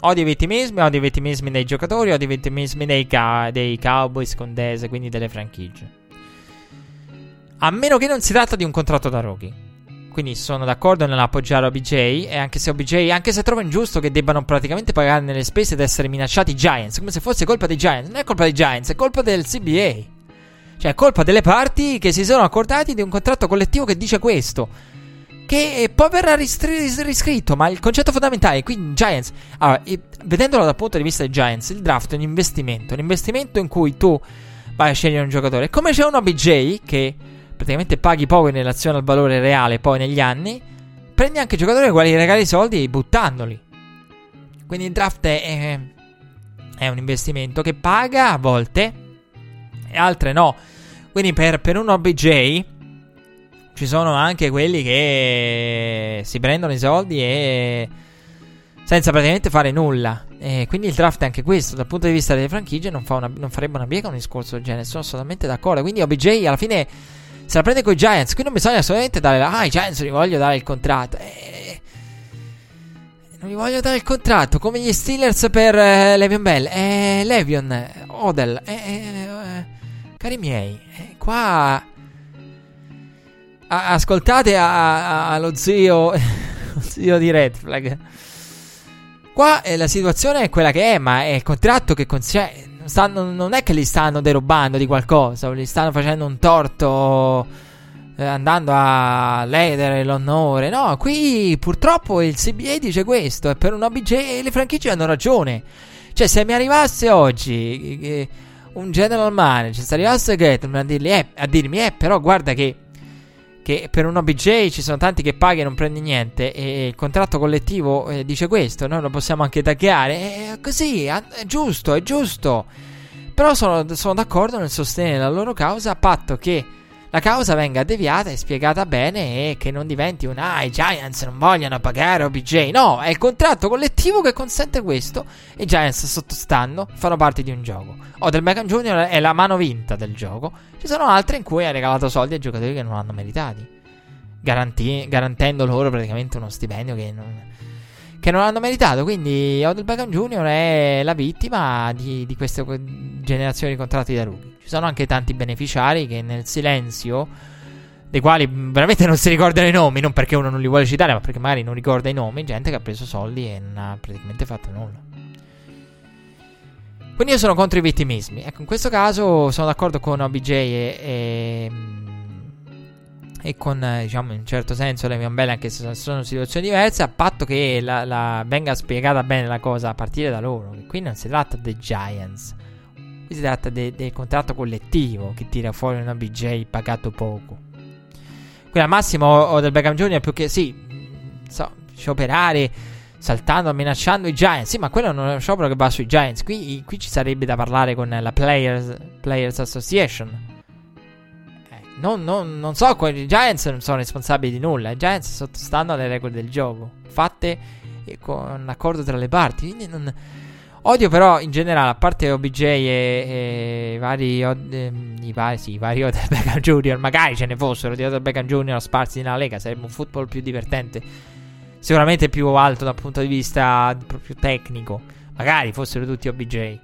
Odio i vittimismi, odio i vittimismi dei giocatori, odio i vittimismi dei, ca- dei Cowboys con quindi delle franchigie. A meno che non si tratta di un contratto da rookie. Quindi sono d'accordo nell'appoggiare OBJ. E anche se OBJ, anche se trovo ingiusto che debbano praticamente pagare nelle spese ed essere minacciati i Giants, come se fosse colpa dei Giants. Non è colpa dei Giants, è colpa del CBA. Cioè, è colpa delle parti che si sono accordati di un contratto collettivo che dice questo. Che poi verrà ristri- riscritto, ma il concetto fondamentale, qui Giants, allora, vedendolo dal punto di vista dei Giants, il draft è un investimento, un investimento in cui tu vai a scegliere un giocatore. Come c'è un OBJ che praticamente paghi poco in relazione al valore reale poi negli anni, prendi anche giocatori ai quali regali i soldi buttandoli. Quindi il draft è, è un investimento che paga a volte e altre no. Quindi per, per un OBJ ci sono anche quelli che si prendono i soldi e senza praticamente fare nulla. E quindi il draft è anche questo. Dal punto di vista delle franchigie, non, fa una, non farebbe una piega un discorso del genere. Sono assolutamente d'accordo. Quindi OBJ alla fine se la prende con i Giants. Qui non bisogna assolutamente dare. La, ah, i Giants gli voglio dare il contratto. Eh, non gli voglio dare il contratto. Come gli Steelers per eh, Levion Bell. Eh, Levion, Odell. Eh, eh, cari miei, eh, qua. A- ascoltate a- a- lo zio. zio di Red Flag. Qua eh, la situazione è quella che è, ma è il contratto che concede. Stanno, non è che li stanno derubando di qualcosa, o gli stanno facendo un torto eh, andando a ledere l'onore. No, qui purtroppo il CBA dice questo e per un OBJ le franchigie hanno ragione. Cioè, se mi arrivasse oggi eh, un general manager, se arrivasse Gettman a, dirgli, eh, a dirmi, eh, però guarda che che per un OBJ ci sono tanti che paghi e non prendi niente e il contratto collettivo eh, dice questo, noi lo possiamo anche taggare, è così, è giusto, è giusto. Però sono, sono d'accordo nel sostenere la loro causa a patto che la causa venga deviata e spiegata bene e che non diventi un ah i Giants non vogliono pagare OBJ. No, è il contratto collettivo che consente questo e i Giants sottostanno, fanno parte di un gioco. Odell Beckham Jr. è la mano vinta del gioco. Ci sono altre in cui ha regalato soldi ai giocatori che non hanno meritati, garanti- garantendo loro praticamente uno stipendio che non, che non hanno meritato. Quindi Odell Beckham Jr. è la vittima di, di queste generazioni di contratti da rookie. Ci sono anche tanti beneficiari che nel silenzio, dei quali veramente non si ricordano i nomi, non perché uno non li vuole citare, ma perché magari non ricorda i nomi, gente che ha preso soldi e non ha praticamente fatto nulla. Quindi io sono contro i vittimismi. Ecco, in questo caso sono d'accordo con OBJ e, e, e con, diciamo, in un certo senso Levion Bell, anche se sono situazioni diverse, a patto che la, la venga spiegata bene la cosa a partire da loro. Qui non si tratta dei Giants Qui si tratta del de contratto collettivo che tira fuori un BJ pagato poco. Qui al massimo o del Beckham Jr. più che sì, so, scioperare saltando, minacciando i Giants. Sì, ma quello non è uno sciopero che va sui Giants. Qui, qui ci sarebbe da parlare con la Players, Players Association. Non, non, non, so, i Giants non sono responsabili di nulla. I Giants sottostanno alle regole del gioco, fatte con accordo tra le parti. Quindi non Odio però in generale, a parte OBJ e, e vari, od, eh, i vari, sì, i vari Odell Beckham Jr., magari ce ne fossero di Odell Beckham Jr. sparsi nella Lega, sarebbe un football più divertente. Sicuramente più alto dal punto di vista proprio tecnico. Magari fossero tutti OBJ.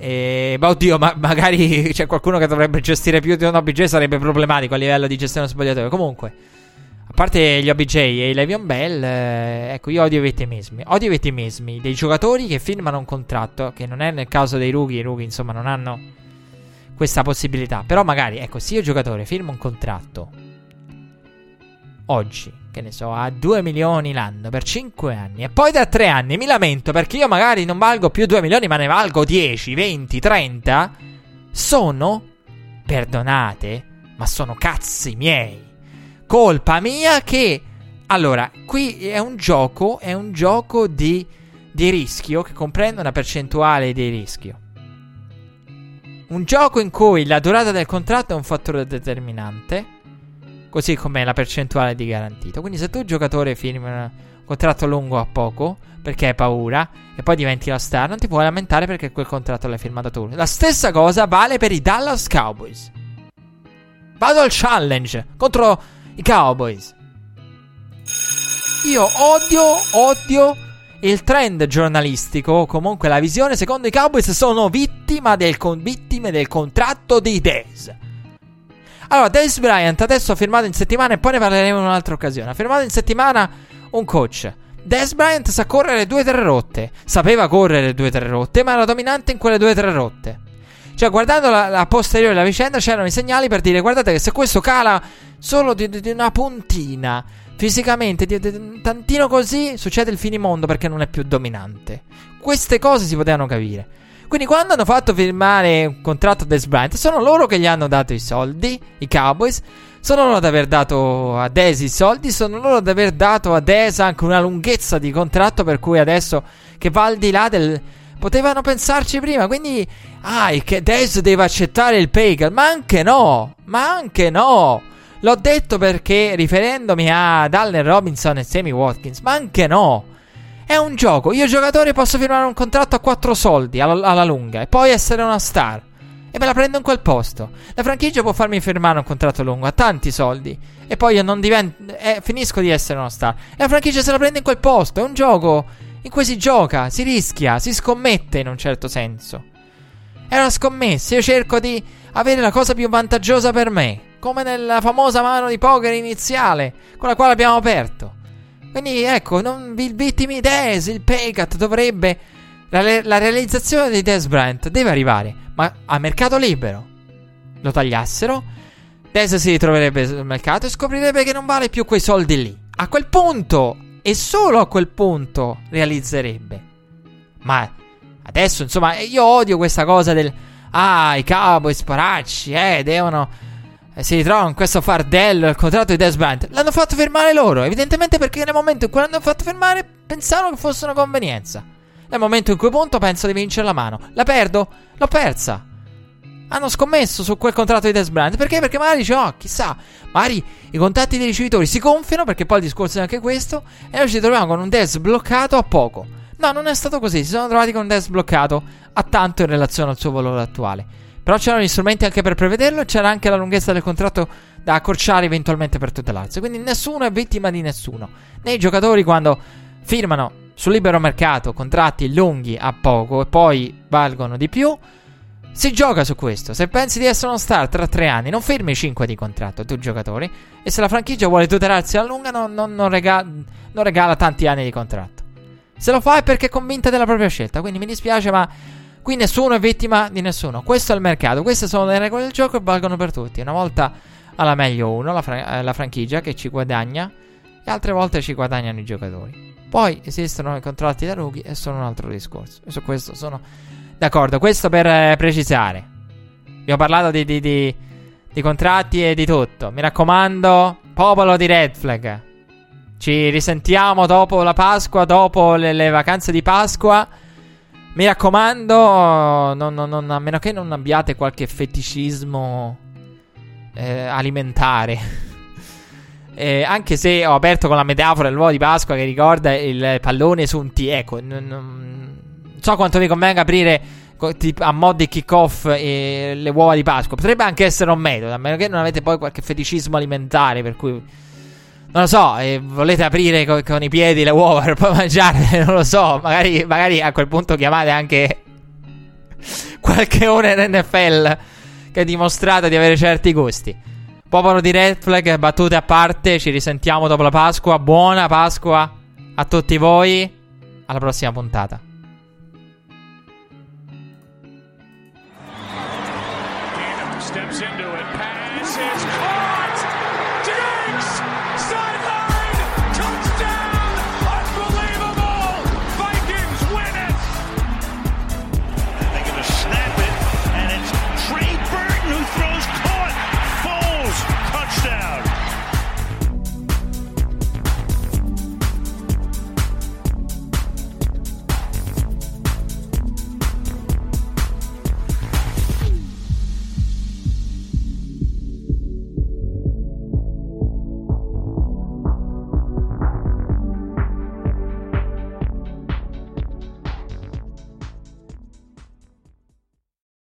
E, ma oddio, ma magari c'è qualcuno che dovrebbe gestire più di un OBJ, sarebbe problematico a livello di gestione spogliatoio. Comunque. A parte gli OBJ e i Levion Bell, eh, ecco, io odio i vittimismi. Odio i vittimismi dei giocatori che firmano un contratto, che non è nel caso dei rookie, i rookie insomma non hanno questa possibilità. Però magari, ecco, se io giocatore firmo un contratto oggi, che ne so, a 2 milioni l'anno per 5 anni e poi da 3 anni mi lamento perché io magari non valgo più 2 milioni ma ne valgo 10, 20, 30, sono, perdonate, ma sono cazzi miei colpa mia che... Allora, qui è un gioco, è un gioco di, di rischio che comprende una percentuale di rischio. Un gioco in cui la durata del contratto è un fattore determinante, così come la percentuale di garantito. Quindi se tu giocatore firmi un contratto lungo a poco, perché hai paura, e poi diventi la star, non ti puoi lamentare perché quel contratto l'hai firmato tu. La stessa cosa vale per i Dallas Cowboys. Vado al challenge contro i Cowboys. Io odio, odio il trend giornalistico, comunque la visione, secondo i Cowboys sono vittima del con- vittime del contratto di Dez. Allora, Dez Bryant adesso ha firmato in settimana e poi ne parleremo in un'altra occasione. Ha firmato in settimana un coach. Dez Bryant sa correre due o tre rotte. Sapeva correre due o tre rotte, ma era dominante in quelle due o tre rotte. Cioè, guardando la, la posteriore della vicenda, c'erano i segnali per dire: guardate che se questo cala solo di, di una puntina, fisicamente, di, di, tantino così, succede il finimondo perché non è più dominante. Queste cose si potevano capire. Quindi, quando hanno fatto firmare un contratto a Des Bryant, sono loro che gli hanno dato i soldi, i Cowboys. Sono loro ad aver dato a Desi i soldi, sono loro ad aver dato a Desa anche una lunghezza di contratto per cui adesso che va al di là del... Potevano pensarci prima, quindi... Ah, che Des deve accettare il pay ma anche no, ma anche no. L'ho detto perché riferendomi a Allen Robinson e Sammy Watkins, ma anche no. È un gioco, io giocatore posso firmare un contratto a quattro soldi alla, alla lunga e poi essere una star. E me la prendo in quel posto. La franchigia può farmi firmare un contratto lungo a tanti soldi. E poi io non divento. Eh, finisco di essere uno star. E la franchigia se la prende in quel posto. È un gioco in cui si gioca, si rischia, si scommette in un certo senso. È una scommessa. Io cerco di avere la cosa più vantaggiosa per me. Come nella famosa mano di poker iniziale, con la quale abbiamo aperto. Quindi ecco, non vi vittimi Des, il Paycat dovrebbe. La, la realizzazione di Des Bryant deve arrivare ma a mercato libero lo tagliassero, Dez si ritroverebbe sul mercato e scoprirebbe che non vale più quei soldi lì. A quel punto, e solo a quel punto, realizzerebbe. Ma adesso, insomma, io odio questa cosa del... Ah, i cowboy sparacci, eh, devono... Eh, si ritrovano in questo fardello, il contratto di Des Bryant. L'hanno fatto firmare loro, evidentemente perché nel momento in cui l'hanno fatto firmare pensavano che fosse una convenienza. Nel momento in cui punto penso di vincere la mano. La perdo? L'ho persa. Hanno scommesso su quel contratto di Des Bryant. Perché? Perché magari dice, oh, chissà, magari i contatti dei ricevitori si gonfiano, perché poi il discorso è anche questo, e noi ci troviamo con un Des bloccato a poco. No, non è stato così, si sono trovati con un Des bloccato a tanto in relazione al suo valore attuale. Però c'erano gli strumenti anche per prevederlo c'era anche la lunghezza del contratto da accorciare eventualmente per tutelarsi. Quindi nessuno è vittima di nessuno. Né i giocatori quando firmano sul libero mercato contratti lunghi a poco e poi valgono di più. Si gioca su questo. Se pensi di essere uno star tra tre anni, non firmi 5 di contratto, tu giocatori. E se la franchigia vuole tutelarsi a lunga, non, non, non, regala, non regala tanti anni di contratto. Se lo fa è perché è convinta della propria scelta. Quindi mi dispiace, ma qui nessuno è vittima di nessuno. Questo è il mercato, queste sono le regole del gioco e valgono per tutti. Una volta alla meglio uno, la, fra- eh, la franchigia che ci guadagna, e altre volte ci guadagnano i giocatori. Poi esistono i contratti da rookie e sono un altro discorso. E su questo sono d'accordo. Questo per eh, precisare. Vi ho parlato di, di, di, di, contratti e di tutto. Mi raccomando, popolo di Red Flag. Ci risentiamo dopo la Pasqua, dopo le, le vacanze di Pasqua. Mi raccomando, non, non, non, a meno che non abbiate qualche feticismo eh, alimentare. Eh, anche se ho aperto con la metafora dell'uovo di Pasqua che ricorda il pallone su un T. Ecco, non, so quanto vi convenga aprire a mod di kickoff e le uova di Pasqua. Potrebbe anche essere un metodo, a meno che non avete poi qualche feticismo alimentare per cui... Non lo so, eh, volete aprire co- con i piedi le uova per poi mangiarle, non lo so, magari, magari a quel punto chiamate anche qualche ora in NFL che ha dimostrato di avere certi gusti. Popolo di Red Flag, battute a parte, ci risentiamo dopo la Pasqua. Buona Pasqua a tutti voi. Alla prossima puntata.